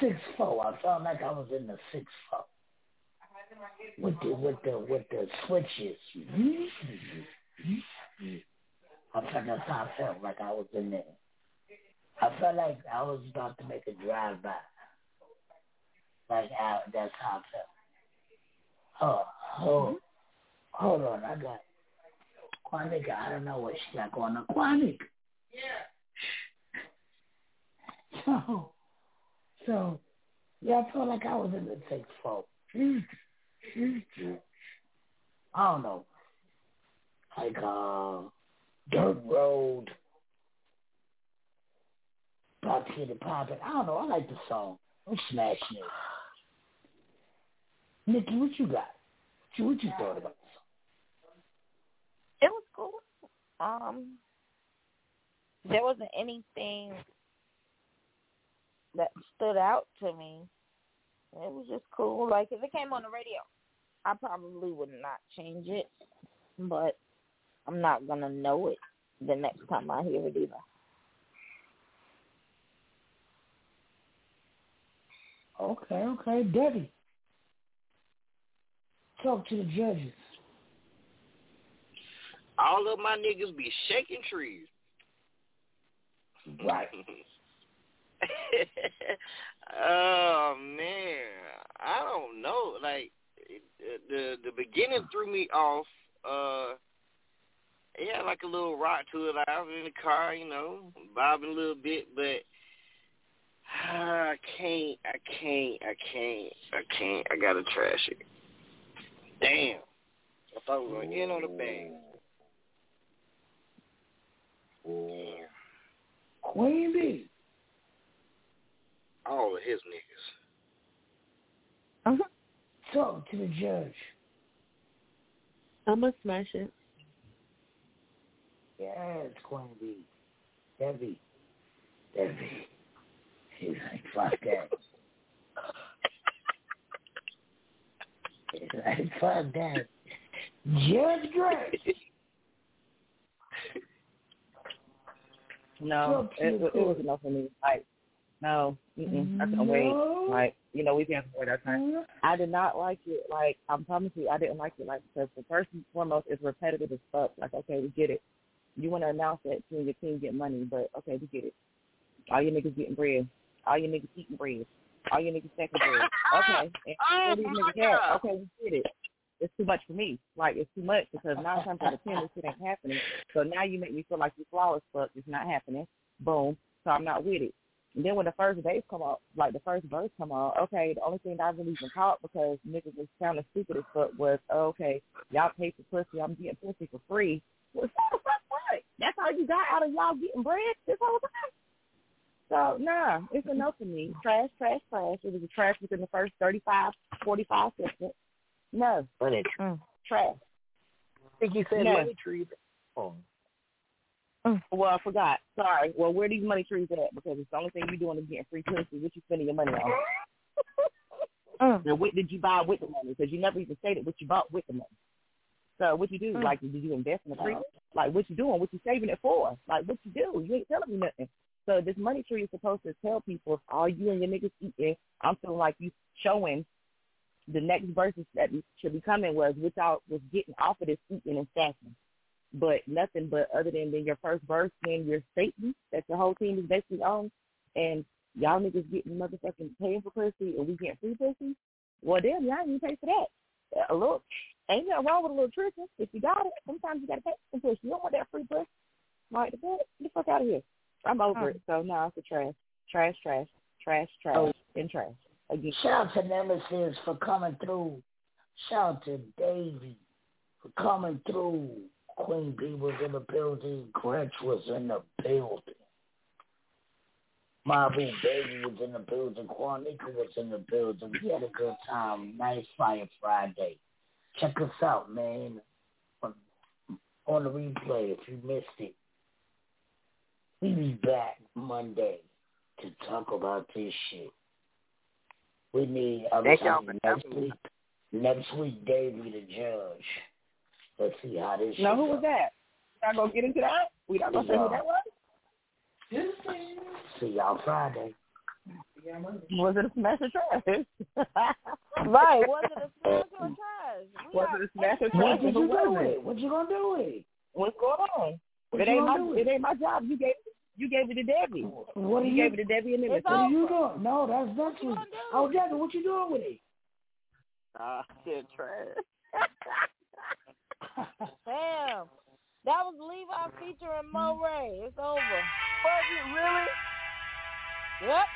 six four. I felt like I was in the six four with the with the with the switches. I felt that's how I felt like I was in there. I felt like I was about to make a drive by. Like out that's how I felt. Oh, oh, hold on, I got Quanica. I don't know what she got going on. Quanica. Yeah. <laughs> So, so, yeah, I felt like I was in the sixth floor. I don't know. Like uh dirt road. Hit it poppin'. I don't know, I like the song. I'm smashing it. Nikki, what you got? What you, what you thought about It was cool. Um, there wasn't anything stood out to me. It was just cool. Like if it came on the radio, I probably would not change it, but I'm not gonna know it the next time I hear it either. Okay, okay, Debbie. Talk to the judges. All of my niggas be shaking trees. Right. <laughs> <laughs> oh man, I don't know. Like the the beginning threw me off. Uh, it had like a little rock to it. I was in the car, you know, bobbing a little bit, but <sighs> I can't, I can't, I can't, I can't. I gotta trash it. Damn. I thought we were gonna end on a bang. Damn. Queen B. All of his niggas. Uh-huh. Talk to the judge. I'm gonna smash it. Yes, Queen B. Debbie. Debbie. He's like, fuck that. He's like, fuck that. Judge Gretch. No, it, it was enough for me. Like, no, mm-mm, I couldn't wait. Like, you know, we can't wait our time. Mm-hmm. I did not like it. Like, I'm promise you, I didn't like it. Like, because the first and foremost, it's repetitive as fuck. Like, okay, we get it. You want to announce that you and your team get money, but okay, we get it. All your niggas getting bread. All your niggas eating bread. All your niggas stacking bread. <laughs> Okay, and oh all these niggas have. Okay, we get it. It's too much for me. Like, it's too much because nine times out of ten, this shit ain't happening. So now you make me feel like you flawless fuck. It's not happening. Boom. So I'm not with it. And then when the first base come out, like the first verse come out, okay, the only thing that I really even caught because niggas was of stupid as fuck was, oh, okay, y'all pay for pussy, I'm getting pussy for free. Well, so the fuck what? That's all you got out of y'all getting bread this whole time? So, nah, it's a no for me. Trash, trash, trash. It was a trash within the first 35, 45 seconds. No. Money mm. Trash. I think you said No. money trees. Oh. <clears throat> Well, I forgot. Sorry. Well, where these money trees at? Because it's the only thing you're doing is getting free pussy. What you spending your money on? <laughs> Now, what did you buy with the money? Because you never even stated what you bought with the money. So what you do? Mm. Like, did you invest in a free? Like, what you doing? What you saving it for? Like, what you do? You ain't telling me nothing. So this money tree is supposed to tell people, all you and your niggas eating. I'm feeling like you showing the next verses that should be coming was what y'all was getting off of this eating and stacking. But nothing but other than, than your first verse when you're stating that the whole team is basically on and y'all niggas getting motherfucking paying for pussy and we getting free pussy. Well damn, y'all ain't even pay for that. Uh, a little ain't nothing wrong with a little tricking. If you got it, sometimes you gotta pay for pussy. You don't want that free pussy. Like the fuck? Get the fuck out of here. I'm over it. So no, it's a trash. Trash, trash, trash, trash, Oh. and trash. Again. Shout out to Nemesis for coming through. Shout out to Davey for coming through. Queen B was in the building. Gretch was in the building. Mabu Baby was in the building. Quanica was in the building. We had a good time. Nice Fire Friday. Check us out, man. On, on the replay if you missed it. We be back Monday to talk about this shit. We need other Thank y'all time for next week. Next week, Davey the judge. Let's see how this. Now, who was that? We not gonna get into that. We not gonna say who that was. See y'all Friday. Was it a smash or trash? <laughs> right. Was it a smash or trash? We Was it a smash or What trash? did you do was with it? it? What you gonna do with it? What's going on? What it you ain't my gonna do with it ain't my job. You gave you gave it to Debbie. What are you you? gave it to Debbie and then What are you doing? No, that's next week. Oh, Debbie, what you doing with it? Ah, shit, trash. <laughs> <laughs> Damn. That was Levi featuring Mo Ray. It's over. Was it really? Yep.